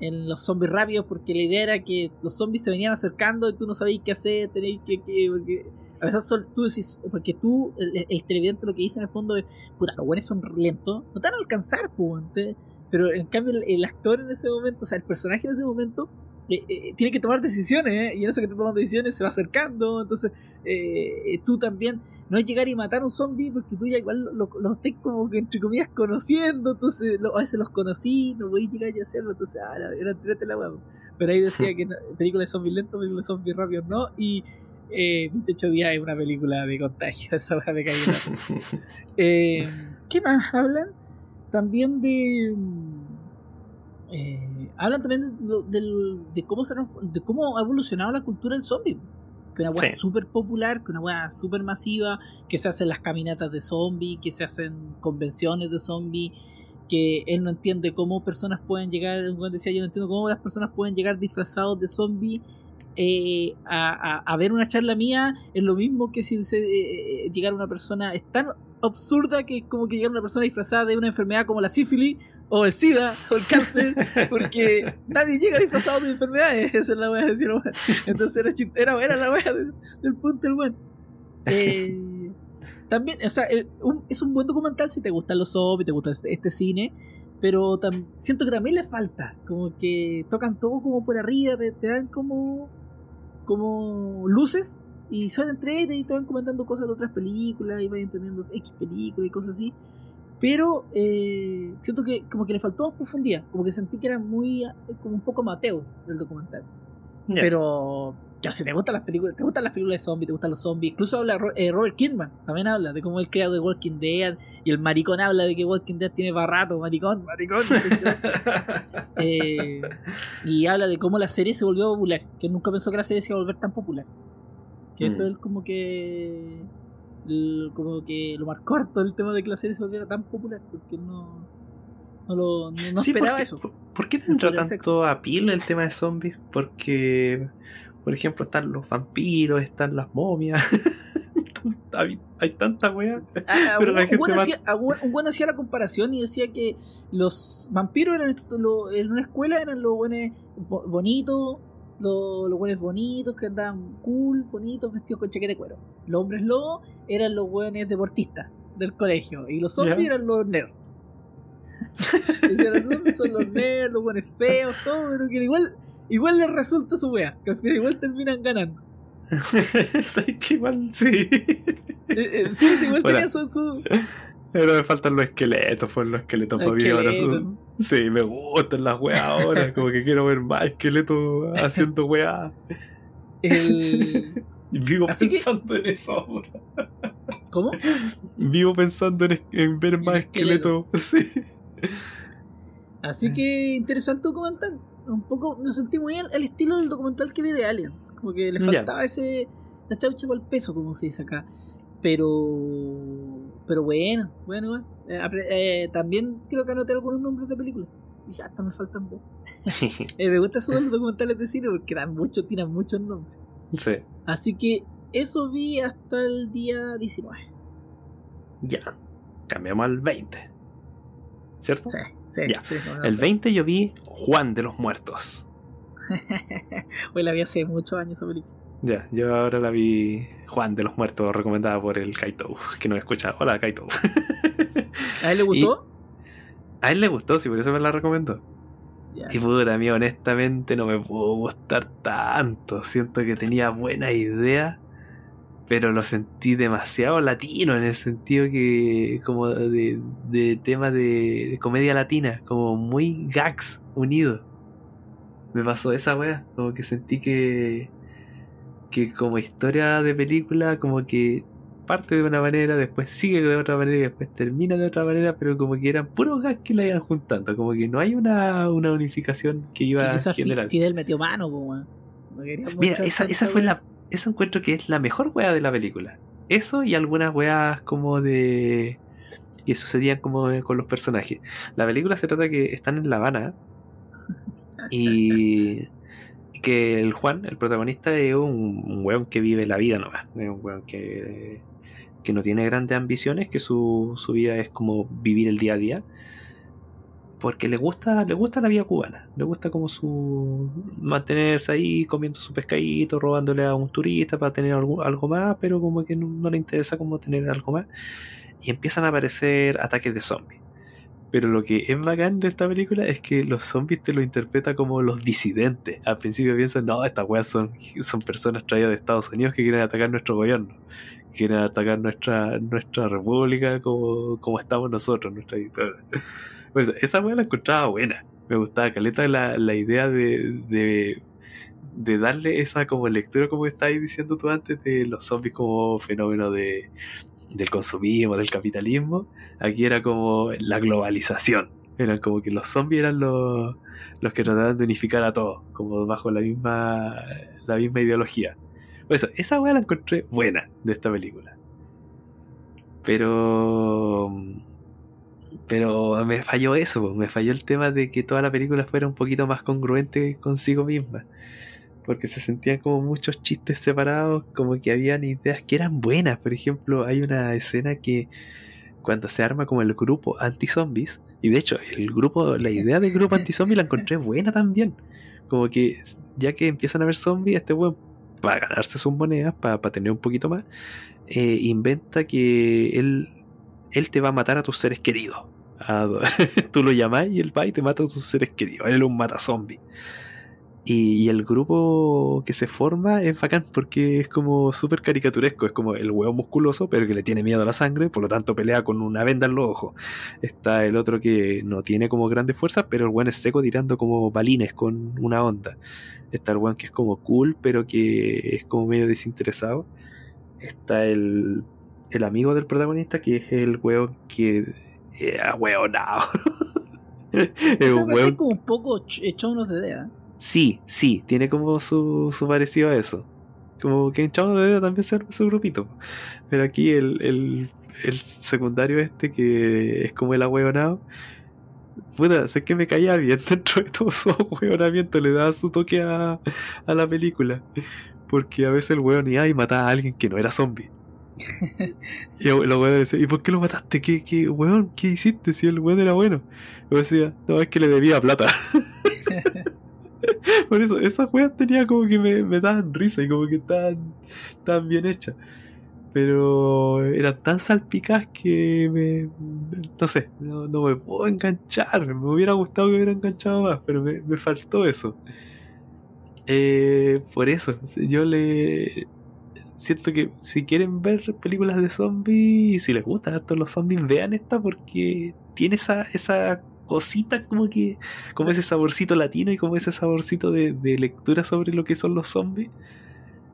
S1: en los zombies rápidos, porque la idea era que los zombies se venían acercando y tú no sabías qué hacer, tenéis que. que porque a veces son- tú decís, porque tú, el, el televidente lo que dice en el fondo es, puta, los buenos son lentos, no te van a alcanzar, te- pero en cambio el, el actor en ese momento, o sea, el personaje en ese momento, eh, eh, tiene que tomar decisiones, ¿eh? y en eso que está tomando decisiones se va acercando, entonces eh, tú también, no es llegar y matar a un zombie porque tú ya igual lo, lo, lo estés como que entre comillas conociendo, entonces lo- a veces los conocí, no voy a llegar y hacerlo, entonces, ah, la- era entrete la hueá. Pero ahí decía que no, película de zombies lentos, película de zombies rápidos no, y eh, 28 días es una película de contagio, esa me cayó en la eh, ¿Qué más hablan? También de. Eh, hablan también de, del- de cómo se, de cómo ha evolucionado la cultura del zombie. Que una weá
S2: Sí.
S1: súper popular, que una weá súper masiva, que se hacen las caminatas de zombie, que se hacen convenciones de zombie, que él no entiende cómo personas pueden llegar, un decía yo no entiendo cómo las personas pueden llegar disfrazados de zombie eh, a, a- a ver una charla mía es lo mismo que si se, eh, eh, llegara una persona es tan absurda que es como que llegara una persona disfrazada de una enfermedad como la sífilis o el SIDA o el cáncer porque nadie llega disfrazado de enfermedades. Esa es la wea de decir entonces era, era, era la wea del, del punto del weón. Eh, también o sea eh, es un buen documental si te gustan los zombies te gusta este, este cine pero siento que también le falta como que tocan todo como por arriba te, dan como como luces y son entre y te van comentando cosas de otras películas y vas entendiendo X películas y cosas así pero eh, siento que como que le faltó más profundidad como que sentí que era muy eh, como un poco mateo del documental. Pero, ya, si te gustan las películas, te gustan las películas de zombies, te gustan los zombies. Incluso habla eh, Robert Kidman, también habla de cómo él creado de Walking Dead. Y el maricón habla de que Walking Dead tiene para rato, maricón, maricón. Eh, y habla de cómo la serie se volvió popular. Que nunca pensó que la serie se iba a volver tan popular. Que eso
S2: Mm.
S1: es como que. Como que lo marcó harto el tema de que la serie se volviera tan popular. Porque no. No, lo, no, no
S2: Sí,
S1: esperaba
S2: porque-
S1: eso.
S2: ¿Por, por qué tendrá tanto apil el tema de zombies? Porque, por ejemplo, están los vampiros, están las momias. hay, hay tantas weas.
S1: Ah,
S2: Pero
S1: un- buen hacía, ah, un- buen hacía la comparación y decía que los vampiros eran lo- en una escuela eran los buenos bo- bonitos, los, los buenos bonitos que andaban cool, bonitos, vestidos con chaqueta de cuero. Los hombres lobos eran los buenos deportistas del colegio y los zombies eran los nerds. Los zombies son los nerds, los buenos feos, todo, pero que igual, igual les resulta su wea, que al final igual terminan ganando.
S2: ¿Sabes qué? Igual sí.
S1: Eh, eh, sí, sí, igual
S2: Hola.
S1: tenían su, su
S2: Pero me faltan los esqueletos, pues los esqueletos para mí ahora son.
S1: esqueleto.
S2: Sí, me gustan las weas ahora. Como que quiero ver más esqueletos haciendo weas.
S1: El...
S2: Y Vivo
S1: Así que-
S2: pensando en eso ahora.
S1: ¿Cómo?
S2: Vivo pensando en, en ver más esqueletos. Sí.
S1: Así que interesante documental. Un poco lo sentí muy al, al estilo del documental que vi de Alien. Como que le
S2: Ya.
S1: faltaba ese. La chaucha para el peso, como se dice acá. Pero. Pero bueno, bueno, igual. Eh, eh, también creo que anoté algunos nombres de películas. Dije, hasta me faltan ver. Eh, me gusta de los documentales de cine porque dan mucho, tiran muchos nombres.
S2: Sí.
S1: Así que eso vi hasta el día 19.
S2: Ya. Cambiamos al 20. ¿Cierto?
S1: Sí, sí,
S2: Ya.
S1: sí, no, no,
S2: El
S1: no.
S2: 20 yo vi Juan de los Muertos.
S1: Hoy la vi hace muchos años esa película.
S2: Ya, yo ahora la vi Juan de los Muertos, recomendada por el Kaito, que no escucha. Hola, Kaito.
S1: ¿A él le gustó?
S2: A él le gustó, sí, por eso me la recomendó.
S1: Ya.
S2: Y puta, a mí honestamente no me pudo gustar tanto. Siento que tenía buena idea, pero lo sentí demasiado latino en el sentido que, como de, de tema de, de comedia latina, como muy gags unidos. Me pasó esa wea, como que sentí que, que como historia de película, como que parte de una manera, después sigue de otra manera y después termina de otra manera, pero como que eran puros gags que la iban juntando, como que no hay una, una unificación que iba a generar.
S1: Fidel metió mano, weón. No quería
S2: Mira, esa, esa fue la. Eso encuentro que es la mejor wea de la película. Eso y algunas weas como de. que sucedían como de- con los personajes. La película se trata que están en La Habana y. que el Juan, el protagonista, es un, un weón que vive la vida nomás. Es un weón que. Que no tiene grandes ambiciones, que su, su vida es como vivir el día a día porque le gusta le gusta la vida cubana le gusta como su mantenerse ahí comiendo su pescadito robándole a un turista para tener algo, algo más pero como que no, le interesa como tener algo más y empiezan a aparecer ataques de zombies pero lo que es bacán de esta película es que los zombies te lo interpreta como los disidentes. Al principio piensan, no, estas weas son, son personas traídas de Estados Unidos que quieren atacar nuestro gobierno, quieren atacar nuestra, nuestra república como, como estamos nosotros, nuestra dictadura. Esa wea la encontraba buena. Me gustaba caleta la, la idea de, de, de darle esa como lectura, como estabas diciendo tú antes, de los zombies como fenómeno de, del consumismo, del capitalismo. Aquí era como la globalización. Eran como que los zombies eran los, los que trataban de unificar a todos, como bajo la misma, la misma ideología. Eso, esa wea la encontré buena de esta película. Pero pero me falló eso, me falló el tema de que toda la película fuera un poquito más congruente consigo misma. Porque se sentían como muchos chistes separados, como que habían ideas que eran buenas. Por ejemplo, hay una escena que cuando se arma como el grupo anti-zombies, y de hecho, el grupo, la idea del grupo anti-zombies la encontré buena también. Como que ya que empiezan a ver zombies, este weón, para ganarse sus monedas, para, para tener un poquito más, eh, inventa que él, él te va a matar a tus seres queridos. Tú lo llamás y él va y te mata a tus seres queridos. Él es un mata zombie. Y, y el grupo que se forma es bacán porque es como súper caricaturesco. Es como el huevo musculoso, pero que le tiene miedo a la sangre, por lo tanto pelea con una venda en los ojos. Está el otro que no tiene como grandes fuerzas, pero el buen es seco tirando como balines con una onda. Está el buen que es como cool, pero que es como medio desinteresado. Está el, el amigo del protagonista, que es el huevo que. Eh, hueonado. es un
S1: es como un poco ch- echado unos de idea.
S2: Sí, sí, tiene como su, su parecido a eso. Como que en Chavo de también se arma su grupito. Pero aquí el, el, el secundario este que es como el ahueonado. Puta, sé que me caía bien dentro de todo su ahueonamiento, le daba su toque a, a la película. Porque a veces el hueón iba y mataba a alguien que no era zombie. Y el hueón decía, ¿y por qué lo mataste? ¿Qué, qué, hueón, qué hiciste si el hueón era bueno? Y yo decía, no, es que le debía plata. Por eso, esas weas tenía como que me, me daban risa y como que estaban, estaban bien hechas. Pero eran tan salpicadas que me. No sé, no, no me puedo enganchar. Me hubiera gustado que me hubiera enganchado más, pero me, me faltó eso. Eh, por eso, yo le. Siento que si quieren ver películas de zombies, y si les gustan harto los zombies, vean esta porque tiene esa, esa cosita como que como ese saborcito latino y como ese saborcito de, de lectura sobre lo que son los zombies.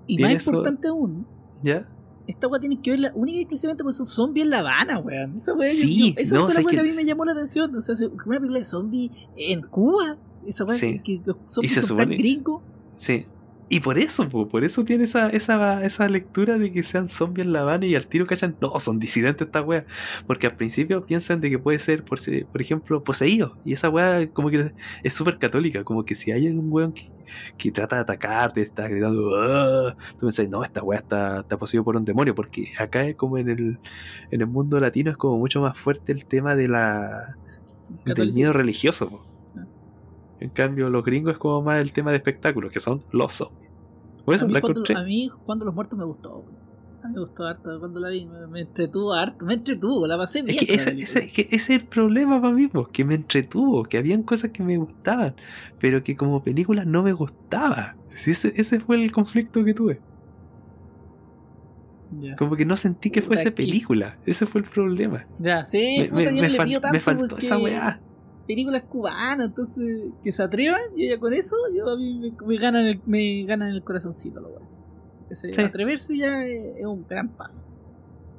S1: Y
S2: Tiene
S1: más
S2: eso-
S1: importante aún,
S2: ¿Ya?
S1: Esta weá tiene que verla única y exclusivamente porque son zombies en La Habana, weón. Esa weá,
S2: Sí,
S1: yo- esa
S2: no,
S1: fue la que... a mí me llamó la atención. O sea, se- una película de zombies en Cuba. Esa weá
S2: Sí.
S1: que, que los zombies son tan
S2: supone-
S1: gringos.
S2: Sí. Y por eso, po, por eso tiene esa, esa, esa lectura de que sean zombies en La Habana y al tiro callan, no, son disidentes estas weas. Porque al principio piensan de que puede ser, por, por ejemplo, poseído. Y esa wea como que es súper católica, como que si hay un weón que, que trata de atacarte, está gritando, "Ah", tú pensás, no, esta wea está, está poseído por un demonio. Porque acá es como en el, en el mundo latino es como mucho más fuerte el tema de la del miedo religioso. po. En cambio, los gringos es como más el tema de espectáculos, que son los zombies.
S1: A, mí cuando, a mí cuando los muertos me gustó. A mí me gustó harto cuando la vi. Me, me entretuvo harto. Me entretuvo, la pasé
S2: Es
S1: bien.
S2: que
S1: la
S2: ese,
S1: película.
S2: ese- que ese es el problema para mí, po, que me entretuvo, que habían cosas que me gustaban, pero que como película no me gustaba. Ese, ese fue el conflicto que tuve.
S1: Ya.
S2: Como que no sentí que fuese película. Ese fue el problema.
S1: Ya, sí,
S2: Me,
S1: puta,
S2: me- me fal- me faltó
S1: porque
S2: esa weá.
S1: Películas cubanas, entonces que se atrevan, yo ya con eso, yo a mí me, me ganan el, me ganan el corazoncito, lo bueno. Ese
S2: Sí.
S1: atreverse ya es, es un gran paso.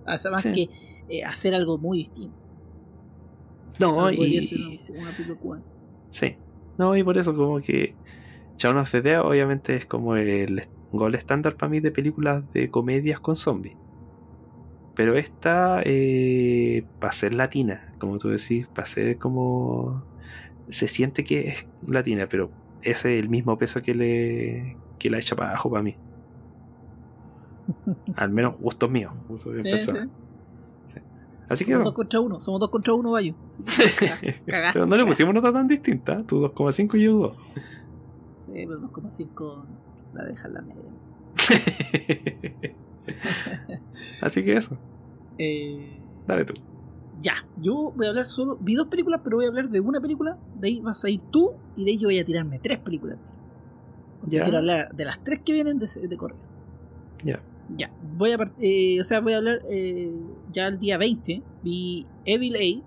S1: Además
S2: Sí.
S1: que eh, hacer algo muy distinto.
S2: No, y,
S1: una.
S2: Sí. No, y por eso como que Shaun of the Dead obviamente es como el gol estándar para mí de películas de comedias con zombies. Pero esta, eh, para ser latina, como tú decís, para ser como... Se siente que es latina, pero ese es el mismo peso que le que la echa para abajo para mí. Al menos gustos míos. Gustos de
S1: Sí,
S2: personas.
S1: sí.
S2: Así que
S1: Somos dos contra uno, somos dos contra uno, Bayo.
S2: Pero no le pusimos nota tan distinta. Tú 2,5 y yo 2.
S1: Sí, pero 2,5 la deja en la media.
S2: Así que eso,
S1: Eh,
S2: dale tú.
S1: ya, yo voy a hablar solo. Vi dos películas, pero voy a hablar de una película. De ahí vas a ir tú y de ahí yo voy a tirarme tres películas.
S2: Ya.
S1: Quiero hablar de las tres que vienen de, de correo.
S2: Ya.
S1: Ya, voy a, eh, o sea, voy a hablar eh, ya el día 20. Vi Evil A,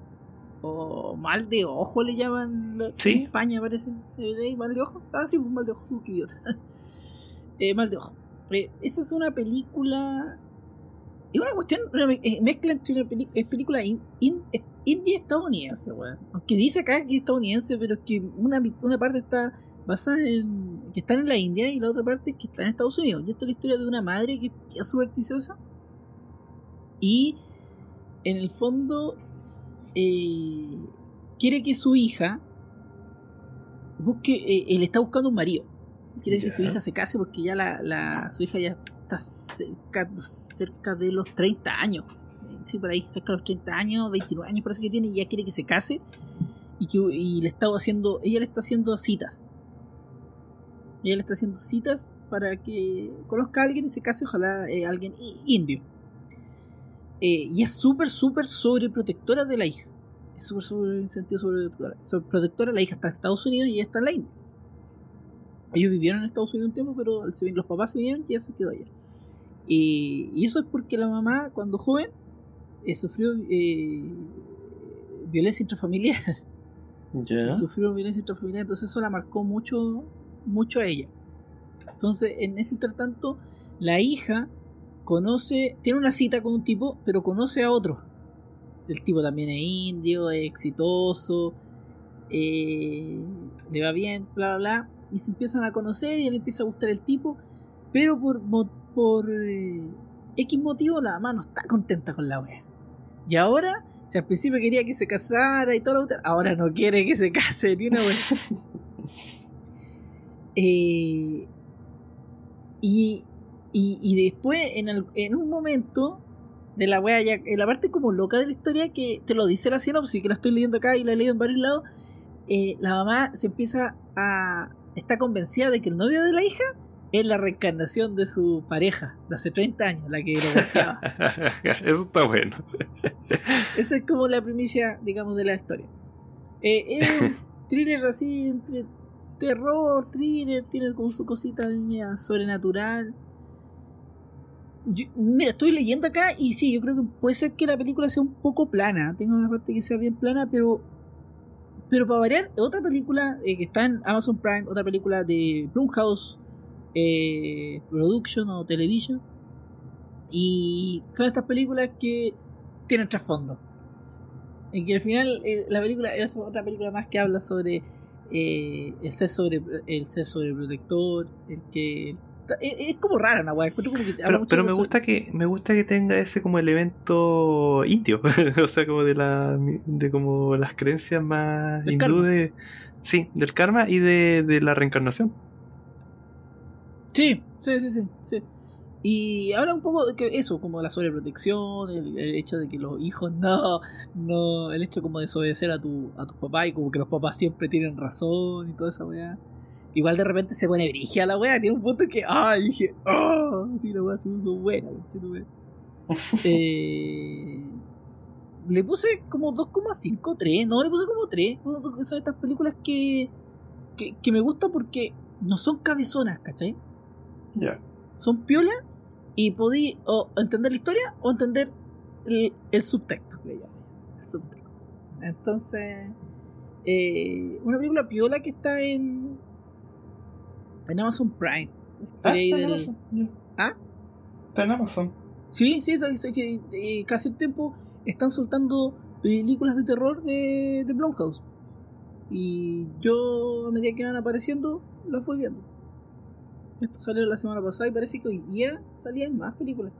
S1: o Mal de Ojo le llaman la-
S2: Sí.
S1: en España, parece. Mal de Ojo. Ah, sí, pues, Mal de Ojo, qué idiota. Eh, Mal de Ojo. Eh, esa es una película. Es una cuestión, eh, mezcla entre una es película in- in- estadounidense, weón. Aunque dice acá que es estadounidense, pero es que una, una parte está basada en. que está en la India y la otra parte es que está en Estados Unidos. Y esto es la historia de una madre que es supersticiosa y en el fondo eh, quiere que su hija busque. eh, él está buscando un marido. Quiere que su hija se case porque ya la, la- su hija ya está cerca, cerca de los 30 años. Sí, por ahí, cerca de los 30 años, 29 años parece que tiene, y ya quiere que se case. Y, que, y le está haciendo, ella le está haciendo citas. Ella le está haciendo citas para que conozca a alguien y se case, ojalá eh, alguien indio. Eh, y es súper, súper sobreprotectora de la hija. Es súper, súper en sentido sobreprotectora. Sobreprotectora, la hija está en Estados Unidos y ella está en la India. Ellos vivieron en Estados Unidos un tiempo, pero los papás se vinieron y ella se quedó allá. Y, y eso es porque la mamá, cuando joven, eh, sufrió eh, violencia intrafamiliar.
S2: Ya.
S1: Sufrió violencia intrafamiliar, entonces eso la marcó mucho, mucho a ella. Entonces, en ese intertanto, la hija conoce, tiene una cita con un tipo, pero conoce a otro. El tipo también es indio, es exitoso, eh, le va bien, bla, bla, bla. Y se empiezan a conocer y le empieza a gustar el tipo, pero por, por eh, X motivo la mamá no está contenta con la wea. Y ahora, si al principio quería que se casara y todo lo ahora no quiere que se case ni una wea. eh, y, y, después, en, en un momento de la wea, ya, en la parte como loca de la historia, que te lo dice la sinopsis, que la estoy leyendo acá y la he leído en varios lados, eh, la mamá se empieza a. está convencida de que el novio de la hija es la reencarnación de su pareja de hace 30 años, la que lo buscaba.
S2: Eso está bueno.
S1: Esa es como la primicia, digamos, de la historia. Eh, es un thriller así entre terror, thriller, tiene como su cosita media sobrenatural. mira, estoy leyendo acá y sí, yo creo que puede ser que la película sea un poco plana. Tengo una parte que sea bien plana, pero. Pero para variar, otra película eh, que está en Amazon Prime, otra película de Blumhouse eh, Production o Television. Y son estas películas que tienen trasfondo. En que al final eh, la película es otra película más que habla sobre el ser sobre el ser sobreprotector, el que es, como rara una
S2: pero, me gusta que me gusta que tenga ese como elemento indio o sea como de la de como las creencias más hindú de sí del karma y de, de la reencarnación.
S1: Sí sí sí sí sí. Y habla un poco de que eso, como la sobreprotección, el, el, hecho de que los hijos no, no, el hecho como de desobedecer a tu, a tus papás y como que los papás siempre tienen razón y toda esa weá. Igual de repente se pone brigia la weá, tiene un punto que, ay, dije, oh, sí, la weá se puso buena, eh, le puse como 2,5, 3, no, le puse como 3. Son estas películas que, que, que me gustan porque no son cabezonas, ¿cachai?
S2: Ya.
S1: Son piolas y podí o entender la historia o entender el, subtexto Entonces, eh, una película piola que está en, en Amazon Prime.
S2: Ah, está en Amazon.
S1: ¿Ah?
S2: Está en Amazon.
S1: Sí, sí, que eh, casi el tiempo están soltando películas de terror de, de Blumhouse. Y yo, a medida que van apareciendo, las voy viendo. Esto salió la semana pasada y parece que hoy día salían más películas.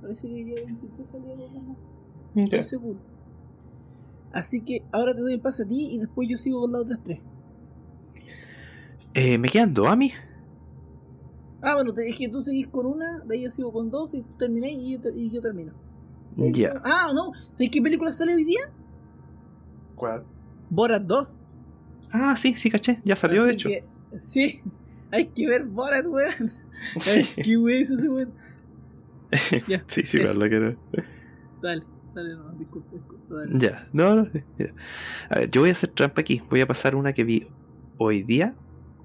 S1: Parece que hoy día 23 salían más. Estoy seguro. Así que ahora te doy el pase a ti y después yo sigo con las otras tres.
S2: Eh, ¿Me quedan dos a mí?
S1: Ah, bueno, te dije tú seguís con una, de ahí yo sigo con dos y tú terminé y yo, y yo termino.
S2: Ya.
S1: Ah, no, ¿sabéis qué película sale hoy día?
S2: ¿Cuál?
S1: Borat 2.
S2: Ah, sí, sí, caché, ya salió de hecho.
S1: sí, hay que ver Borat, weón. Qué weón es ese weón.
S2: Ya, sí, sí, verdad que no.
S1: Dale, dale, no, disculpe, disculpe.
S2: Ya, no, no. A ver, yo voy a hacer trampa aquí. Voy a pasar una que vi hoy día,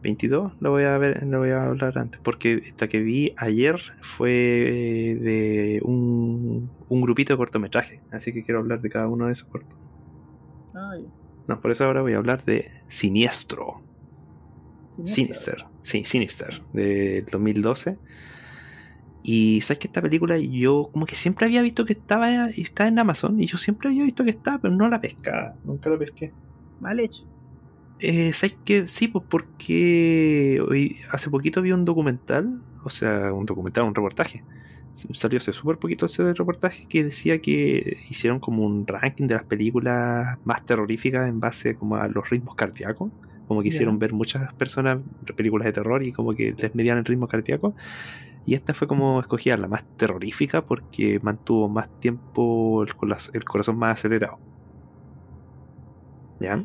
S2: 22, lo voy a ver, lo voy a hablar antes, porque esta que vi ayer fue de un, un grupito de cortometraje, así que quiero hablar de cada uno de esos cortos.
S1: Ay.
S2: No, por eso ahora voy a hablar de Siniestro. Sinister. Sí, Sinister, del 2012. Y sabes que esta película yo como que siempre había visto que estaba, estaba en Amazon y yo siempre había visto que estaba, pero no la pescaba, nunca la pesqué.
S1: Mal hecho.
S2: Eh, ¿Sabes que Sí, pues porque hoy, hace poquito vi un documental, o sea, un documental, un reportaje. Salió hace súper poquito ese reportaje que decía que hicieron como un ranking de las películas más terroríficas en base como a los ritmos cardíacos como que hicieron ver muchas personas películas de terror y como que les medían el ritmo cardíaco. Y esta fue como escogida la más terrorífica porque mantuvo más tiempo el, corazón más acelerado. ¿Ya?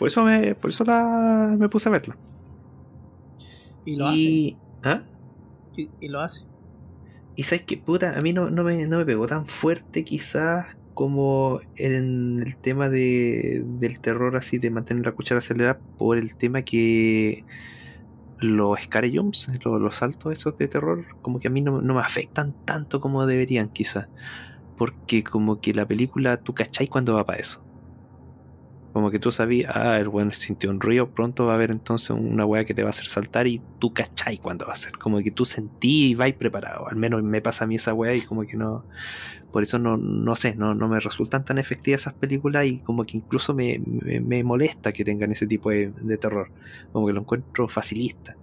S2: Por eso me, por eso la, me puse a verla.
S1: Y lo hace.
S2: ¿Ah?
S1: Y, lo hace.
S2: Y sabes que, puta, a mí no, no, me, no me pegó tan fuerte quizás como en el tema de, del terror así de mantener la cuchara acelerada por el tema que los scary jumps, los, los saltos esos de terror, como que a mí no, no me afectan tanto como deberían quizás. Porque como que la película tú cacháis cuando va para eso. Como que tú sabías, ah, el bueno sintió un ruido, pronto va a haber entonces una weá que te va a hacer saltar y tú cachai cuándo va a ser. Como que tú sentí y vais preparado. Al menos me pasa a mí esa weá y como que no. Por eso no, no sé, no, no me resultan tan efectivas esas películas y como que incluso me, me, molesta que tengan ese tipo de, de, terror. Como que lo encuentro facilista.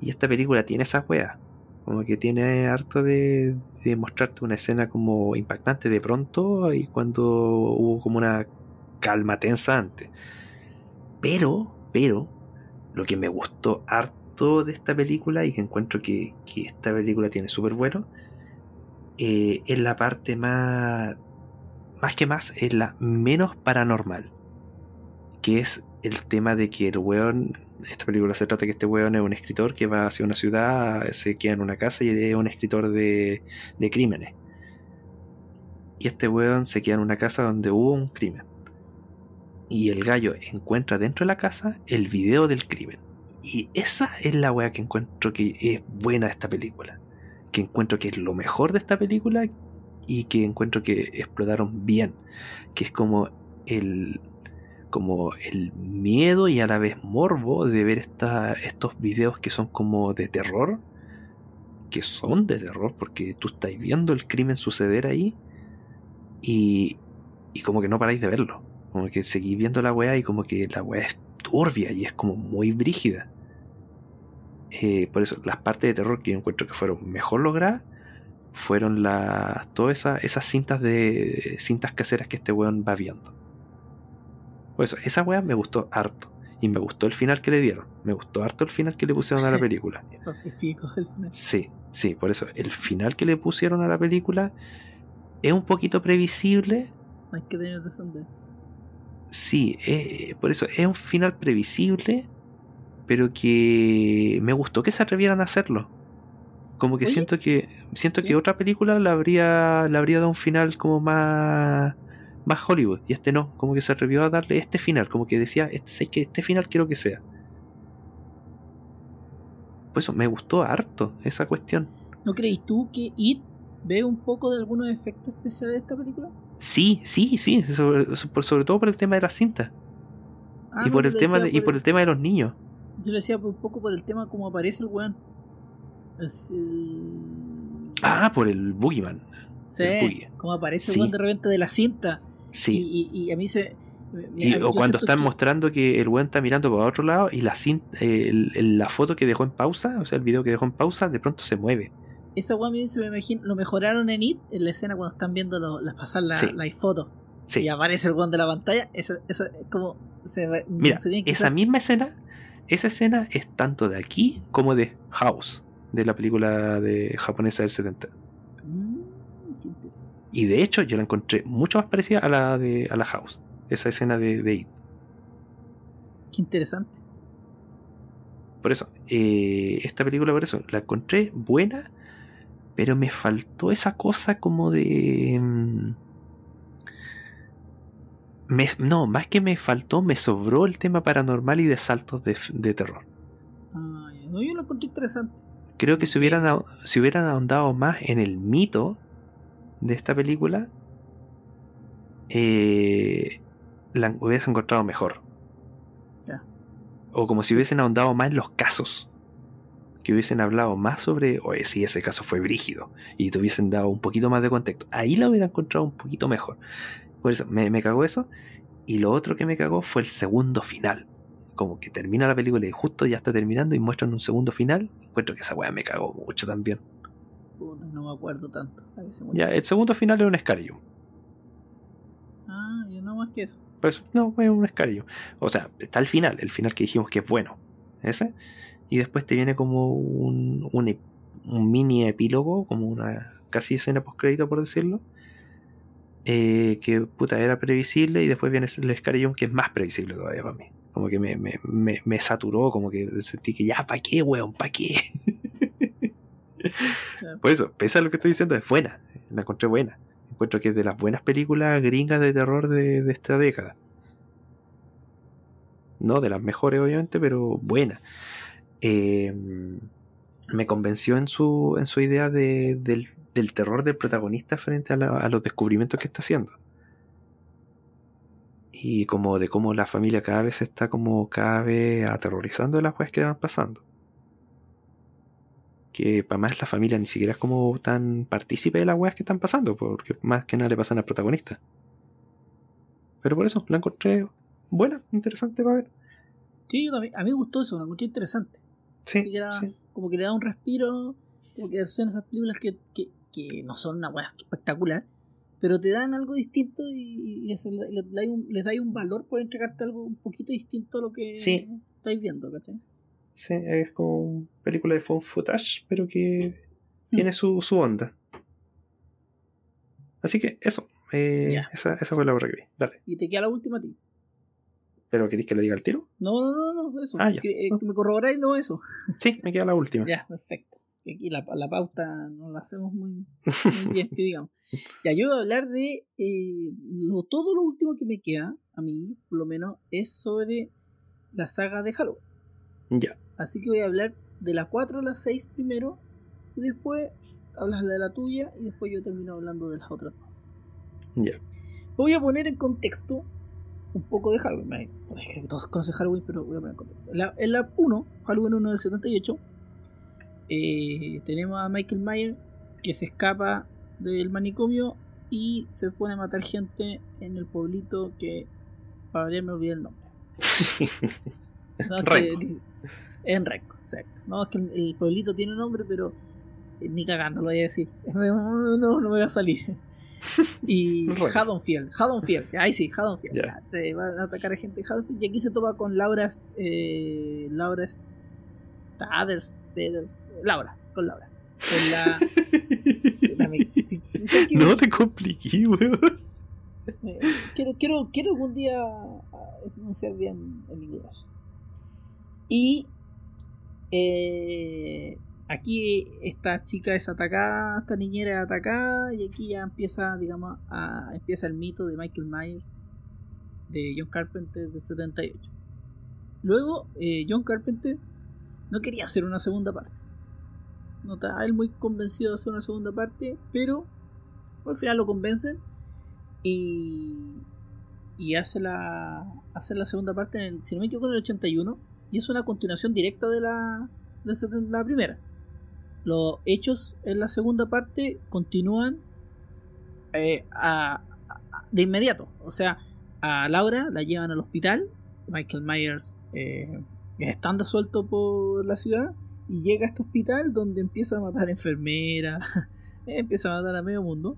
S2: Y esta película tiene esa weá. Como que tiene harto de, de mostrarte una escena como impactante de pronto y cuando hubo como una calma tensa antes. Pero, pero, lo que me gustó harto de esta película y que encuentro que, que esta película tiene súper bueno, eh, es la parte más, más que más, es la menos paranormal. Que es el tema de que el weón, esta película se trata de que este weón es un escritor que va hacia una ciudad, se queda en una casa y es un escritor de, de crímenes. Y este weón se queda en una casa donde hubo un crimen y el gallo encuentra dentro de la casa el video del crimen. Y esa es la weá que encuentro que es buena de esta película. Que encuentro que es lo mejor de esta película y que encuentro que explotaron bien. Que es como el como el miedo y a la vez morbo de ver estos videos que son como de terror. Que son de terror porque tú estás viendo el crimen suceder ahí y, y como que no paráis de verlo. Como que seguí viendo la weá y como que la weá es turbia y es como muy brígida. Eh, por eso, las partes de terror que yo encuentro que fueron mejor logradas fueron las todas esas, esas cintas de cintas caseras que este weón va viendo. Por eso, esa weá me gustó harto. Y me gustó el final que le dieron. Me gustó harto el final que le pusieron a la película. sí, sí, por eso, el final que le pusieron a la película es un poquito previsible.
S1: Hay que tener descendencia
S2: sí, eh, por eso es un final previsible, pero que me gustó que se atrevieran a hacerlo. Como que Oye, siento que siento ¿sí? que otra película le habría le habría dado un final como más más Hollywood y este no, como que se atrevió a darle este final, como que decía, este, que este final quiero que sea. Por eso me gustó harto esa cuestión.
S1: ¿No crees tú que It ve un poco de algunos efectos especiales de esta película?
S2: Sí, sí, sí, sobre, sobre, todo por el tema de la cinta. Ah, y, por el tema de, por y por el... el tema de los niños.
S1: Yo lo decía un poco por el tema como aparece el weón. Es el...
S2: Ah, por el Boogeyman.
S1: Sí, como aparece sí. el weón de repente de la cinta.
S2: Sí.
S1: Y, y, y a mí se...
S2: Y, o cuando están que... mostrando que el weón está mirando para otro lado y la, cinta, eh, el, la foto que dejó en pausa, o sea, el video que dejó en pausa, de pronto se mueve
S1: esa weá se me imagino, lo mejoraron en IT, en la escena cuando están viendo lo, las pasar la, sí. la foto.
S2: Sí.
S1: Y aparece el weón de la pantalla. Eso, eso es como. Se,
S2: Mira, se esa misma escena, esa escena es tanto de aquí como de House, de la película de japonesa del 70.
S1: Mm,
S2: y de hecho, yo la encontré mucho más parecida a la de a la House, esa escena de, de IT.
S1: Qué interesante.
S2: Por eso, eh, esta película, por eso, la encontré buena pero me faltó esa cosa como de... Mm, me, no, más que me faltó, me sobró el tema paranormal y de saltos de, de terror.
S1: Ay, no, yo lo encontré interesante.
S2: Creo que si hubieran, si hubieran ahondado más en el mito de esta película, eh, la hubiese encontrado mejor. O como si hubiesen ahondado más en los casos que hubiesen hablado más sobre, oye, sí, ese caso fue brígido, y te hubiesen dado un poquito más de contexto. Ahí la hubiera encontrado un poquito mejor. Por eso, me, me cagó eso. Y lo otro que me cagó fue el segundo final. Como que termina la película y justo ya está terminando y muestran un segundo final. Encuentro que esa weá me cagó mucho también.
S1: no me acuerdo tanto.
S2: Ya, el segundo final es un escarillo.
S1: Ah, yo no más que eso.
S2: Pues no, es un escarillo. O sea, está el final, el final que dijimos que es bueno. Ese y después te viene como un, un, un mini epílogo, como una casi escena post crédito por decirlo, eh, que puta era previsible y después viene el Scarillon que es más previsible todavía para mí. Como que me, me, me, me saturó, como que sentí que ya, ¿para qué, weón? ¿Para qué? Por eso, pese a lo que estoy diciendo, es buena, la encontré buena. Encuentro que es de las buenas películas gringas de terror de, de esta década. No de las mejores, obviamente, pero buena. Eh, me convenció en su, en su idea de, del, terror del protagonista frente a, la- a los descubrimientos que está haciendo. Y como de cómo la familia cada vez está como cada vez aterrorizando de las cosas que van pasando. Que para más la familia ni siquiera es como tan partícipe de las weas que están pasando, porque más que nada le pasan al protagonista. Pero por eso la encontré buena, interesante para ver.
S1: Sí, yo también. A mí me gustó eso, me encontré interesante.
S2: Sí,
S1: que era
S2: sí.
S1: como que le da un respiro, como que son esas películas que, que, que no son una weá espectacular, pero te dan algo distinto y, y les, les, dais un, les dais un valor por entregarte algo un poquito distinto a lo que
S2: Sí.
S1: estáis viendo, ¿cachai?
S2: Sí, es como una película de phone footage, pero que tiene su, su onda. Así que eso. eh, esa, esa fue la obra que vi. Dale.
S1: Y te queda la última a ti.
S2: ¿Pero queréis que le diga el tiro?
S1: No, no, no, no, eso.
S2: Ah, ya.
S1: Que, eh, que me corroboráis, no eso.
S2: Sí, me queda la última.
S1: Ya, perfecto. Aquí la, la pauta no la hacemos muy, muy bien, que digamos. Ya, yo voy a hablar de eh, lo, todo lo último que me queda, a mí, por lo menos, es sobre la saga de Halloween.
S2: Ya.
S1: Así que voy a hablar de la 4 a la 6 primero, y después hablas de la tuya, y después yo termino hablando de las otras dos.
S2: Ya.
S1: Voy a poner en contexto un poco de Halloween. Creo que todos conocen Halloween, pero voy a poner en contexto. En la, en la 1, Halloween 1 del 78, eh, tenemos a Michael Myers que se escapa del manicomio y se pone a matar gente en el pueblito que, para me olvidé el nombre. No, es que- en Renco, exacto. No, es que el, el pueblito tiene nombre, pero eh, ni cagando lo voy a decir. No, no, no me va a salir. Y. Haddonfield, Haddonfield, ahí sí, Haddonfield.
S2: Ya,
S1: Te va a atacar a gente de Haddonfield. Y aquí se topa con Laura, eh, Laura Staders, Staders, Laura, con Laura. Con la. Dame- si- si
S2: no te compliqué, weón.
S1: eh, quiero, quiero, quiero algún día pronunciar bien el inglés. Y eh, aquí esta chica es atacada, esta niñera es atacada, y aquí ya empieza, digamos, empieza el mito de Michael Myers de John Carpenter de 78. Luego, eh, John Carpenter no quería hacer una segunda parte. No estaba él muy convencido de hacer una segunda parte, pero al final lo convencen y, y hace la hace la segunda parte en el, si no me equivoco en el 81 y es una continuación directa de la de la primera los hechos en la segunda parte continúan eh, a- a- de inmediato o sea a Laura la llevan al hospital Michael Myers eh, está suelto por la ciudad y llega a este hospital donde empieza a matar enfermeras empieza a matar a medio mundo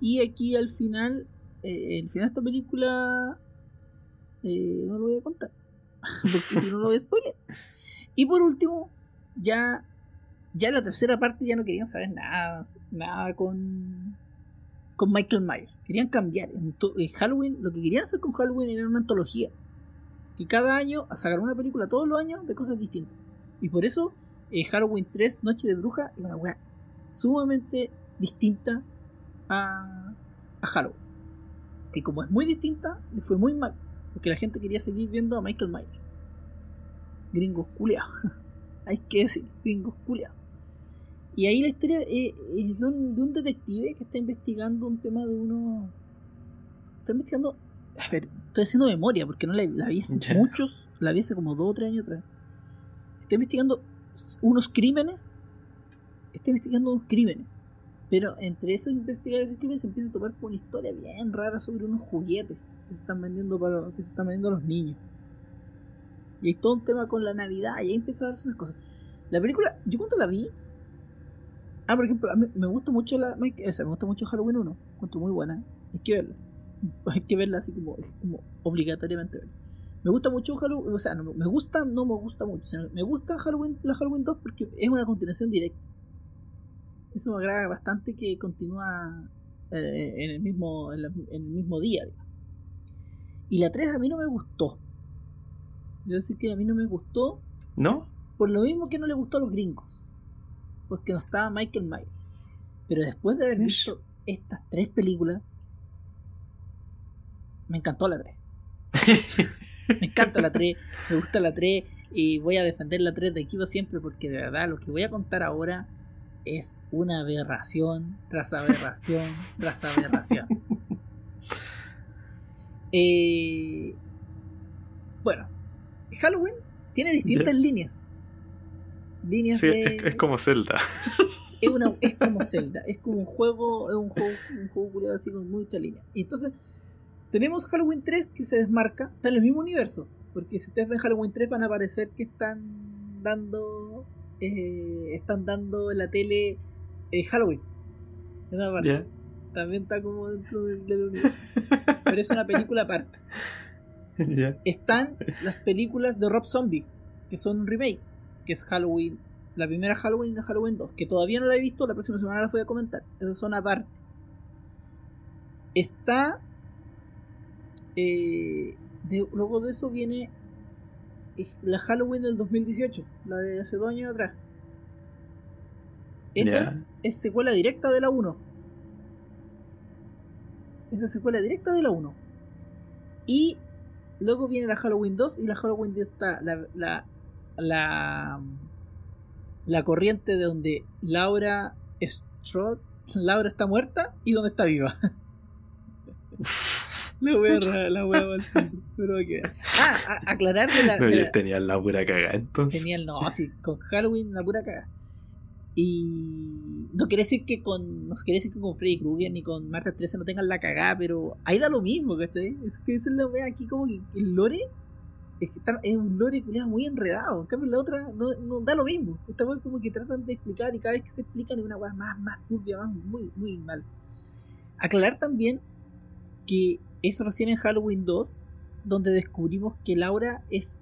S1: y aquí al final, eh, el final de esta película, eh, no lo voy a contar, porque si no lo voy a spoiler. Y por último, ya, ya la tercera parte ya no querían saber nada, nada con, con Michael Myers. Querían cambiar. En Halloween, lo que querían hacer con Halloween era una antología. Que cada año sacar una película todos los años de cosas distintas. Y por eso eh, Halloween 3, Noche de Bruja, es una weá sumamente distinta a, a Halloween. Y como es muy distinta, le fue muy mal. Porque la gente quería seguir viendo a Michael Myers. Gringos culeados. Hay que decir, gringos culeados. Y ahí la historia es, es de, un, de un detective que está investigando un tema de uno. Está investigando. A ver, estoy haciendo memoria porque no la, la vi hace muchos. La vi hace como dos o tres años atrás. Está investigando unos crímenes. Está investigando unos crímenes. Pero entre esos investigadores esos crímenes se empieza a topar con una historia bien rara sobre unos juguetes que se están vendiendo para que se están vendiendo a los niños. Y hay todo un tema con la Navidad y ahí empieza a darse unas cosas. La película, yo cuando la vi, ah, por ejemplo, a mí me gusta mucho la, sea, me gusta mucho Halloween 1, encuentro muy buena, hay que verla, hay que verla así como, obligatoriamente verla. Me gusta mucho Halloween, o sea, no, me gusta, no me gusta mucho, sino me gusta Halloween, la Halloween 2 porque es una continuación directa. Eso me agrada bastante que continúa eh, en, el mismo, en, la- en el mismo día. digamos. Y la 3 a mí no me gustó. Yo decir que a mí no me gustó
S2: ¿No?
S1: por lo mismo que no le gustó a los gringos. Porque no estaba Michael Myers. Pero después de haber visto estas tres películas, me encantó la 3. me encanta la 3, me gusta la 3 y voy a defender la 3 de equipo siempre porque de verdad lo que voy a contar ahora es una aberración tras aberración tras aberración. Eh, bueno, Halloween tiene distintas líneas. Líneas
S2: Sí,
S1: de...
S2: es, es como Zelda.
S1: es, una, es como Zelda, es como un juego, es un juego, un juego así con mucha línea. Y entonces, tenemos Halloween 3 que se desmarca, está en el mismo universo. Porque si ustedes ven Halloween 3 van a aparecer que están dando eh, están dando en la tele eh, Halloween. En una parte.
S2: Ya.
S1: También está como dentro del, del universo. Pero es una película aparte. Están las películas de Rob Zombie, que son un remake, que es Halloween, la primera Halloween y la Halloween 2, que todavía no la he visto, la próxima semana las voy a comentar. Esas son aparte. Está. eh, de- luego de eso viene eh, la Halloween del 2018, la de hace dos años atrás. Esa es secuela directa de la 1. Esa es secuela directa de la 1. Y luego viene la Halloween 2 y la Halloween 2 está la, la, la, la corriente de donde Laura Strode, Laura está muerta y donde está viva. La wea rara, la wea pero que Ah, a- aclarar de la,
S2: No,
S1: de la-
S2: tenía la pura cagada entonces.
S1: Genial, no, sí, con Halloween la pura caga. Y no quiere decir que con. No quiere decir que con Freddy Krueger ni con Marta 13 no tengan la cagada, pero ahí da lo mismo, ¿cachai? Es que esa es la wea aquí como que el lore es que está- es un lore culiado muy enredado. En cambio la otra no, no da lo mismo. Esta wea como que tratan de explicar y cada vez que se explican es una wea más, más turbia, más muy, muy mal. Aclarar también que es recién en Halloween 2 donde descubrimos que Laura es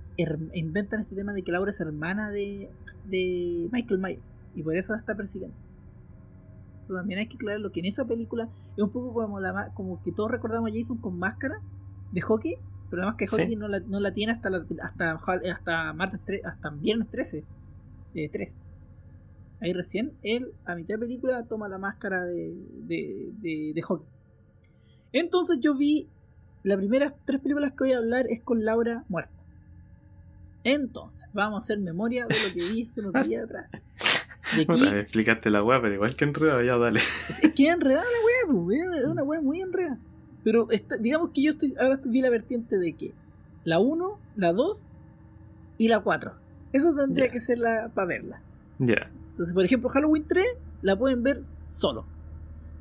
S1: inventan este tema de que Laura es hermana de, de Michael Myers y por eso la está persiguiendo. Eso también hay que aclararlo que en esa película es un poco como la como que todos recordamos a Jason con máscara de hockey, la máscara de
S2: Sí.
S1: hockey no la, no la tiene hasta la- hasta hasta martes tre- hasta viernes 13 de 3. Ahí recién él a mitad de película toma la máscara de, de, de, de hockey. Entonces yo vi las primeras tres películas que voy a hablar es con Laura muerta. Entonces, vamos a hacer memoria de lo que vi hace unos días atrás. Aquí,
S2: Puta, me explicaste la weá, pero igual que enredado, ya dale.
S1: es, es que es enredada la wea, po, es una wea muy enredada. Pero está- digamos que yo estoy ahora vi la vertiente de que la 1, la 2 y la 4. Eso tendría
S2: Ya.
S1: que ser la para verla.
S2: Ya.
S1: Entonces, por ejemplo, Halloween 3 la pueden ver solo.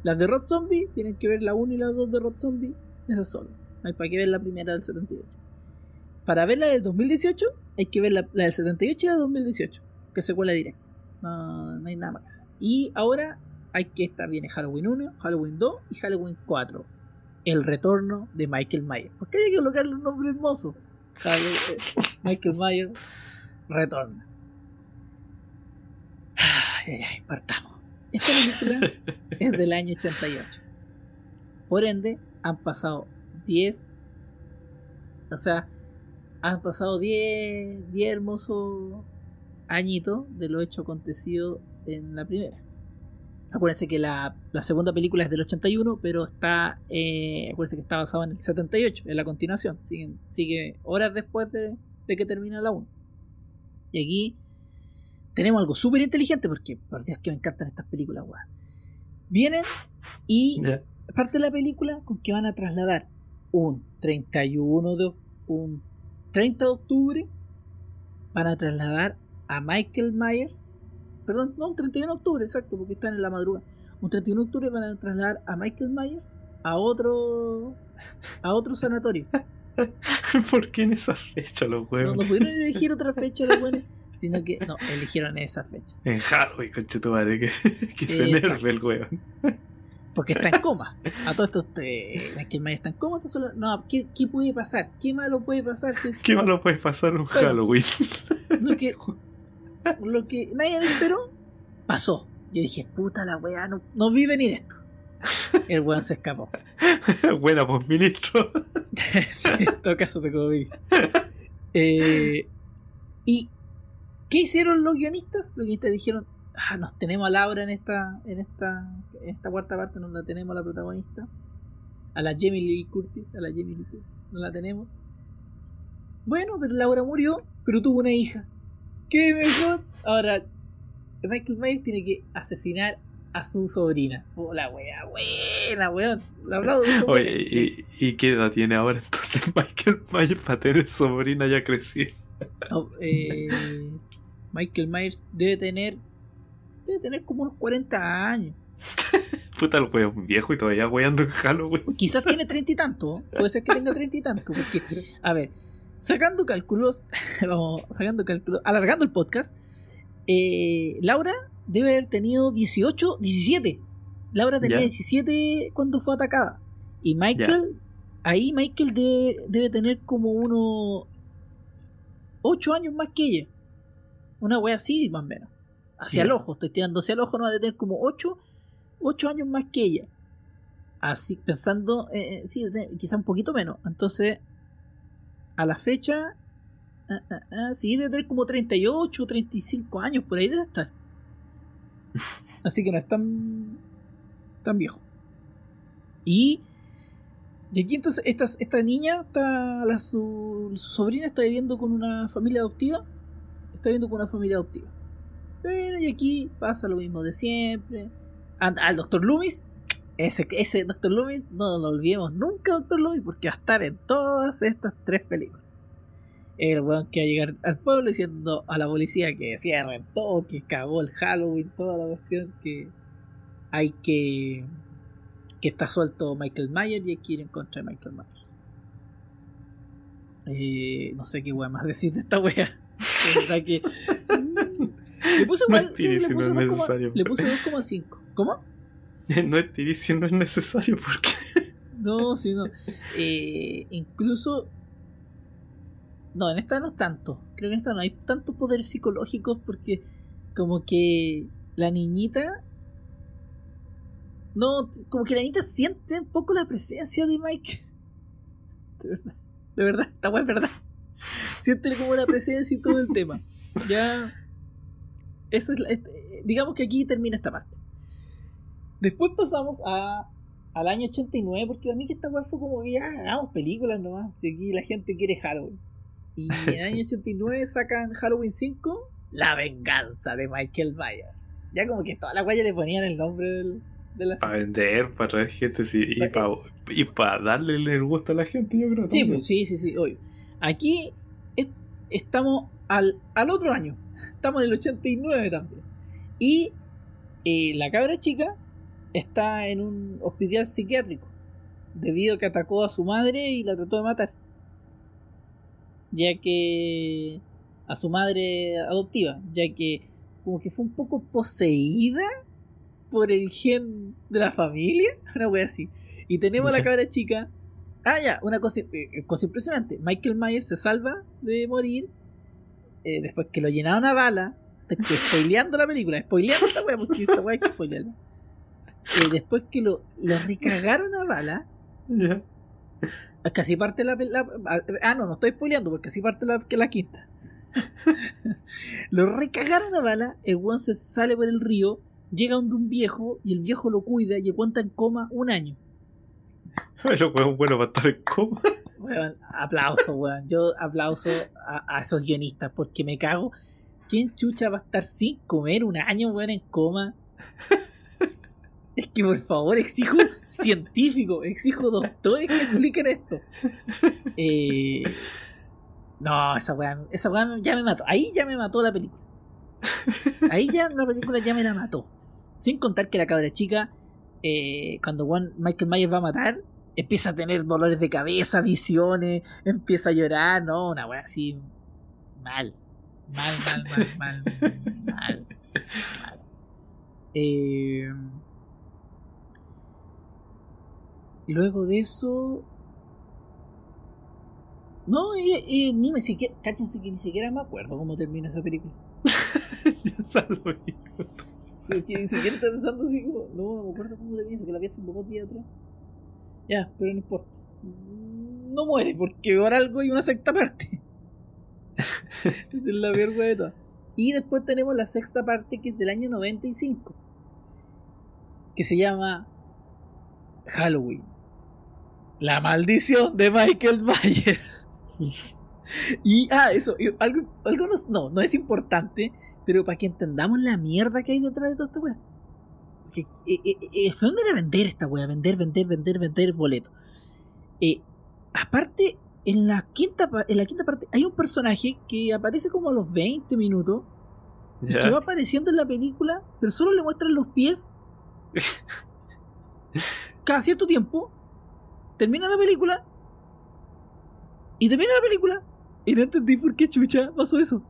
S1: Las de Rod Zombie tienen que ver la 1 y la 2 de Rod Zombie, eso solo. Hay para que ver la primera del 78. Para ver la del 2018, hay que ver la, la del 78 y la del 2018, que es secuela directa. No, no hay nada más. Y ahora hay que estar viene Halloween 1, Halloween 2 y Halloween 4. El retorno de Michael Myers. Porque hay que colocarle un nombre hermoso. Eh, Michael Myers retorna. Ay, ay, ay, partamos. Esta película es del año 88. Por ende, han pasado 10. O sea, han pasado 10, 10 hermosos añitos de lo hecho acontecido en la primera. Acuérdense que la, la segunda película es del 81, pero está. Eh, acuérdense que está basada en el 78, en la continuación. Sigue, sigue horas después de, de que termina la 1. Y aquí tenemos algo súper inteligente, porque por Dios que me encantan estas películas, weón. Vienen y parte de la película con que van a trasladar un 31 de un 30 de octubre van a trasladar a Michael Myers perdón, no, un 31 de octubre, exacto, porque están en la madrugada. Un 31 de octubre van a trasladar a Michael Myers a otro a otro sanatorio.
S2: ¿Por qué en esa fecha los
S1: No,
S2: huevos?
S1: no pudieron elegir otra fecha los buenos, sino que no, eligieron esa fecha.
S2: En Halloween, conchetumare, que, que se enerve el huevón.
S1: Porque está en coma. A todo esto este, Michael Myers está en coma, entonces no, ¿qué, ¿qué puede pasar? ¿Qué malo puede pasar si
S2: ¿Qué malo puede pasar un
S1: Bueno.
S2: Halloween?
S1: lo que, lo que nadie esperó pasó. Yo dije, puta la weá, no, no vi venir esto. El weón se escapó.
S2: Buena, pues, ministro.
S1: sí, en todo caso te vi. Eh, ¿Y qué hicieron los guionistas? Los guionistas dijeron, ah, nos tenemos a Laura en esta, en esta, en esta cuarta parte, nos la tenemos a la protagonista. A la Jamie Lee Curtis, a la Jamie Lee Curtis, no la tenemos. Bueno, pero Laura murió, pero tuvo una hija. ¿Qué mejor? Ahora, Michael Myers tiene que asesinar a su sobrina. Oh, la wea, buena, weón. La aplaudo.
S2: Oye, ¿y, ¿y, qué edad tiene ahora entonces Michael Myers para tener sobrina ya crecida?
S1: Eh, Michael Myers debe tener debe tener como unos 40 años.
S2: Puta, el weón viejo y todavía weando en Halloween.
S1: Quizás tiene treinta y tanto. Puede ser que tenga treinta y tanto. Porque, a ver, sacando cálculos, vamos, sacando cálculos, alargando el podcast, eh, Laura debe haber tenido 18, 17. Laura tenía 17 cuando fue atacada. Y Michael, ahí Michael debe, debe tener como unos 8 años más que ella. Una wea así, más o menos. Hacia el ojo, estoy tirando hacia el ojo, no va a tener como 8, 8 años más que ella. Así, pensando, eh, sí, quizá un poquito menos. Entonces, a la fecha, ah, ah, ah, sí, debe tener como 38, 35 años, por ahí debe estar. Así que no es tan, tan viejo. Y, y aquí entonces esta, esta niña, está, la, su, sobrina está viviendo con una familia adoptiva. Está viviendo con una familia adoptiva. Pero y aquí pasa lo mismo de siempre. Al Doctor Loomis, ese, ese Doctor Loomis, no lo olvidemos nunca, Doctor Loomis, porque va a estar en todas estas tres películas el weón que va a llegar al pueblo diciendo a la policía que cierren todo, que cagó el Halloween, toda la cuestión, que hay que. que está suelto Michael Myers y hay que ir en contra de Michael Myers. Eh, no sé qué weón más decir de esta wea. que. le puse igual. no le puse 2,5. ¿Cómo?
S2: No es si no es necesario porque.
S1: no, si no. Eh, incluso no, en esta no tanto. Creo que en esta no hay tantos poderes psicológicos porque como que la niñita... No, como que la niñita siente un poco la presencia de Mike. De verdad, de verdad, esta weá es verdad. Siente como la presencia y todo el tema. Ya... Eso es este, digamos que aquí termina esta parte. Después pasamos a, al año 89, porque a mí que esta weá fue como que ya hagamos películas nomás. Y aquí la gente quiere Halloween. Y en el año 89 sacan Halloween 5, La venganza de Michael Myers. Ya como que toda la guaya le ponían el nombre del, de la
S2: Para vender, para traer gente, sí, y para, y para darle el gusto a la gente, yo creo.
S1: Sí, pues, sí, sí, sí, obvio. Aquí estamos al, al otro año. Estamos en el 89 también. Y eh, la cabra chica está en un hospital psiquiátrico debido a que atacó a su madre y la trató de matar ya que a su madre adoptiva, ya que como que fue un poco poseída por el gen de la familia, una wea así. Y tenemos a la cabra chica. Ah, ya, una cosa, eh, cosa impresionante. Michael Myers se salva de morir eh, después que lo llenaron a bala. spoileando la película, spoileando esta wea, porque esta wea hay que spoilearla. Eh, después que lo, lo recagaron a bala, Casi parte la, Ah, no, no estoy spoileando porque así parte la, que la quinta. lo recagaron a bala, el one se sale por el río, llega donde un viejo y el viejo lo cuida y aguanta en coma un año.
S2: Pero weón, bueno para estar en coma.
S1: Weón, aplauso, weón. Yo aplauso a, a, esos guionistas porque me cago. ¿Quién chucha va a estar sin comer un año, weón, en coma? Es que por favor, exijo científico, exijo doctores que expliquen esto. Eh, no, esa weá, esa weá ya me mató. Ahí ya me mató la película. Ahí ya la película ya me la mató. Sin contar que la cabra chica, eh, cuando Michael Myers va a matar, empieza a tener dolores de cabeza, visiones, empieza a llorar, no, una weá así mal. Mal, mal, mal, mal, mal. mal. Eh, Luego de eso. No, y, ni me siquiera. Cáchense que ni siquiera me acuerdo cómo termina esa película. ya lo sí, que ni siquiera estoy pensando así como. No, no me acuerdo cómo termina eso, que la vi hace un poco días atrás. Ya, pero no importa. No muere, porque por algo hay una secta parte. Esa es la peor de Y después tenemos la sexta parte que es del año 95, que se llama Halloween. La maldición de Michael Myers. y, ah, eso, algo, algo no, no, es importante, pero para que entendamos la mierda que hay detrás de toda esta weá. Porque eh, eh, eh, fue donde era vender esta weá, vender, vender, vender, vender boleto. Eh, aparte, en la, quinta, en la quinta parte hay un personaje que aparece como a los 20 minutos. Que va apareciendo en la película, pero solo le muestran los pies. cada cierto tiempo. Termina la película. Y termina la película. Y no entendí por qué chucha pasó eso.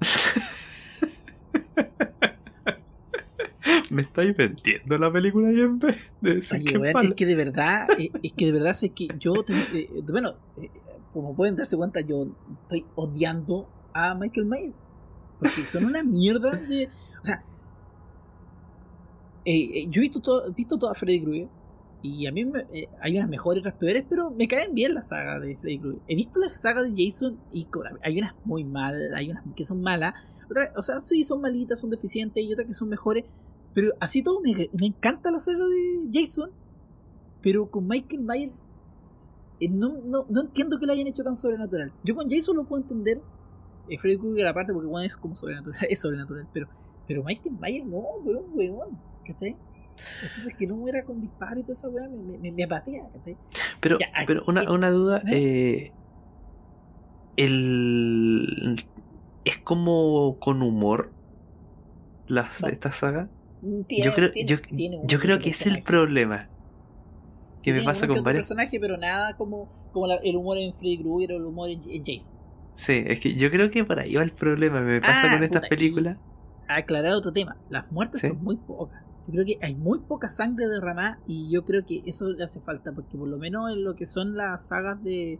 S2: Me estáis vendiendo la película y en vez de
S1: decir que es que de verdad, eh, es que de verdad es que yo, eh, bueno, eh, como pueden darse cuenta, yo estoy odiando a Michael Myers. Porque son una mierda de. O sea, yo he visto todo, visto toda Freddy Krueger. Y a mí me, hay unas mejores y otras peores, pero me caen bien la saga de Freddy Krueger. He visto la saga de Jason y hay unas muy mal, hay unas que son malas. Otras, o sea, sí, son malitas, son deficientes y otras que son mejores. Pero así todo me, encanta la saga de Jason. Pero con Michael Myers eh, no, no, no, entiendo que lo hayan hecho tan sobrenatural. Yo con Jason lo puedo entender. Eh, Freddy Krueger aparte porque bueno, es como sobrenatural, es sobrenatural, pero, pero Michael Myers no, weón, weón, ¿cachai? Entonces que no muera con disparo y toda esa weá me, me, me apatea, ¿cachai?
S2: Pero, pero una, eh, una duda, ¿eh? el es como con humor las, esta saga yo creo, yo, yo creo que es el problema que me pasa con varios
S1: personajes, pero nada como, como el humor en Freddy Krueger o el humor en, Jason.
S2: Sí, es que yo creo que por ahí va el problema. Me pasa ah, con estas películas.
S1: Aclarado otro tema, las muertes son muy pocas. Yo creo que hay muy poca sangre derramada y yo creo que eso le hace falta porque por lo menos en lo que son las sagas de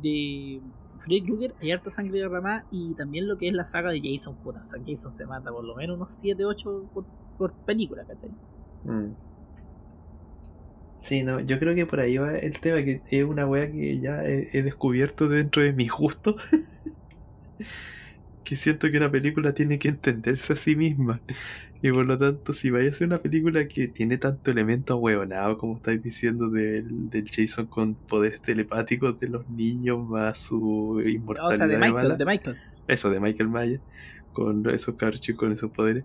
S1: de Freddy Krueger hay harta sangre derramada y también lo que es la saga de Jason, puta, Jason se mata por lo menos unos 7, 8 por, por película, ¿cachai? Mm.
S2: Sí, no, yo creo que por ahí va el tema, que es una wea que ya he, descubierto dentro de mi gusto. que siento que una película tiene que entenderse a sí misma. Y por lo tanto, si vaya a ser una película que tiene tanto elemento ahueonado, como estáis diciendo, del, del, Jason con poderes telepáticos de los niños, más su inmortalidad. O sea,
S1: de Michael, de Michael.
S2: Eso, de Michael Myers, con esos carchos, con esos poderes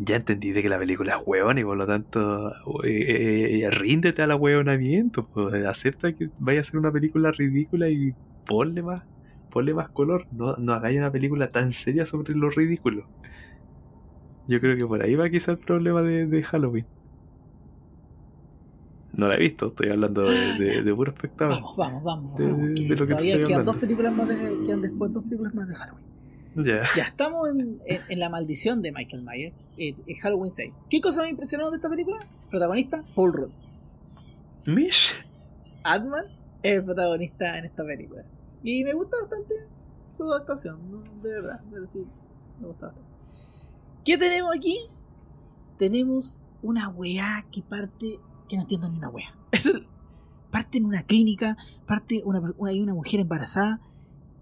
S2: ya entendí de que la película es hueón y por lo tanto eh, eh, ríndete al hueonamiento, pues, acepta que vaya a ser una película ridícula y ponle más, ponle más color, no, no hagáis una película tan seria sobre lo ridículo. Yo creo que por ahí va quizá el problema de, Halloween. No la he visto, estoy hablando de, de, puro espectáculo.
S1: Vamos, vamos, vamos. todavía quedan dos películas más de, quedan después dos películas más de Halloween. Ya estamos en, en, la maldición de Michael Myers, eh, en Halloween 6. ¿Qué cosa me impresionó de esta película? Protagonista, Paul Rudd.
S2: ¿Mish?
S1: Adman es el protagonista en esta película. Y me gusta bastante su actuación, de verdad, me gusta bastante. ¿Qué tenemos aquí? Tenemos una weá que parte, que no entiendo ni una weá. parte en una clínica, parte una, hay una mujer embarazada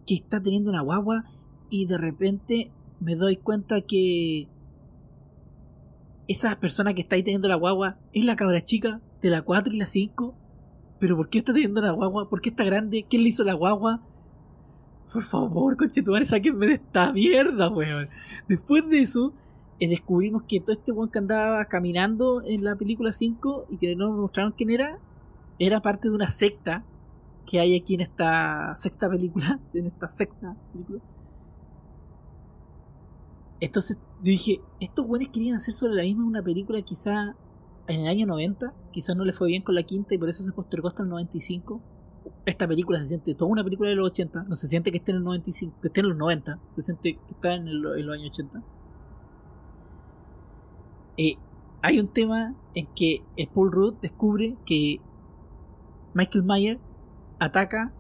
S1: que está teniendo una guagua y de repente me doy cuenta que esa persona que está ahí teniendo la guagua es la cabra chica de la 4 y la 5. Pero ¿por qué está teniendo la guagua? ¿Por qué está grande? ¿Quién le hizo la guagua? Por favor, conchetumare, sáquenme de esta mierda, weón. Después de eso, eh, descubrimos que todo este weón que andaba caminando en la película 5 y que no nos mostraron quién era, era parte de una secta que hay aquí en esta sexta película, en esta sexta película, entonces dije, estos buenos querían hacer sobre la misma una película quizá en el año 90, quizás no le fue bien con la quinta y por eso se postergó hasta el 95. Esta película se siente toda una película de los 80, no se siente que esté en el 95, que esté en los 90, se siente que está en, los años 80. Eh, hay un tema en que Paul Rudd descubre que Michael Myers ataca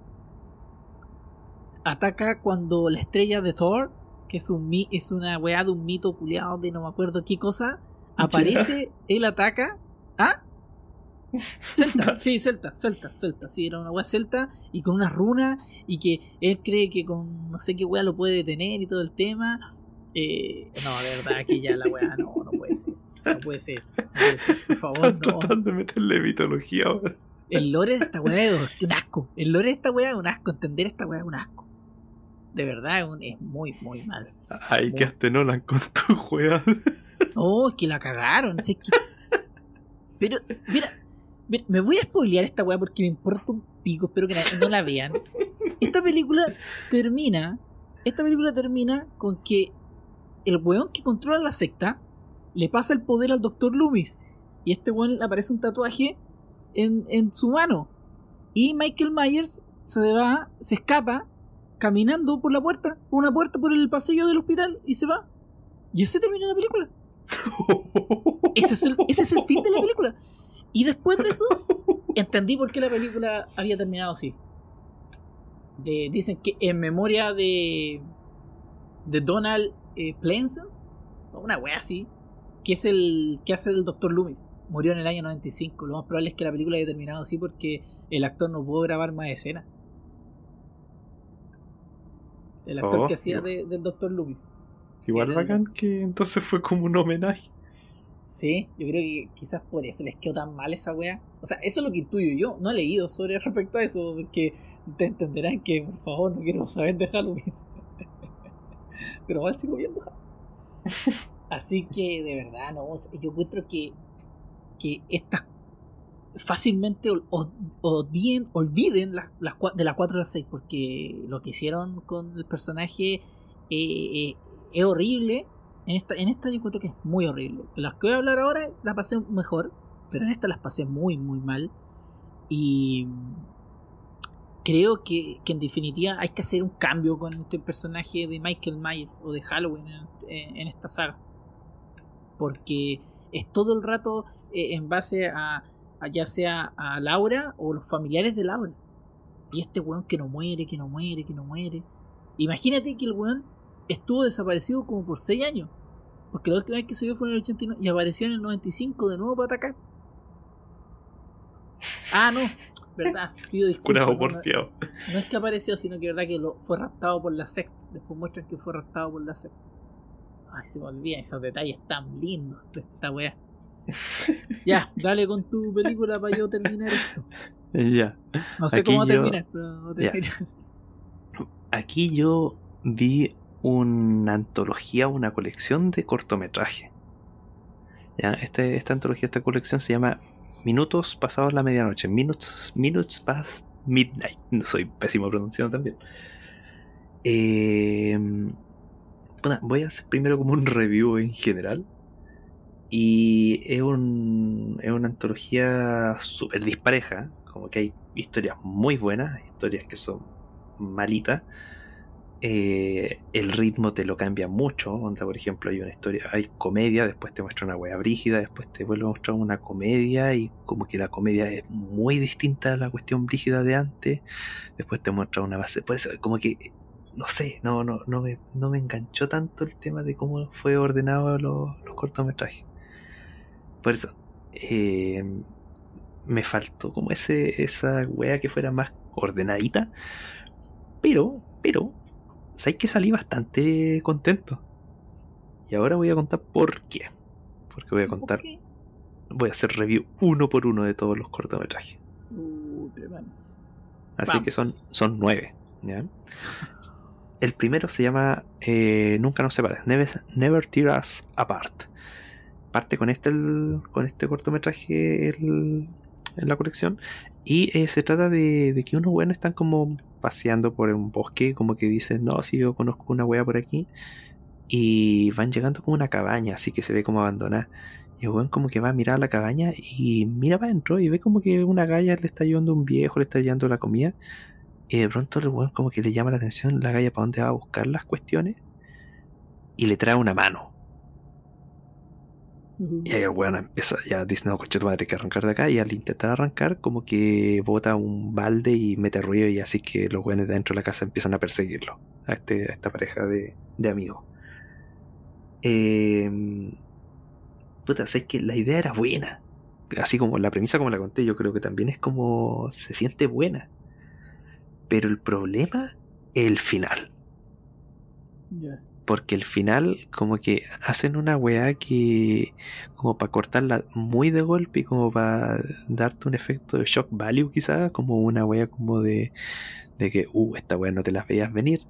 S1: ataca cuando la estrella de Thor que es un es una weá de un mito culiado de no me acuerdo qué cosa, aparece, él ataca. ¿Ah? Celta, sí, Celta, Celta, Celta, sí, era una weá Celta y con una runa y que él cree que con no sé qué weá lo puede detener y todo el tema Eh, no, de verdad, aquí ya la weá no, no puede ser. No puede ser. No puede ser. Por favor,
S2: Están
S1: no.
S2: tratando de meterle mitología ahora.
S1: El lore de esta weá es un asco. El lore de esta weá es un asco. Entender esta weá es un asco. De verdad, es, un- es muy, muy mal.
S2: Ahí
S1: Muy-
S2: quedaste Nolan con tu juega.
S1: No, es que la cagaron. es que- Pero, mira, me voy a spoilear esta weá porque me importa un pico. Espero que no la vean. Esta película termina. Esta película termina con que el weón que controla la secta le pasa el poder al Dr. Loomis. Y este weón le aparece un tatuaje en, en su mano. Y Michael Myers se va, se escapa caminando por la puerta, por una puerta por el pasillo del hospital y se va. Y así termina la película. Ese es, el, ese es el fin de la película. Y después de eso, entendí por qué la película había terminado así. De, dicen que en memoria de, de Donald eh, una wea así, que es el que hace el Dr. Loomis. Murió en el año 95. Lo más probable es que la película haya terminado así porque el actor no pudo grabar más escenas. El actor
S2: Oh,
S1: que hacía de- del Dr. Loomis.
S2: Igual
S1: el-
S2: bacán que entonces fue como un homenaje.
S1: Sí, yo creo que quizás por eso les quedó tan mal esa wea. O sea, eso es lo que intuyo yo. No he leído sobre respecto a eso, porque te entenderán que, por favor, no quiero saber de Halloween. Pero igual sigo viendo Halloween. Así que, de verdad, no. o sea, yo encuentro que, que estas fácilmente ol- olviden, olviden las, las de la 4 a la 6, porque lo que hicieron con el personaje eh, eh, es horrible. En esta, en esta yo encuentro que es muy horrible. Las que voy a hablar ahora las pasé mejor, pero en esta las pasé muy, muy mal. Y creo que, que en definitiva hay que hacer un cambio con este personaje de Michael Myers o de Halloween en, esta saga. Porque es todo el rato eh, en base a, a ya sea a Laura o los familiares de Laura. Y este weón que no muere, que no muere, que no muere. Imagínate que el weón estuvo desaparecido como por 6 años. Porque la última vez que se vio fue en el 89 y apareció en el 95 de nuevo para atacar. Ah, no, verdad, pido disculpas. No,
S2: por
S1: no- no es que apareció, sino que verdad que lo, fue raptado por la secta. Después muestran que fue raptado por la secta. Ay, se me olvidan esos detalles tan lindos de esta wea. ya, dale con tu película para yo terminar esto.
S2: Ya.
S1: No sé
S2: Aquí
S1: cómo
S2: yo-
S1: terminar, pero
S2: Ya.
S1: terminar.
S2: Aquí yo vi una antología, una colección de cortometrajes. Este, esta antología, esta colección se llama Minutos pasados la medianoche. Minutes, minutes past midnight. No soy pésimo pronunciando también. Eh, bueno, voy a hacer primero como un review en general. Y es, un, es una antología súper dispareja. Como que hay historias muy buenas, historias que son malitas. Eh, el ritmo te lo cambia mucho. Por ejemplo, hay una historia, hay comedia, después te muestra una wea brígida, después te vuelve a mostrar una comedia y como que la comedia es muy distinta a la cuestión brígida de antes. Después te muestra una base, por eso como que no sé, no, no, no me, no me enganchó tanto el tema de cómo fue ordenado los, los cortometrajes. Por eso, eh, me faltó como ese, esa wea que fuera más ordenadita. Pero, pero, sabes que salí bastante contento. Y ahora voy a contar por qué. Porque voy a contar, voy a hacer review uno por uno de todos los cortometrajes.
S1: Prepárense.
S2: Así
S1: Vamos.
S2: que son, son nueve. ¿ya? El primero se llama eh, Nunca nos separes, Never, Never Tear Us Apart. Parte con este, el- con este cortometraje el- en la colección. Y eh, se trata de, de que unos weones están como paseando por un bosque, como que dicen, no, si yo conozco una wea por aquí. Y van llegando como a una cabaña, así que se ve como abandonada. Y el weón como que va a mirar la cabaña y mira para adentro y ve como que una galla le está llevando un viejo, le está llevando la comida. Y de pronto el weón como que le llama la atención la galla para dónde va a buscar las cuestiones. Y le trae una mano. Y ahí el weón empieza, ya dice, no, coche tu madre, hay que arrancar de acá. Y al intentar arrancar, como que bota un balde y mete ruido. Y así que los weones de dentro de la casa empiezan a perseguirlo. A, este, a esta pareja de, de amigos. Eh, puta, sé que la idea era buena. Así como la premisa como la conté, yo creo que también es como se siente buena. Pero el problema es el final.
S1: Ya.
S2: Porque el final, como que hacen una weá que, como para cortarla muy de golpe y como para darte un efecto de shock value, quizás, como una weá como de, de que, uh, esta weá no te las veías venir,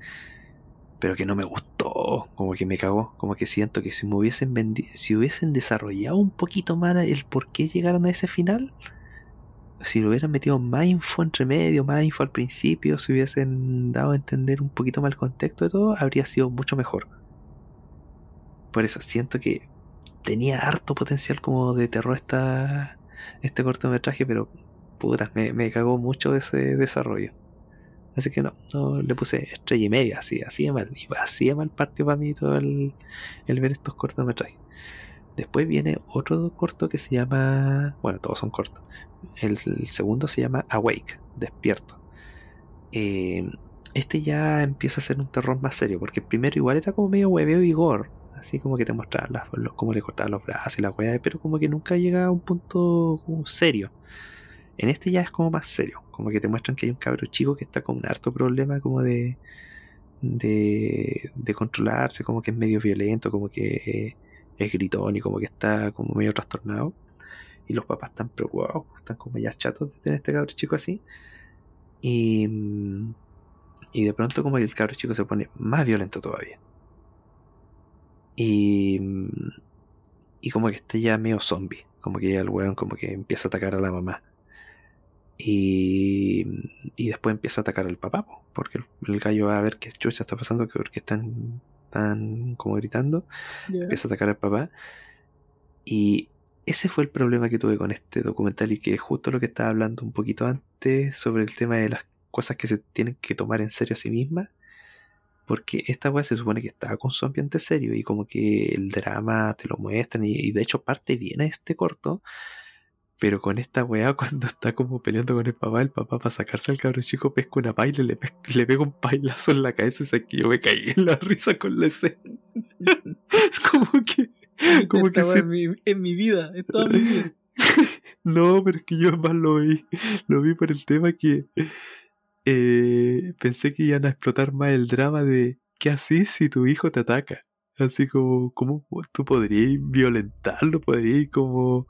S2: pero que no me gustó, como que me cagó, como que siento que si me hubiesen si hubiesen desarrollado un poquito más el por qué llegaron a ese final, si lo hubieran metido más info entre medio, más info al principio, si hubiesen dado a entender un poquito más el contexto de todo, habría sido mucho mejor. Por eso siento que tenía harto potencial como de terror esta, este cortometraje, pero puta, me, me cagó mucho ese desarrollo. Así que no, no le puse estrella y media, así, así mal. Y así mal partió para mí todo el, el ver estos cortometrajes. Después viene otro corto que se llama. Bueno, todos son cortos. El, segundo se llama Awake, Despierto. Eh, este ya empieza a ser un terror más serio, porque el primero igual era como medio hueveo gore. Así como que te mostraba las, cómo le cortaban los brazos y la hueá, pero como que nunca llega a un punto serio. En este ya es como más serio, como que te muestran que hay un cabro chico que está con un harto problema como de, de, de controlarse, como que es medio violento, como que es gritón y como que está como medio trastornado. Y los papás están preocupados, están como ya chatos de tener este cabro chico así. Y, y de pronto como que el cabro chico se pone más violento todavía. Y, y como que está ya medio zombie. Como que ya el weón como que empieza a atacar a la mamá. Y, y después empieza a atacar al papá, porque el, gallo va a ver qué chucha está pasando, que porque están, están como gritando. Empieza a atacar al papá. Y ese fue el problema que tuve con este documental y que es justo lo que estaba hablando un poquito antes sobre el tema de las cosas que se tienen que tomar en serio a sí mismas. Porque esta weá se supone que estaba con su ambiente serio y como que el drama te lo muestran y, y de hecho parte bien a este corto pero con esta weá, cuando está como peleando con el papá, el papá para sacarse al cabrón chico pesca una paila y le, le pega un pailazo en la cabeza. Y que yo me caí en la risa con la escena. es como que. Como que
S1: en, mi, en, mi, vida, en toda mi vida.
S2: no, pero es que yo más lo vi. Lo vi por el tema que. Eh, pensé que iban a explotar más el drama de. ¿Qué haces si tu hijo te ataca? Así como, ¿cómo tú podrías violentarlo? ¿Podrías como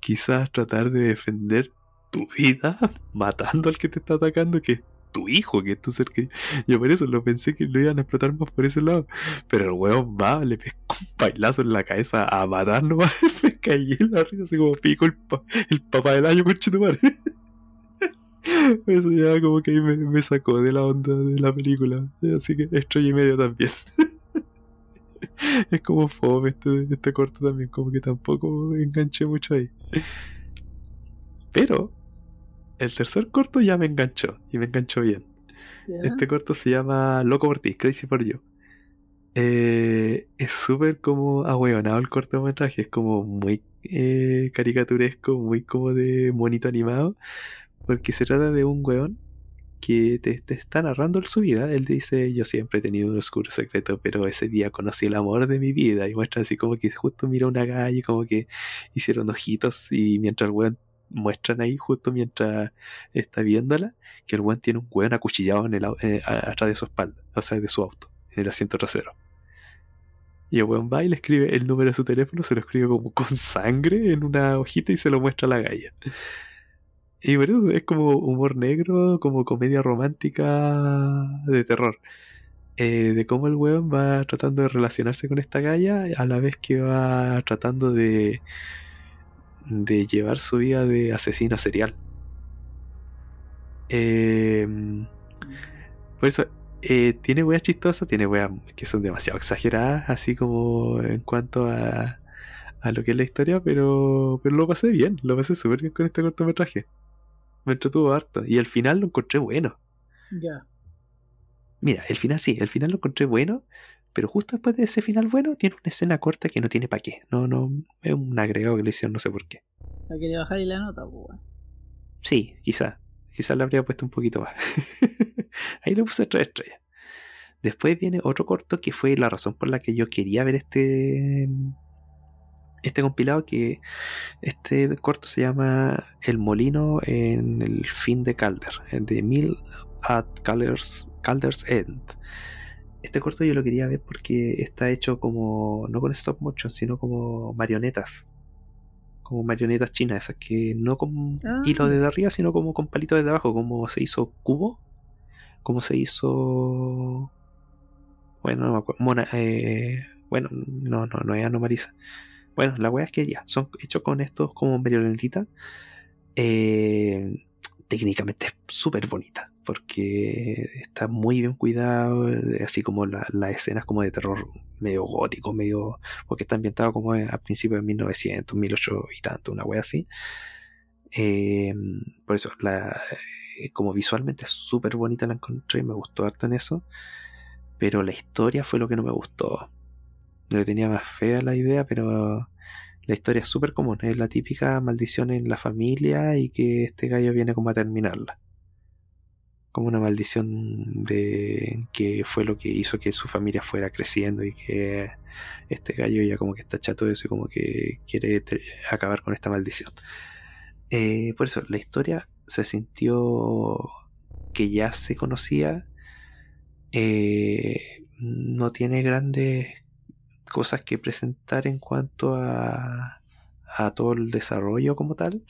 S2: quizás tratar de defender tu vida matando al que te está atacando, que tu hijo, que ser que... Yo por eso lo pensé que lo iban a explotar más por ese lado. Pero el huevo va, le pesca un bailazo en la cabeza a matar nomás. me caí en la risa, así como pico el, el papá del año, con tu madre. Eso ya como que me, me, sacó de la onda de la película. Así que estrella y medio también. es como fome este, este corto también, como que tampoco enganché mucho ahí. Pero el tercer corto ya me enganchó, y me enganchó bien. Este corto se llama Loco por ti, Crazy for You. Eh, es súper como ahueonado el cortometraje, es como muy eh, caricaturesco, muy como de monito animado, porque se trata de un weón que te, está narrando su vida. Él dice, yo siempre he tenido un oscuro secreto, pero ese día conocí el amor de mi vida. Y muestra así como que justo mira una calle, como que hicieron ojitos y mientras el weón muestran ahí, justo mientras está viéndola, que el weón tiene un weón acuchillado en el, eh, atrás de su espalda, o sea, de su auto, en el asiento trasero. Y el weón va y le escribe el número de su teléfono, se lo escribe como con sangre en una hojita y se lo muestra a la galla. Y por eso es como humor negro, como comedia romántica de terror. Eh, de cómo el weón va tratando de relacionarse con esta galla a la vez que va tratando de, de llevar su vida de asesino serial. Eh, por eso, eh, tiene weas chistosas, tiene weas que son demasiado exageradas, así como en cuanto a, a lo que es la historia, pero, pero lo pasé bien, lo pasé súper bien con este cortometraje. Me entretuvo harto. Y el final lo encontré bueno.
S1: Ya.
S2: Mira, el final sí, el final lo encontré bueno, pero justo después de ese final bueno, tiene una escena corta que no tiene para qué. No, no, es un agregado que le hicieron, no sé por qué.
S1: ¿A que le bajáis la nota, pues,
S2: Sí, quizá. Quizás le habría puesto un poquito más. Ahí le puse tres estrellas. Después viene otro corto que fue la razón por la que yo quería ver este este compilado que este corto se llama El Molino en el fin de Calder, de Mill at Calder's, Calder's End. Este corto yo lo quería ver porque está hecho como, no con stop motion, sino como marionetas. Como marionetas chinas, esas que no con
S1: Ah.
S2: hilo desde arriba, sino como con palitos desde abajo, como se hizo Cubo, como se hizo. Bueno, no me acuerdo. Mona, eh, bueno, no, no, no es Anomalisa. Bueno, la wea es que ya, son hechos con estos como marionetitas. Eh, técnicamente es súper bonita porque está muy bien cuidado eh, así como la- las escenas como de terror medio gótico medio porque está ambientado como a principios de 1900 1800 y tanto una wea así Eh, por eso la eh, como visualmente es súper bonita la encontré me gustó harto en eso pero la historia fue lo que no me gustó no le tenía más fe a la idea pero la historia es súper común, es la típica maldición en la familia y que este gallo viene como a terminarla. Como una maldición de que fue lo que hizo que su familia fuera creciendo y que este gallo ya como que está chato eso y como que quiere acabar con esta maldición. Eh, por eso, la historia se sintió que ya se conocía, eh, no tiene grandes cosas que presentar en cuanto a, a todo el desarrollo como tal,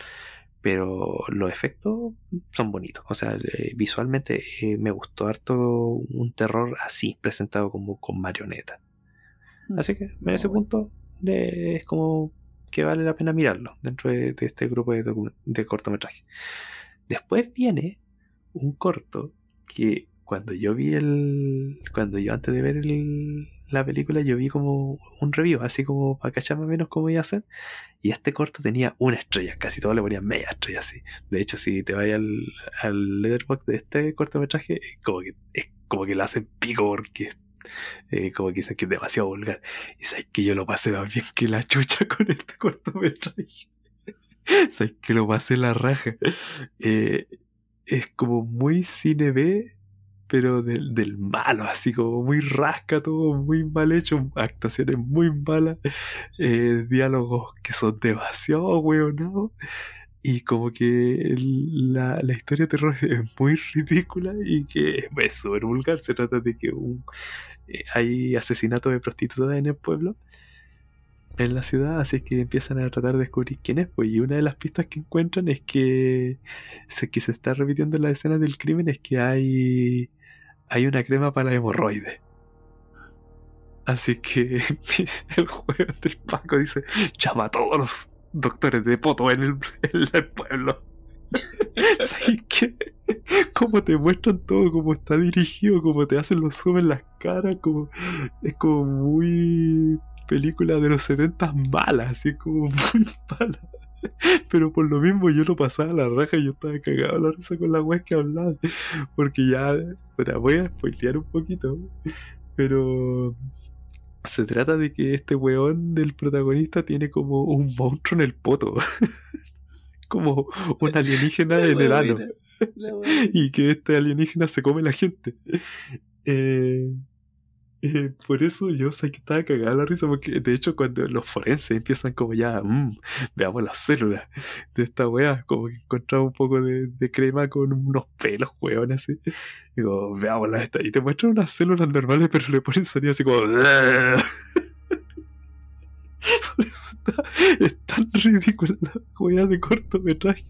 S2: pero los efectos son bonitos. O sea, eh, visualmente eh, me gustó harto un terror así, presentado como con marioneta. Así que en ese punto de- es como que vale la pena mirarlo dentro de, de este grupo de, de cortometraje. Después viene un corto que cuando yo vi el. Cuando yo antes de ver el- la película, yo vi como un review, así como para cachar más o menos cómo iba a. Y este corto tenía una estrella, casi todos le ponían media estrella así. De hecho, si te vas al, al letterbox de este cortometraje, como que es como que lo hacen pico porque eh, como que dicen que es demasiado vulgar. Y sabes que yo lo pasé más bien que la chucha con este cortometraje. sabes que lo pasé la raja. Eh, es como muy cine B, pero del, del malo, así como muy rasca, todo muy mal hecho, actuaciones muy malas, eh, diálogos que son demasiado hueonados. Y como que la, la historia de terror es muy ridícula y que es súper vulgar. Se trata de que eh, hay asesinato de prostitutas en el pueblo, en la ciudad, así que empiezan a tratar de descubrir quién es. Pues, y una de las pistas que encuentran es que se, que se está repitiendo en la escena del crimen es que hay, hay una crema para la hemorroides. Así que el juego del Paco dice, llama a todos los doctores de poto en el, pueblo. ¿Sabes qué? Cómo te muestran todo, cómo está dirigido, cómo te hacen los zoom en las caras, como es como muy película de los 70 mala, así como muy mala. Pero por lo mismo yo lo pasaba a la raja y yo estaba cagado a la risa con la wea que hablaba. Porque ya, puta, voy a spoilear un poquito. Pero se trata de que este weón del protagonista tiene como un monstruo en el poto. como un alienígena en el ano. Y que este alienígena se come la gente. Eh, eh, por eso yo sé que estaba cagada la risa, porque de hecho cuando los forenses empiezan como ya, "Mm, veamos las células de esta wea, como que encontraba un poco de, crema con unos pelos, weón, así. Digo, veámoslas esta. Y te muestran unas células normales, pero le ponen sonido así como... Por eso está, es tan ridícula la wea de cortometraje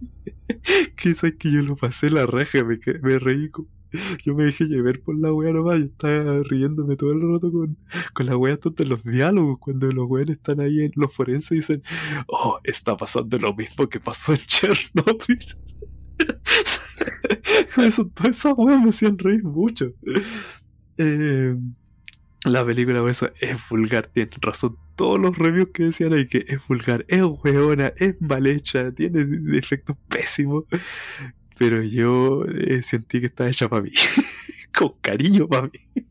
S2: que sabes que yo lo pasé la raja, me, me reí. como- yo me dejé llevar por la wea nomás, yo estaba riéndome todo el rato con, con la wea tonta los diálogos, cuando los weones están ahí en los forenses y dicen, oh, está pasando lo mismo que pasó en Chernobyl. Eso, todas esas weas me hacían reír mucho. Eh, la película eso es vulgar, tiene razón. Todos los reviews que decían ahí que es vulgar, es weona, es mal hecha, tiene defectos pésimos. Pero yo eh, sentí que estaba hecha para mí. Con cariño para mí.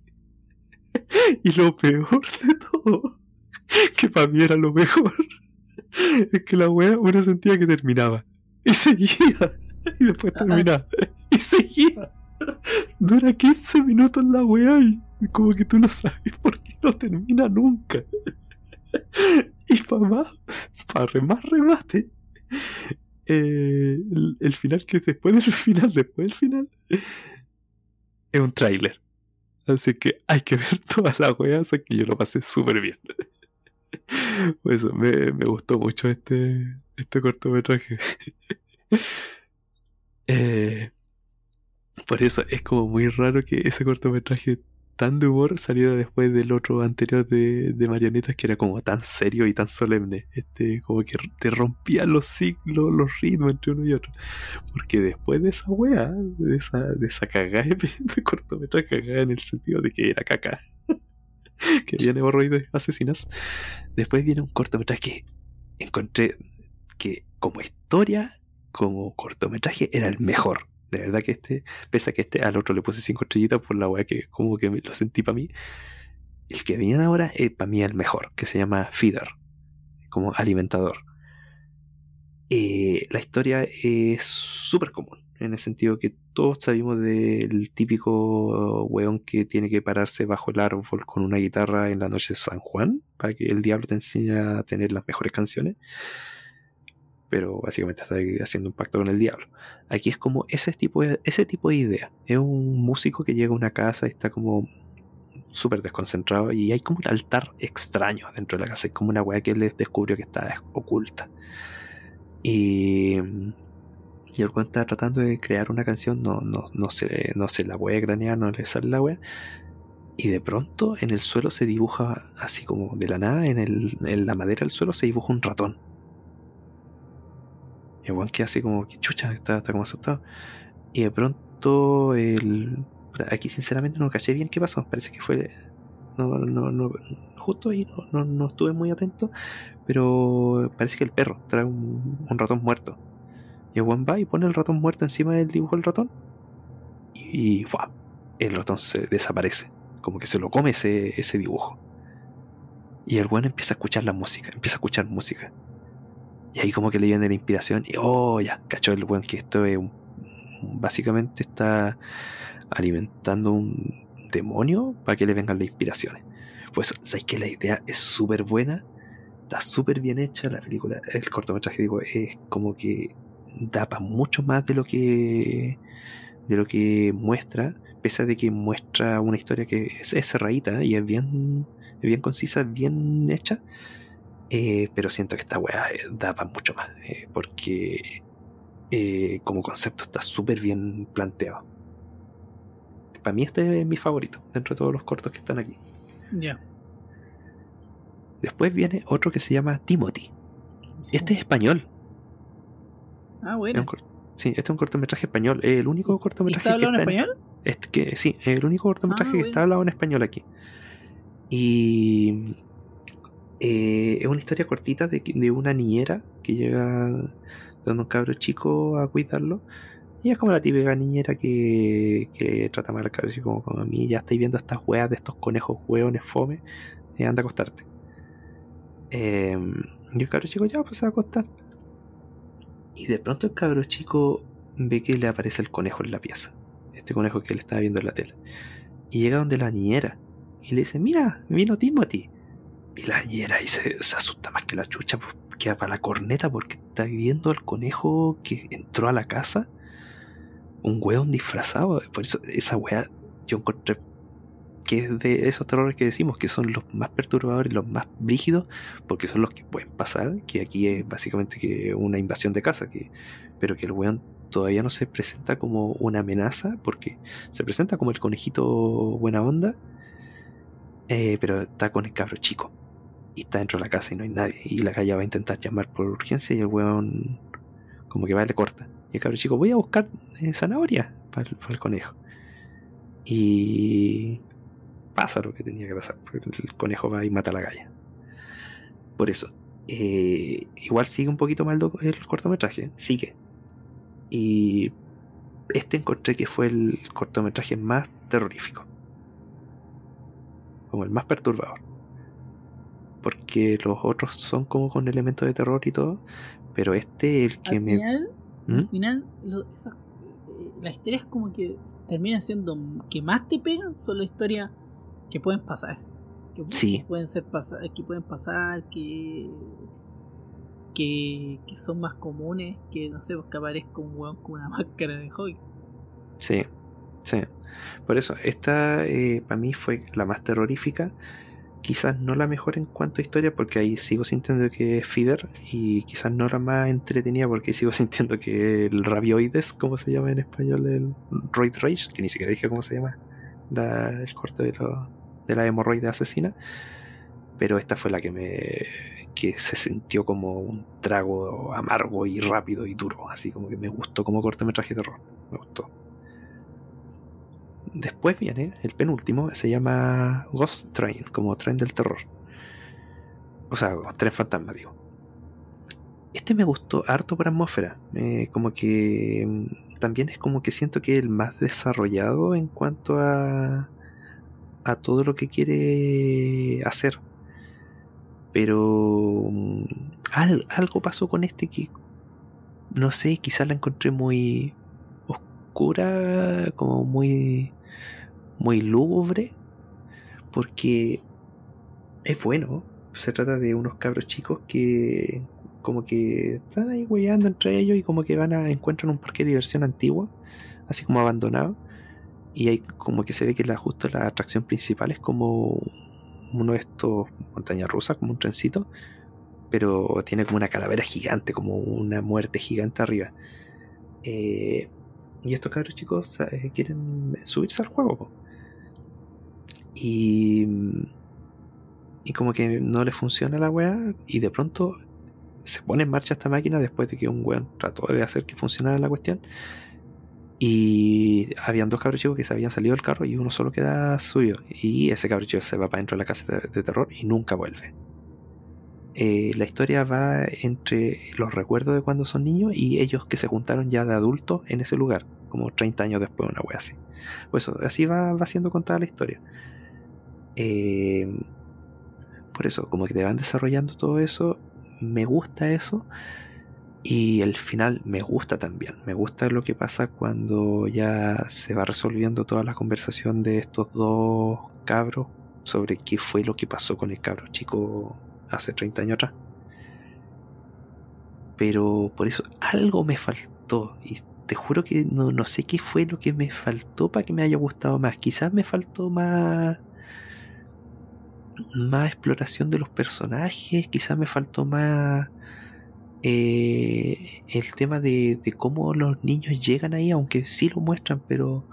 S2: Y lo peor de todo, que para mí era lo mejor, es que la wea uno sentía que terminaba. Y seguía. Y después terminaba. Y seguía. Dura 15 minutos la wea y como que tú no sabes por qué no termina nunca. Y para más, para más remate, eh, el, final que es después del final, después del final, es un tráiler. Así que hay que ver todas las weas, que yo lo pasé súper bien. Por eso me, me, gustó mucho este, este cortometraje. eh, por eso es como muy raro que ese cortometraje tan de humor saliera después del otro anterior de, de marionetas que era como tan serio y tan solemne. Este, como que te rompía los ciclos, los ritmos entre uno y otro. Porque después de esa wea, de esa, de esa cagada de cortometraje cagada en el sentido de que era caca. que viene hemorroides asesinas. Después viene un cortometraje que encontré que como historia, como cortometraje, era el mejor. De verdad que este, pese a que este al otro le puse cinco estrellitas por la weá que como que lo sentí para mí. El que viene ahora es para mí el mejor, que se llama Feeder, como alimentador. Eh, la historia es súper común, en el sentido que todos sabemos del típico weón que tiene que pararse bajo el árbol con una guitarra en la noche de San Juan, para que el diablo te enseñe a tener las mejores canciones pero básicamente está haciendo un pacto con el diablo. Aquí es como ese tipo de, ese tipo de idea. Es un músico que llega a una casa y está como súper desconcentrado y hay como un altar extraño dentro de la casa. Es como una weá que él descubrió que está oculta. Y, y el cuento está tratando de crear una canción, no, no, no, se, no se la puede cranear, no le sale la weá. Y de pronto en el suelo se dibuja, así como de la nada, en, el, en la madera del suelo se dibuja un ratón y el que hace como que chucha, está, está como asustado. Y de pronto el. Aquí sinceramente no caché bien qué pasó. Parece que fue. No, no, no, justo ahí no, no, estuve muy atento. Pero parece que el perro trae un, ratón muerto. Y el va y pone el ratón muerto encima del dibujo del ratón. Y, y el ratón desaparece. Como que se lo come ese, ese dibujo. Y el buen empieza a escuchar la música, empieza a escuchar música. Y ahí como que le viene la inspiración y, oh, ya, cachó el buen que esto es un, básicamente está alimentando un demonio para que le vengan las inspiraciones. Pues, ¿sabes que la idea es súper buena? Está súper bien hecha la película. El cortometraje, digo, es como que da para mucho más de lo que de lo que muestra, pese a de que muestra una historia que es, cerradita y es bien, es bien concisa, bien hecha eh, pero siento que esta weá eh, da para mucho más. Eh, porque como concepto está súper bien planteado. Para mí este es mi favorito dentro de todos los cortos que están aquí.
S1: Ya.
S2: Después viene otro que se llama Timothy. Este es español.
S1: Ah, bueno.
S2: sí, este es un cortometraje español. el único cortometraje
S1: ¿Está hablado en español?
S2: este que, sí, el único cortometraje ah, que está hablado en español aquí. Y eh, es una historia cortita de, una niñera que llega donde un cabro chico a cuidarlo. Y es como la típica niñera que, que trata mal al cabro chico como, a mí. Ya estáis viendo estas weas de estos conejos hueones fome. eh, anda a acostarte. Em, y el cabro chico ya pues se va a acostar. Y de pronto el cabro chico ve que le aparece el conejo en la pieza. Este conejo que le estaba viendo en la tele. Y llega donde la niñera. Y le dice, mira, vino Timothy. Y ahí se, asusta más que la chucha, pues, queda para la corneta porque está viendo al conejo que entró a la casa. Un weón disfrazado. Por eso esa wea yo encontré que es de esos terrores que decimos que son los más perturbadores, los más brígidos, porque son los que pueden pasar, que aquí es básicamente que una invasión de casa, que, pero que el weón todavía no se presenta como una amenaza, porque se presenta como el conejito buena onda, eh, pero está con el cabro chico y está dentro de la casa y no hay nadie. Y la calle va a intentar llamar por urgencia y el weón como que va y le corta. Y el cabrón chico, voy a buscar eh, zanahoria para el, conejo. Y pasa lo que tenía que pasar. El conejo va y mata a la galla. Por eso. Eh, igual sigue un poquito mal el cortometraje. Sigue. Y este encontré que fue el cortometraje más terrorífico. Como el más perturbador porque los otros son como con elementos de terror y todo, pero este el que me...
S1: Final, Al final, ¿Mm? eh, las historias como que terminan siendo que más te pegan son las historias que pueden pasar. Que
S2: sí.
S1: pueden ser que pueden pasar, que, que, que son más comunes, que no sé, pues que aparezca un weón con una máscara de hoy.
S2: Sí. Sí. Por eso, esta eh, para mí fue la más terrorífica. Quizás no la mejor en cuanto a historia, porque ahí sigo sintiendo que es Feeder. Y quizás no la más entretenida, porque sigo sintiendo que el Rabioides, como se llama en español, el Roid Rage, que ni siquiera dije cómo se llama el corte de, de la hemorroide asesina. Pero esta fue la que me. que se sintió como un trago amargo y rápido y duro. Así como que me gustó como cortometraje de terror. Me gustó. Después viene el penúltimo, se llama Ghost Train, como tren del terror. O sea, tren fantasma, digo. Este me gustó harto por atmósfera. como que mm, también es como que siento que es el más desarrollado en cuanto a, a todo lo que quiere hacer. Pero mm, algo pasó con este que no sé, quizás la encontré muy oscura, como muy muy lúgubre, porque es bueno. Se trata de unos cabros chicos que como que están ahí weyando entre ellos y como que van a encuentran un parque de diversión antiguo, así como abandonado. Y hay como que se ve que la, justo la atracción principal es como uno de estos montañas rusas, como un trencito, pero tiene como una calavera gigante, como una muerte gigante arriba. Eh, y estos cabros chicos eh, quieren subirse al juego. Y, y como que no le funciona la weá y de pronto se pone en marcha esta máquina después de que un weón trató de hacer que funcionara la cuestión. Y habían dos cabros chicos que se habían salido del carro y uno solo queda suyo. Y ese cabro chico se va para dentro de la casa de, terror y nunca vuelve. Eh, la historia va entre los recuerdos de cuando son niños y ellos que se juntaron ya de adultos en ese lugar, como 30 años después, una wea así. Pues así va, va siendo contada la historia. Eh, por eso, como que te van desarrollando todo eso, me gusta eso. Y el final me gusta también. Me gusta lo que pasa cuando ya se va resolviendo toda la conversación de estos dos cabros sobre qué fue lo que pasó con el cabro chico hace 30 años atrás. Pero por eso algo me faltó. Y te juro que no, no sé qué fue lo que me faltó para que me haya gustado más. Quizás me faltó más más exploración de los personajes, quizás me faltó más eh, el tema de, cómo los niños llegan ahí, aunque sí lo muestran, pero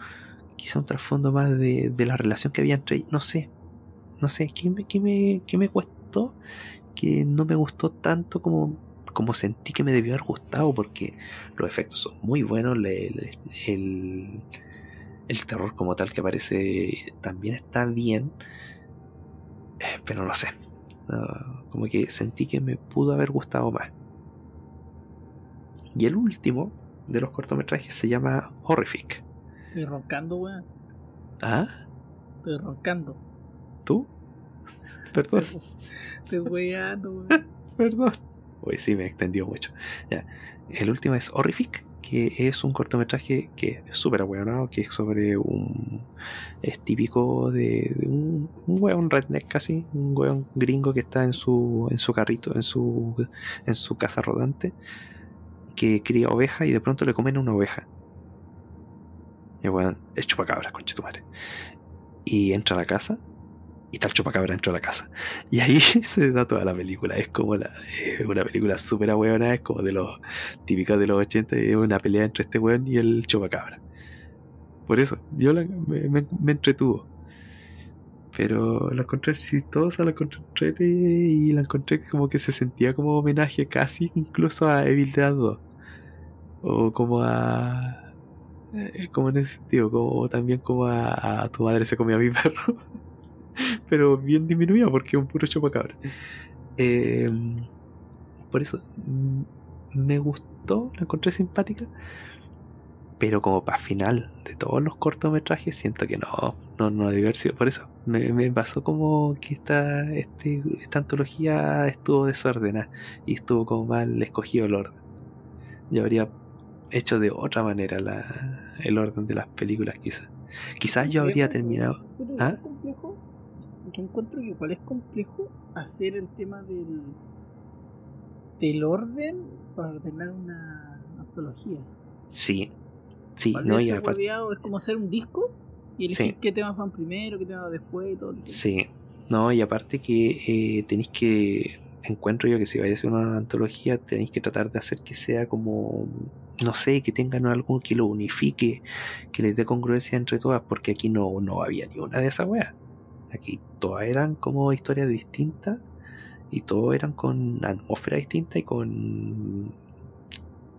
S2: quizá un trasfondo más de, la relación que había entre ellos, no sé, no sé, ¿qué me, qué me, qué me cuestó? Que no me gustó tanto como, sentí que me debió haber gustado, porque los efectos son muy buenos, el, el terror como tal que aparece también está bien pero no sé. como que sentí que me pudo haber gustado más. Y el último de los cortometrajes se llama Horrific.
S1: Estoy roncando, weón.
S2: ¿Ah?
S1: Estoy roncando.
S2: ¿Tú? Perdón.
S1: Estoy weando,
S2: weón. Perdón. Uy, sí, me extendió mucho. Ya. El último es Horrific, que es un cortometraje que es súper bueno, que es sobre un. Es típico de, un, un weón redneck casi, un weón gringo que está en su, en su carrito, en su, en su casa rodante, que cría ovejas y de pronto le comen una oveja. Y el weón es chupacabras, conche tu madre. Y entra a la casa y tal chupacabra dentro de la casa. Y ahí se da toda la película. Es como la, una película súper ahueona, es como de los típicos de los 80, es una pelea entre este weón y el chupacabra. Por eso, yo me, me, entretuvo. Pero la encontré exitosa, la encontré y la encontré como que se sentía como homenaje casi incluso a Evil Dead 2. O como a... Eh, como en ese sentido, como también como a, a tu madre se comió a mi perro pero bien disminuida porque es un puro chupacabra. Eh, por eso mm, me gustó, la encontré simpática, pero como para final de todos los cortometrajes siento que no, no, no diversión. Por eso me, me, pasó como que esta, este, esta antología estuvo desordenada y estuvo como mal escogido el orden. Yo habría hecho de otra manera la, el orden de las películas quizás. Quizás yo habría terminado... ¿Ah?
S1: Yo encuentro que igual es complejo hacer el tema del del orden para ordenar una antología.
S2: Sí, Sí,
S1: ¿Cuál
S2: no, y aparte.
S1: Es como hacer un disco y elegir
S2: Sí.
S1: qué temas van primero, qué temas después y todo.
S2: Sí, no, y aparte que eh, tenéis que. Encuentro yo que si vais a hacer una antología, tenéis que tratar de hacer que sea como. No sé, que tengan algo que lo unifique, que les dé congruencia entre todas, porque aquí no, no había ni una de esas weas. Aquí todas eran como historias distintas y todos eran con atmósfera distinta y con.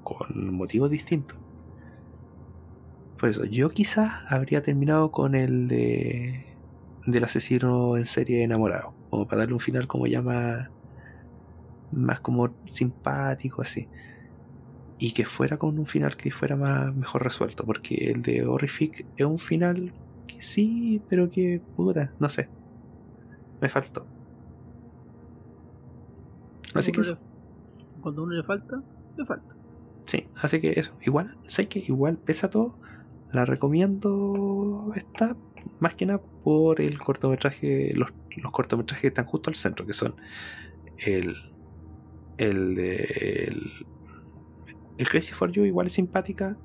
S2: con motivos distintos. Por eso, yo quizás habría terminado con el de. del asesino en serie enamorado. Como para darle un final como ya más. más como simpático así. Y que fuera con un final que fuera más mejor resuelto. Porque el de Horrific es un final que sí, pero que puta, no sé. Me faltó. Así que
S1: Cuando
S2: eso.
S1: le- Cuando a uno le falta, le falta.
S2: Sí, así que eso. Igual, sé que igual pesa todo. La recomiendo esta, más que nada por el cortometraje, los, los cortometrajes que están justo al centro, que son el. El. El, el Crazy for You, igual es simpática.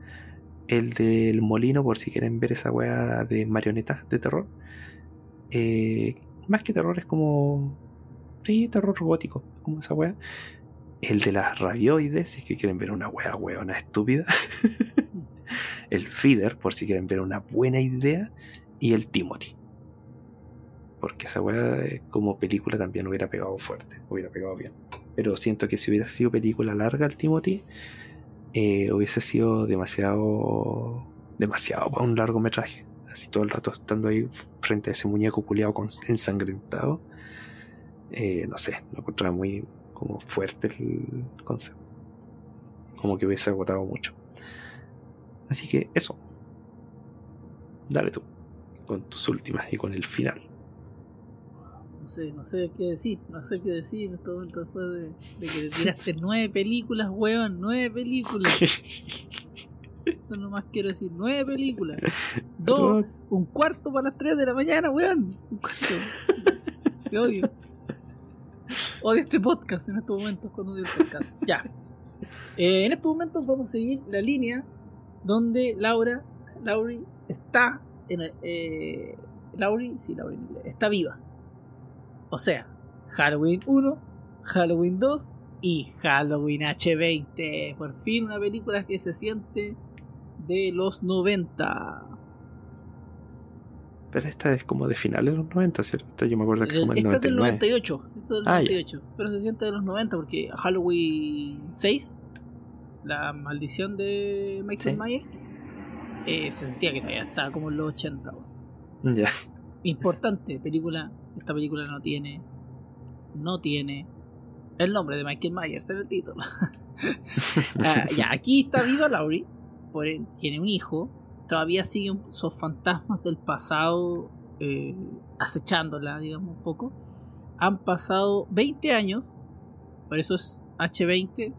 S2: El del Molino, por si quieren ver esa weá de marionetas de terror. Eh, más que terror, es como. Sí, terror gótico, como esa weá. El de las rabioides, si es que quieren ver una wea weona estúpida. el feeder, por si quieren ver una buena idea. Y el Timothy. Porque esa wea eh, como película también hubiera pegado fuerte, hubiera pegado bien. Pero siento que si hubiera sido película larga el Timothy, eh, hubiese sido demasiado. demasiado para un largometraje. Así todo el rato estando ahí frente a ese muñeco culiado ensangrentado. Eh, no sé, lo encontraba muy como fuerte el concepto. Como que hubiese agotado mucho. Así que eso. Dale tú. Con tus últimas y con el final.
S1: No sé, no sé qué decir, no sé qué decir en este momento después de, de que te tiraste nueve películas, weón, nueve películas. Eso nomás quiero decir, nueve películas. Dos, un cuarto para las tres de la mañana, weón. Un cuarto. Te odio. Odio este podcast en estos momentos cuando odio el podcast. Ya. Eh, en estos momentos vamos a seguir la línea donde Laura, Laurie está en eh, Laurie, sí, inglés, está viva. O sea, Halloween 1, Halloween 2 y Halloween H20. Por fin una película que se siente de los 90.
S2: Pero esta es como de finales de los 90, ¿cierto? Esta yo me acuerdo que es como el
S1: Esta es del
S2: 99.
S1: 98. Esta es del
S2: Ah, ya.
S1: 98. Pero se siente de los 90 porque Halloween 6, la maldición de Michael
S2: Sí.
S1: Myers, eh, se sentía que todavía estaba como en los 80. weón.
S2: Ya.
S1: Importante, película. Esta película no tiene. No tiene. El nombre de Michael Myers en el título. Ah, ya, aquí está viva Laurie. Por, tiene un hijo. Todavía siguen esos fantasmas del pasado eh, acechándola, digamos, un poco. Han pasado 20 años. Por eso es H20.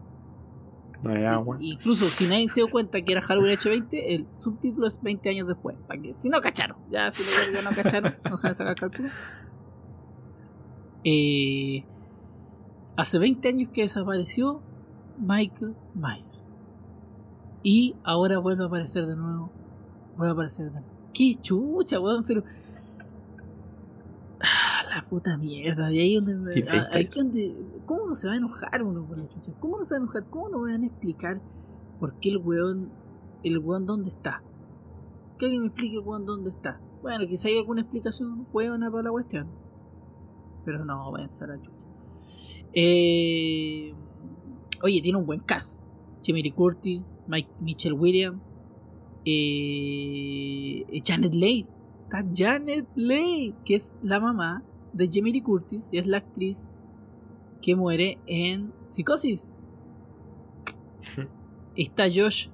S2: No hay agua.
S1: Incluso si nadie se dio cuenta que era Halloween H20, el subtítulo es 20 años después. Para que, si no cacharon, ya si no, ya no cacharon, no saben sacar cálculo. Eh, hace 20 años que desapareció Michael Myers. Y ahora vuelve a aparecer de nuevo. Vuelve a aparecer de nuevo. Qué chucha, weón, pero. Ah, la puta mierda. De ahí donde. me- aquí donde. ¿Cómo no se va a enojar uno por la chucha? ¿Cómo no se va a enojar? ¿Cómo no me van a explicar por qué el weón. El weón dónde está? Que alguien me explique el weón dónde está. Bueno, quizá hay alguna explicación buena para la cuestión. Pero no, va a pensar a chucha. Eh, oye, tiene un buen cast. Jimmy Lee Curtis, Mike Mitchell Williams, eh, Janet Leigh. Está Janet Leigh, que es la mamá de Jamie Lee Curtis y es la actriz que muere en Psicosis. Está Josh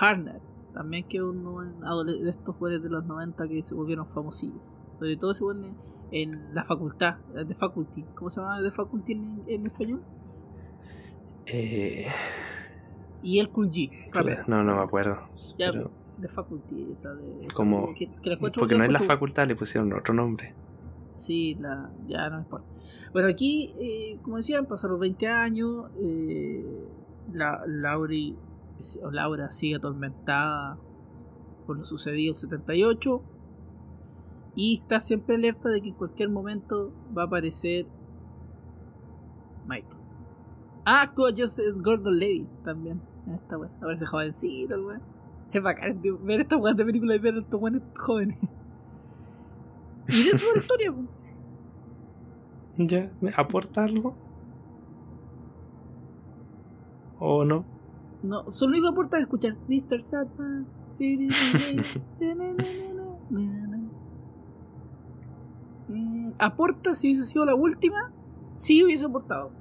S1: Harner, también que es uno adole- de estos jugadores de los 90 que se volvieron famosillos. Sobre todo se vuelven en la facultad, eh, de faculty. ¿Cómo se llama de faculty en, en español?
S2: Eh,
S1: Y el Cool G, rapero.
S2: no, no me acuerdo.
S1: Ya,
S2: pero-
S1: de faculty, esa de. esa
S2: Como-
S1: que, que la
S2: porque no es la facultad, le pusieron otro nombre.
S1: Sí, la, ya no importa. Bueno, aquí, eh, como decían, pasaron 20 años. Eh, la, Lauri, o Laura sigue atormentada por lo sucedido en 78 y está siempre alerta de que en cualquier momento va a aparecer Michael. Ah, actúa Joseph Gordon Levy también. Esta weá. Aparece jovencito, el weón. Es bacán ver estas weas de película y ver a estos weones jóvenes. Y de es la historia.
S2: ¿Ya? ¿Me aporta algo? ¿O no?
S1: No, solo que aporta es escuchar Mr. Satman. Aporta si hubiese sido la última, sí hubiese aportado.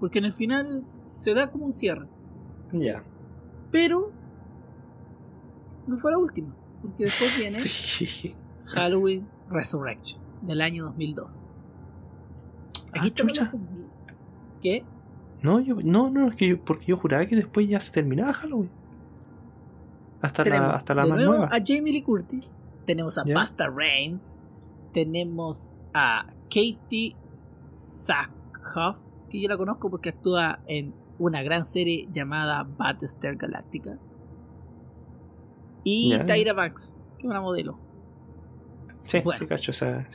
S1: Porque en el final se da como un cierre.
S2: Ya.
S1: Pero no fue la última. Porque después viene Halloween Resurrection del año 2002.
S2: Ah,
S1: Aquí 2000. ¿Qué?
S2: No, yo, no, no, es que yo, porque yo juraba que después ya se terminaba Halloween. Hasta la,
S1: tenemos
S2: hasta la
S1: de
S2: más
S1: nuevo
S2: nueva.
S1: a Jamie Lee Curtis, tenemos a
S2: Ya.
S1: Busta Rhymes, tenemos a Katie Sackhoff, que yo la conozco porque actúa en una gran serie llamada Battlestar Galactica, y. Tyra Banks, que es una modelo.
S2: Sí,
S1: bueno.
S2: sí, cacho, esa.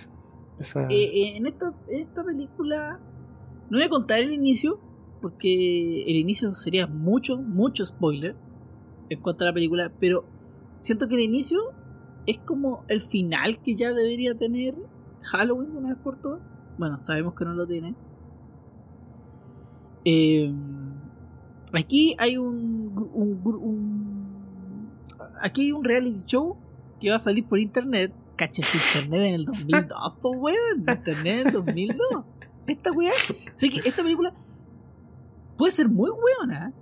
S2: esa-
S1: Eh, eh, en, esta, en esta película no voy a contar el inicio, porque el inicio sería mucho, mucho spoiler en cuanto a la película, pero siento que el inicio es como el final que ya debería tener Halloween una vez por todas. Bueno, sabemos que no lo tiene. Eh, aquí hay un, aquí hay un reality show que va a salir por internet. Cachas internet en el 2002, po weón. Internet en el 2002. Esta weá, sé que esta película puede ser muy weona,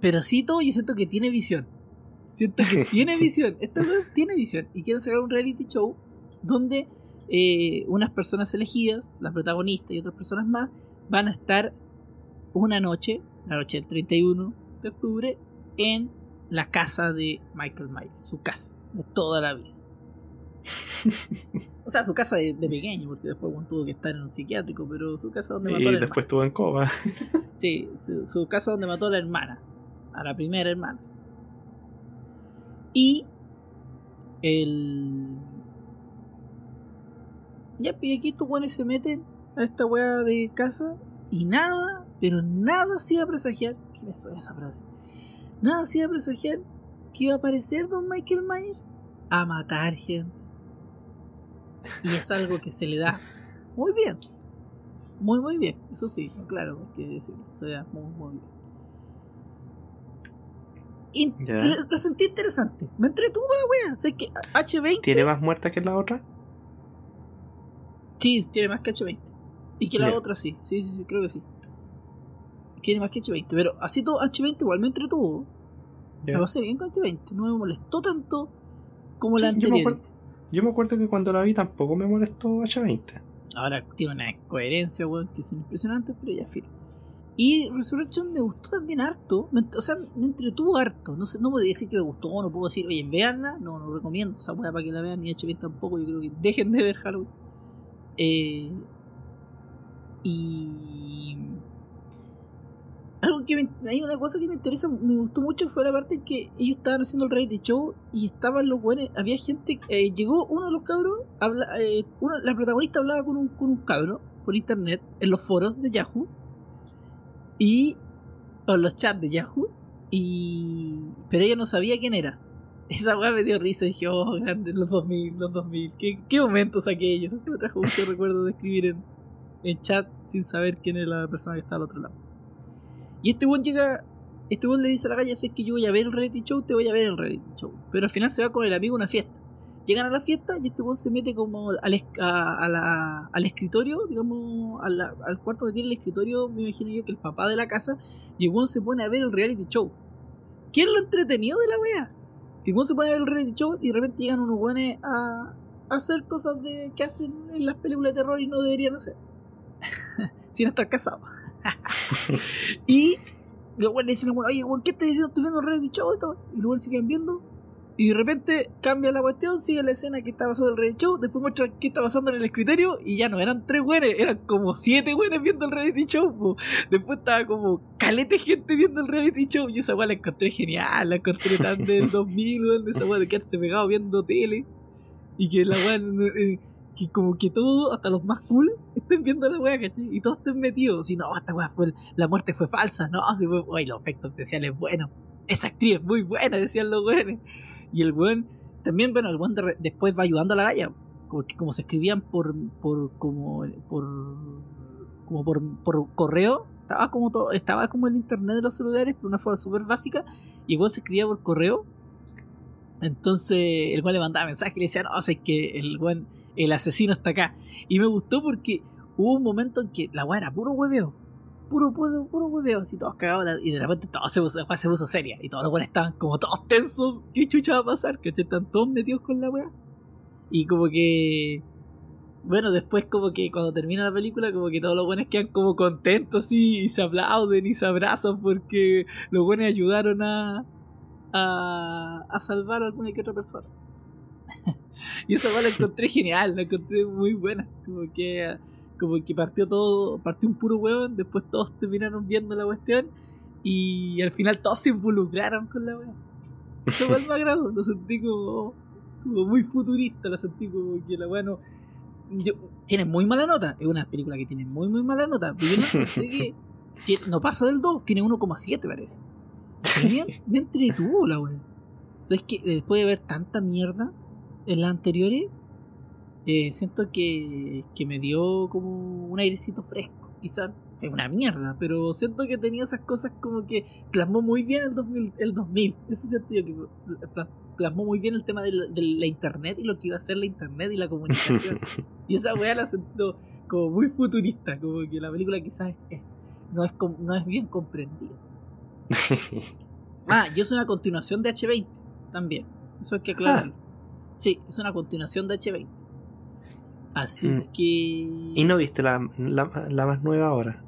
S1: pero sí todo yo siento que tiene visión. Siento que tiene visión. Esta weá tiene visión. Y quieren sacar un reality show donde eh, unas personas elegidas, las protagonistas y otras personas más, van a estar una noche, la noche del 31 de octubre, en la casa de Michael Myers, su casa, de toda la vida. O sea, su casa de, de pequeño, porque después bueno, tuvo que estar en un psiquiátrico, pero su casa donde mató
S2: y
S1: a la
S2: después estuvo en coma.
S1: Sí, su, su casa donde mató a la hermana, a la primera hermana. Y el. Ya, y aquí estos buenos se meten a esta weá de casa y nada, pero nada hacía presagiar. ¿Qué me suena esa frase? Nada hacía presagiar que iba a aparecer Don Michael Myers a matar gente. Y es algo que se le da muy bien. Muy, muy bien. Eso sí, claro, hay que decirlo. Se le da muy, muy bien. Y la, la sentí interesante. Me entretuvo la wea. Sé que H20.
S2: ¿Tiene más muerta que la otra?
S1: Sí, tiene más que H20. Y que la
S2: Ya.
S1: otra sí. Sí, sí, sí, creo que sí. Tiene más que H20. Pero así todo H20 igual me entretuvo.
S2: Ya.
S1: La pasé bien con H20. No me molestó tanto como la
S2: Sí, yo, me
S1: anterior.
S2: acuerdo, yo me acuerdo que cuando la vi tampoco me molestó H20.
S1: Ahora tiene una coherencia, weón, que son impresionantes, pero ya filo. Y Resurrection me gustó también harto. o sea, me entretuvo harto. No sé, no podía decir que me gustó, no puedo decir, oye, veanla. No, no recomiendo esa weá para que la vean, ni H20 tampoco. Yo creo que dejen de ver Halloween. Eh, y. Algo que hay una cosa que me interesa, me gustó mucho fue la parte en que ellos estaban haciendo el reality show y estaban los buenos, había gente, eh, llegó uno de los cabros, habla, eh, la protagonista hablaba con un, con un cabro por internet en los foros de Yahoo y o los chats de Yahoo y pero ella no sabía quién era. Esa weá me dio risa y dije, oh, grande, los 2000, los 2000, qué, qué momentos aquellos. Me trajo mucho recuerdo de escribir en, en chat sin saber quién era la persona que está al otro lado. Y este buen llega, este buen le dice a la calle, si es que yo voy a ver el reality show, te voy a ver el reality show. Pero al final se va con el amigo a una fiesta. Llegan a la fiesta y este buen se mete como al, a- a la- al escritorio, digamos, a la- al cuarto que tiene el escritorio, me imagino yo que el papá de la casa, y el buen se pone a ver el reality show. ¿Qué es lo entretenido de la wea? Que el buen se pone a ver el reality show y de repente llegan unos buenos a, a hacer cosas de, que hacen en las películas de terror y no deberían hacer. Sin estar casados. y los le dicen, oye, weón, ¿qué estás diciendo? Estoy viendo el reality show y todo. Y quedan viendo. Y de repente cambia la cuestión, sigue la escena que está pasando el reality show, después muestra qué está pasando en el escritorio y ya no eran tres güeyes, eran como siete güeyes viendo el reality show. po. Después estaba como calete gente viendo el reality show y esa weá la encontré genial, la encontré tan del 2000, weón, de esa weá de quedarse pegado viendo tele y que la weá, eh, que como que todos, hasta los más cool, estén viendo la weá, ¿cachai? Y todos estén metidos. Si no, esta weá fue, la muerte fue falsa, no, si fue, uy, los efectos especiales buenos. Esa actriz es muy buena, decían los weones. Y el weón, también, bueno, el weón de después va ayudando a la galla. Porque como se escribían por, por, como, por, como por, correo, estaba como todo, estaba como el internet de los celulares, por una forma súper básica, y el weón se escribía por correo. Entonces, el weón le mandaba mensaje y le decía, no, o sea, es que el weón, el asesino está acá. Y me gustó porque hubo un momento en que la weá era puro hueveo. Puro, puro, puro hueveo, así todos cagados. Y de repente todo se puso, se puso seria. Y todos los weones estaban como todos tensos. ¿Qué chucha va a pasar? Que están todos metidos con la weá. Y como que. Bueno, después como que cuando termina la película, como que todos los buenos quedan como contentos así y se aplauden y se abrazan porque los buenos ayudaron a, a, a salvar a alguna que otra persona. y esa weá la encontré genial, la encontré muy buena. Como que como que partió todo, partió un puro hueón, después todos terminaron viendo la cuestión y al final todos se involucraron con la weá. Eso igual me agradó, lo sentí como, como muy futurista, lo sentí como que la weá no. yo- tiene muy mala nota, es una película que tiene muy muy mala nota, pero yo no encontré que, que no pasa del 2, tiene 1,7 parece. Me, me entretuvo la weá. ¿Sabes que Después de ver tanta mierda en las anteriores, eh, siento que, que me dio como un airecito fresco. Quizás es una mierda, pero siento que tenía esas cosas como que plasmó muy bien el 2000. El 2000. Ese sentido que pla- plasmó muy bien el tema de la, de la internet y lo que iba a ser la internet y la comunicación. y esa weá la siento como muy futurista, como que la película quizás es, no, es no es bien comprendida. Ah, y es una continuación de H20 también. Eso hay que aclararlo. Sí, es una continuación de H20. Así
S2: Mm.
S1: que.
S2: ¿Y no viste la, la, la más nueva ahora?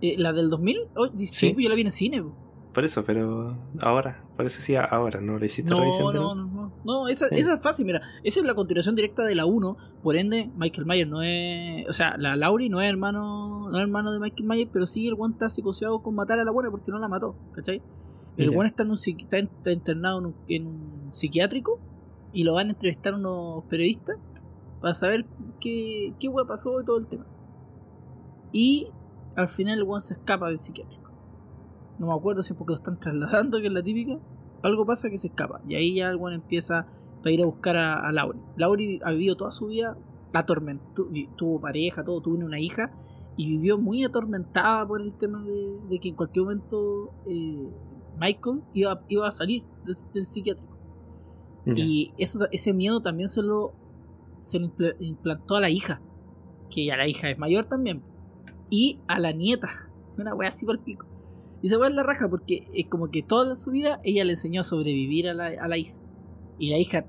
S1: Eh, ¿La del 2000? Oh, sí,
S2: Sí.
S1: pues yo la vi en el cine. po.
S2: Por eso, pero ahora, parece sí ahora, ¿no le hiciste
S1: No, no, no, no. No, esa, esa es fácil, mira. Esa es la continuación directa de la 1. Por ende, Michael Myers no es. O sea, la Laurie no es hermano no es hermano de Michael Myers, pero sí el one está psicoseado con matar a la buena porque no la mató, ¿cachai? El one está, en un, psiqui- está, en- está internado en un, en un psiquiátrico y lo van a entrevistar unos periodistas para saber qué, qué wea pasó y todo el tema. Y al final el one se escapa del psiquiátrico. No me acuerdo si es porque lo están trasladando, que es la típica. Algo pasa que se escapa. Y ahí ya el one empieza a ir a buscar a, a Laurie. Laurie ha vivido toda su vida atormentado. Tuvo pareja, todo, tuvo una hija. Y vivió muy atormentada por el tema de, de que en cualquier momento eh, Michael iba, iba a salir del, del psiquiátrico. Y eso, ese miedo también se lo, se lo impl- implantó a la hija. Que ya la hija es mayor también. Y a la nieta. Una wea así por el pico. Y esa wea es la raja porque es como que toda su vida ella le enseñó a sobrevivir a la, a la hija. Y la hija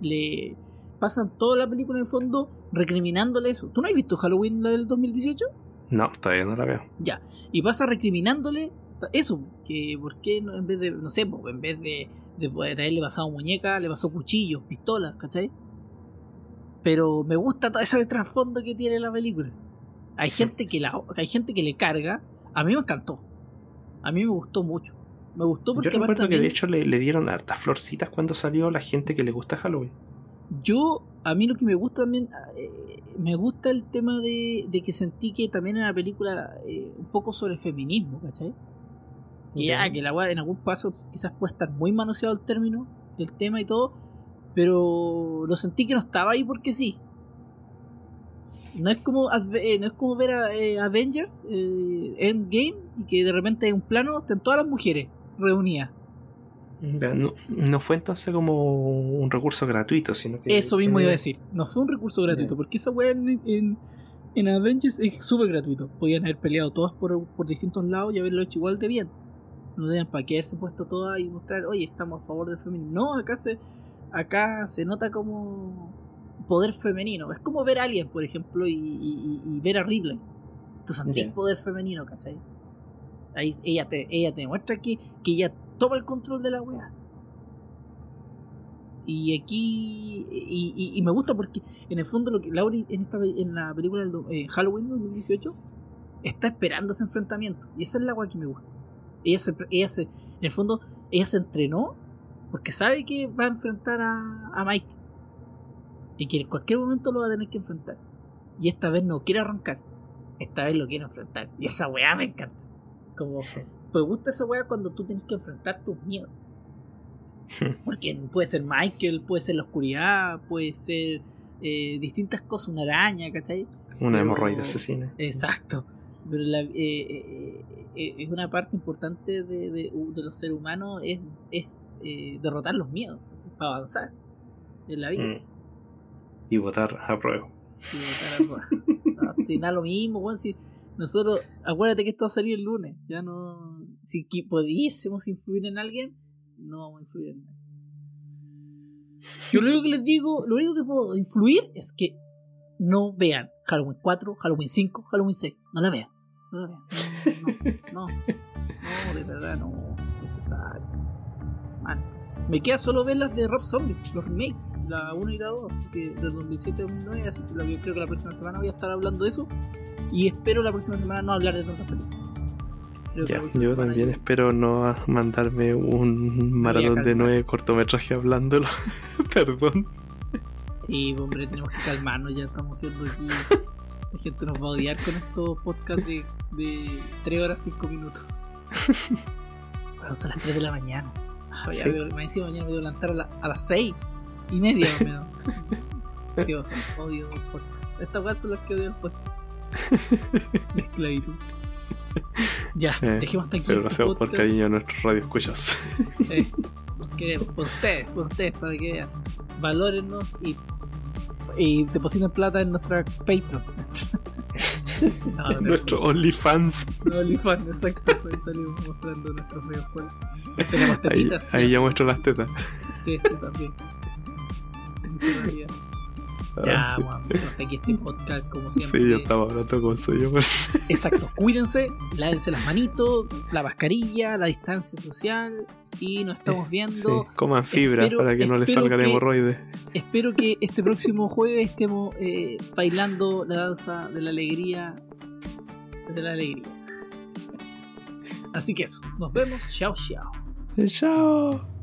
S1: le pasan toda la película en el fondo recriminándole eso. ¿Tú no has visto Halloween la del 2018?
S2: No, todavía no la veo.
S1: Ya. Y pasa recriminándole eso, que por qué no, en vez de, no sé, en vez de, de poder traerle pasado muñeca, le pasó cuchillos, pistolas, ¿cachai? Pero me gusta todo ese trasfondo que tiene la película. Hay gente que la hay gente que le carga. A mí me encantó. A mí me gustó mucho. Me gustó porque
S2: Yo recuerdo que de hecho le, le dieron hartas florcitas cuando salió la gente que le gusta Halloween.
S1: Yo, a mí lo que me gusta también, eh, me gusta el tema de, de que sentí que también en la película eh, un poco sobre feminismo, ¿cachai? Que ya,
S2: Ya.
S1: que la en algún paso quizás puede estar muy manoseado el término, el tema y todo, pero lo sentí que no estaba ahí porque sí. No es como, eh, no es como ver a eh, Avengers eh, Endgame y que de repente hay un plano, están todas las mujeres reunidas.
S2: No, no fue entonces como un recurso gratuito, sino que.
S1: Eso mismo iba a decir. No fue un recurso gratuito, porque esa weá en, en, en Avengers es súper gratuito. Podían haber peleado todas por, por distintos lados y haberlo hecho igual de bien. No tenían para qué haberse puesto todas y mostrar, oye, estamos a favor del feminismo. No, acá se, acá se nota como poder femenino. Es como ver a Alien, por ejemplo, y, y- y ver a Ripley. Tú sentís poder femenino, ¿cachai? Ahí ella te, ella te demuestra que, que ella toma el control de la weá. Y aquí. Y, y- me gusta porque, en el fondo, lo que Laurie en, esta, en la película del eh, Halloween 2018 está esperando ese enfrentamiento. Y esa es la agua que me gusta. Ella se, ella se. En el fondo, ella se entrenó porque sabe que va a enfrentar a, a Mike. Y que en cualquier momento lo va a tener que enfrentar. Y esta vez no quiere arrancar. Esta vez lo quiere enfrentar. Y esa weá me encanta. Como. Me gusta esa weá cuando tú tienes que enfrentar tus miedos. Porque puede ser Michael, puede ser la oscuridad, puede ser eh, distintas cosas, una araña, ¿cachai?
S3: Una hemorroide asesina.
S1: Exacto. Pero la- eh, eh, eh, es una parte importante de, de- de los seres humanos es, es derrotar los miedos para avanzar en la vida.
S3: Mm. Y votar a prueba.
S1: Y votar a- No, te da lo mismo, weón, si nosotros, acuérdate que esto va a salir el lunes, ya no, si pudiésemos influir en alguien, no vamos a influir en nadie. Yo lo único que les digo, lo único que puedo influir es que no vean Halloween 4, Halloween 5, Halloween 6, no la vean, no no, no, no, de verdad no es necesario. Man, me queda solo ver las de Rob Zombie, los remakes, la 1 y la 2, así que del 2007 al 2009, así que yo creo que la próxima semana voy a estar hablando de eso y espero la próxima semana no hablar de tantas películas.
S3: Ya, yo también
S1: ya-
S3: espero no a- mandarme un maratón de nueve cortometrajes hablándolo. Perdón.
S1: Sí, hombre, tenemos que calmarnos, ya estamos siendo aquí. La gente nos va a odiar con estos podcasts de, de 3 horas 5 minutos. Bueno, son las 3 de la mañana. Ah,
S3: Sí.
S1: veo- más encima mañana me voy a levantar a, la- a las 6 y media más o menos. Tío, odio el podcast. Estas weas son las que odio el podcast. La esclavitud. Ya,
S3: Eh,
S1: dejemos hasta aquí.
S3: Pero lo
S1: este
S3: hacemos por
S1: podcast.
S3: cariño a nuestros radioescuchas.
S1: Sí, queremos, por ustedes, por ustedes, para que vean. Valórennos y, y depositen plata en nuestra Patreon. no, no,
S3: Nuestro OnlyFans.
S1: OnlyFans, exacto, ahí salimos mostrando nuestros medios juegos. Tenemos
S3: Ahí,
S1: tetitas.
S3: ahí ya muestro las tetas.
S1: Sí, este también. Ya,
S3: Ah, sí.
S1: bueno, hasta aquí este podcast, como
S3: Sí,
S1: siempre.
S3: yo estaba hablando con suyo.
S1: Exacto, cuídense, lávense las manitos, la mascarilla, la distancia social y nos estamos
S3: Sí,
S1: viendo.
S3: coman fibra
S1: Espero-
S3: para que no les
S1: espero
S3: salgan
S1: que-
S3: hemorroides.
S1: Espero que este próximo jueves estemos eh, bailando la danza de la alegría. De la alegría. Así que eso, nos vemos. Chao, chao.
S3: Chao.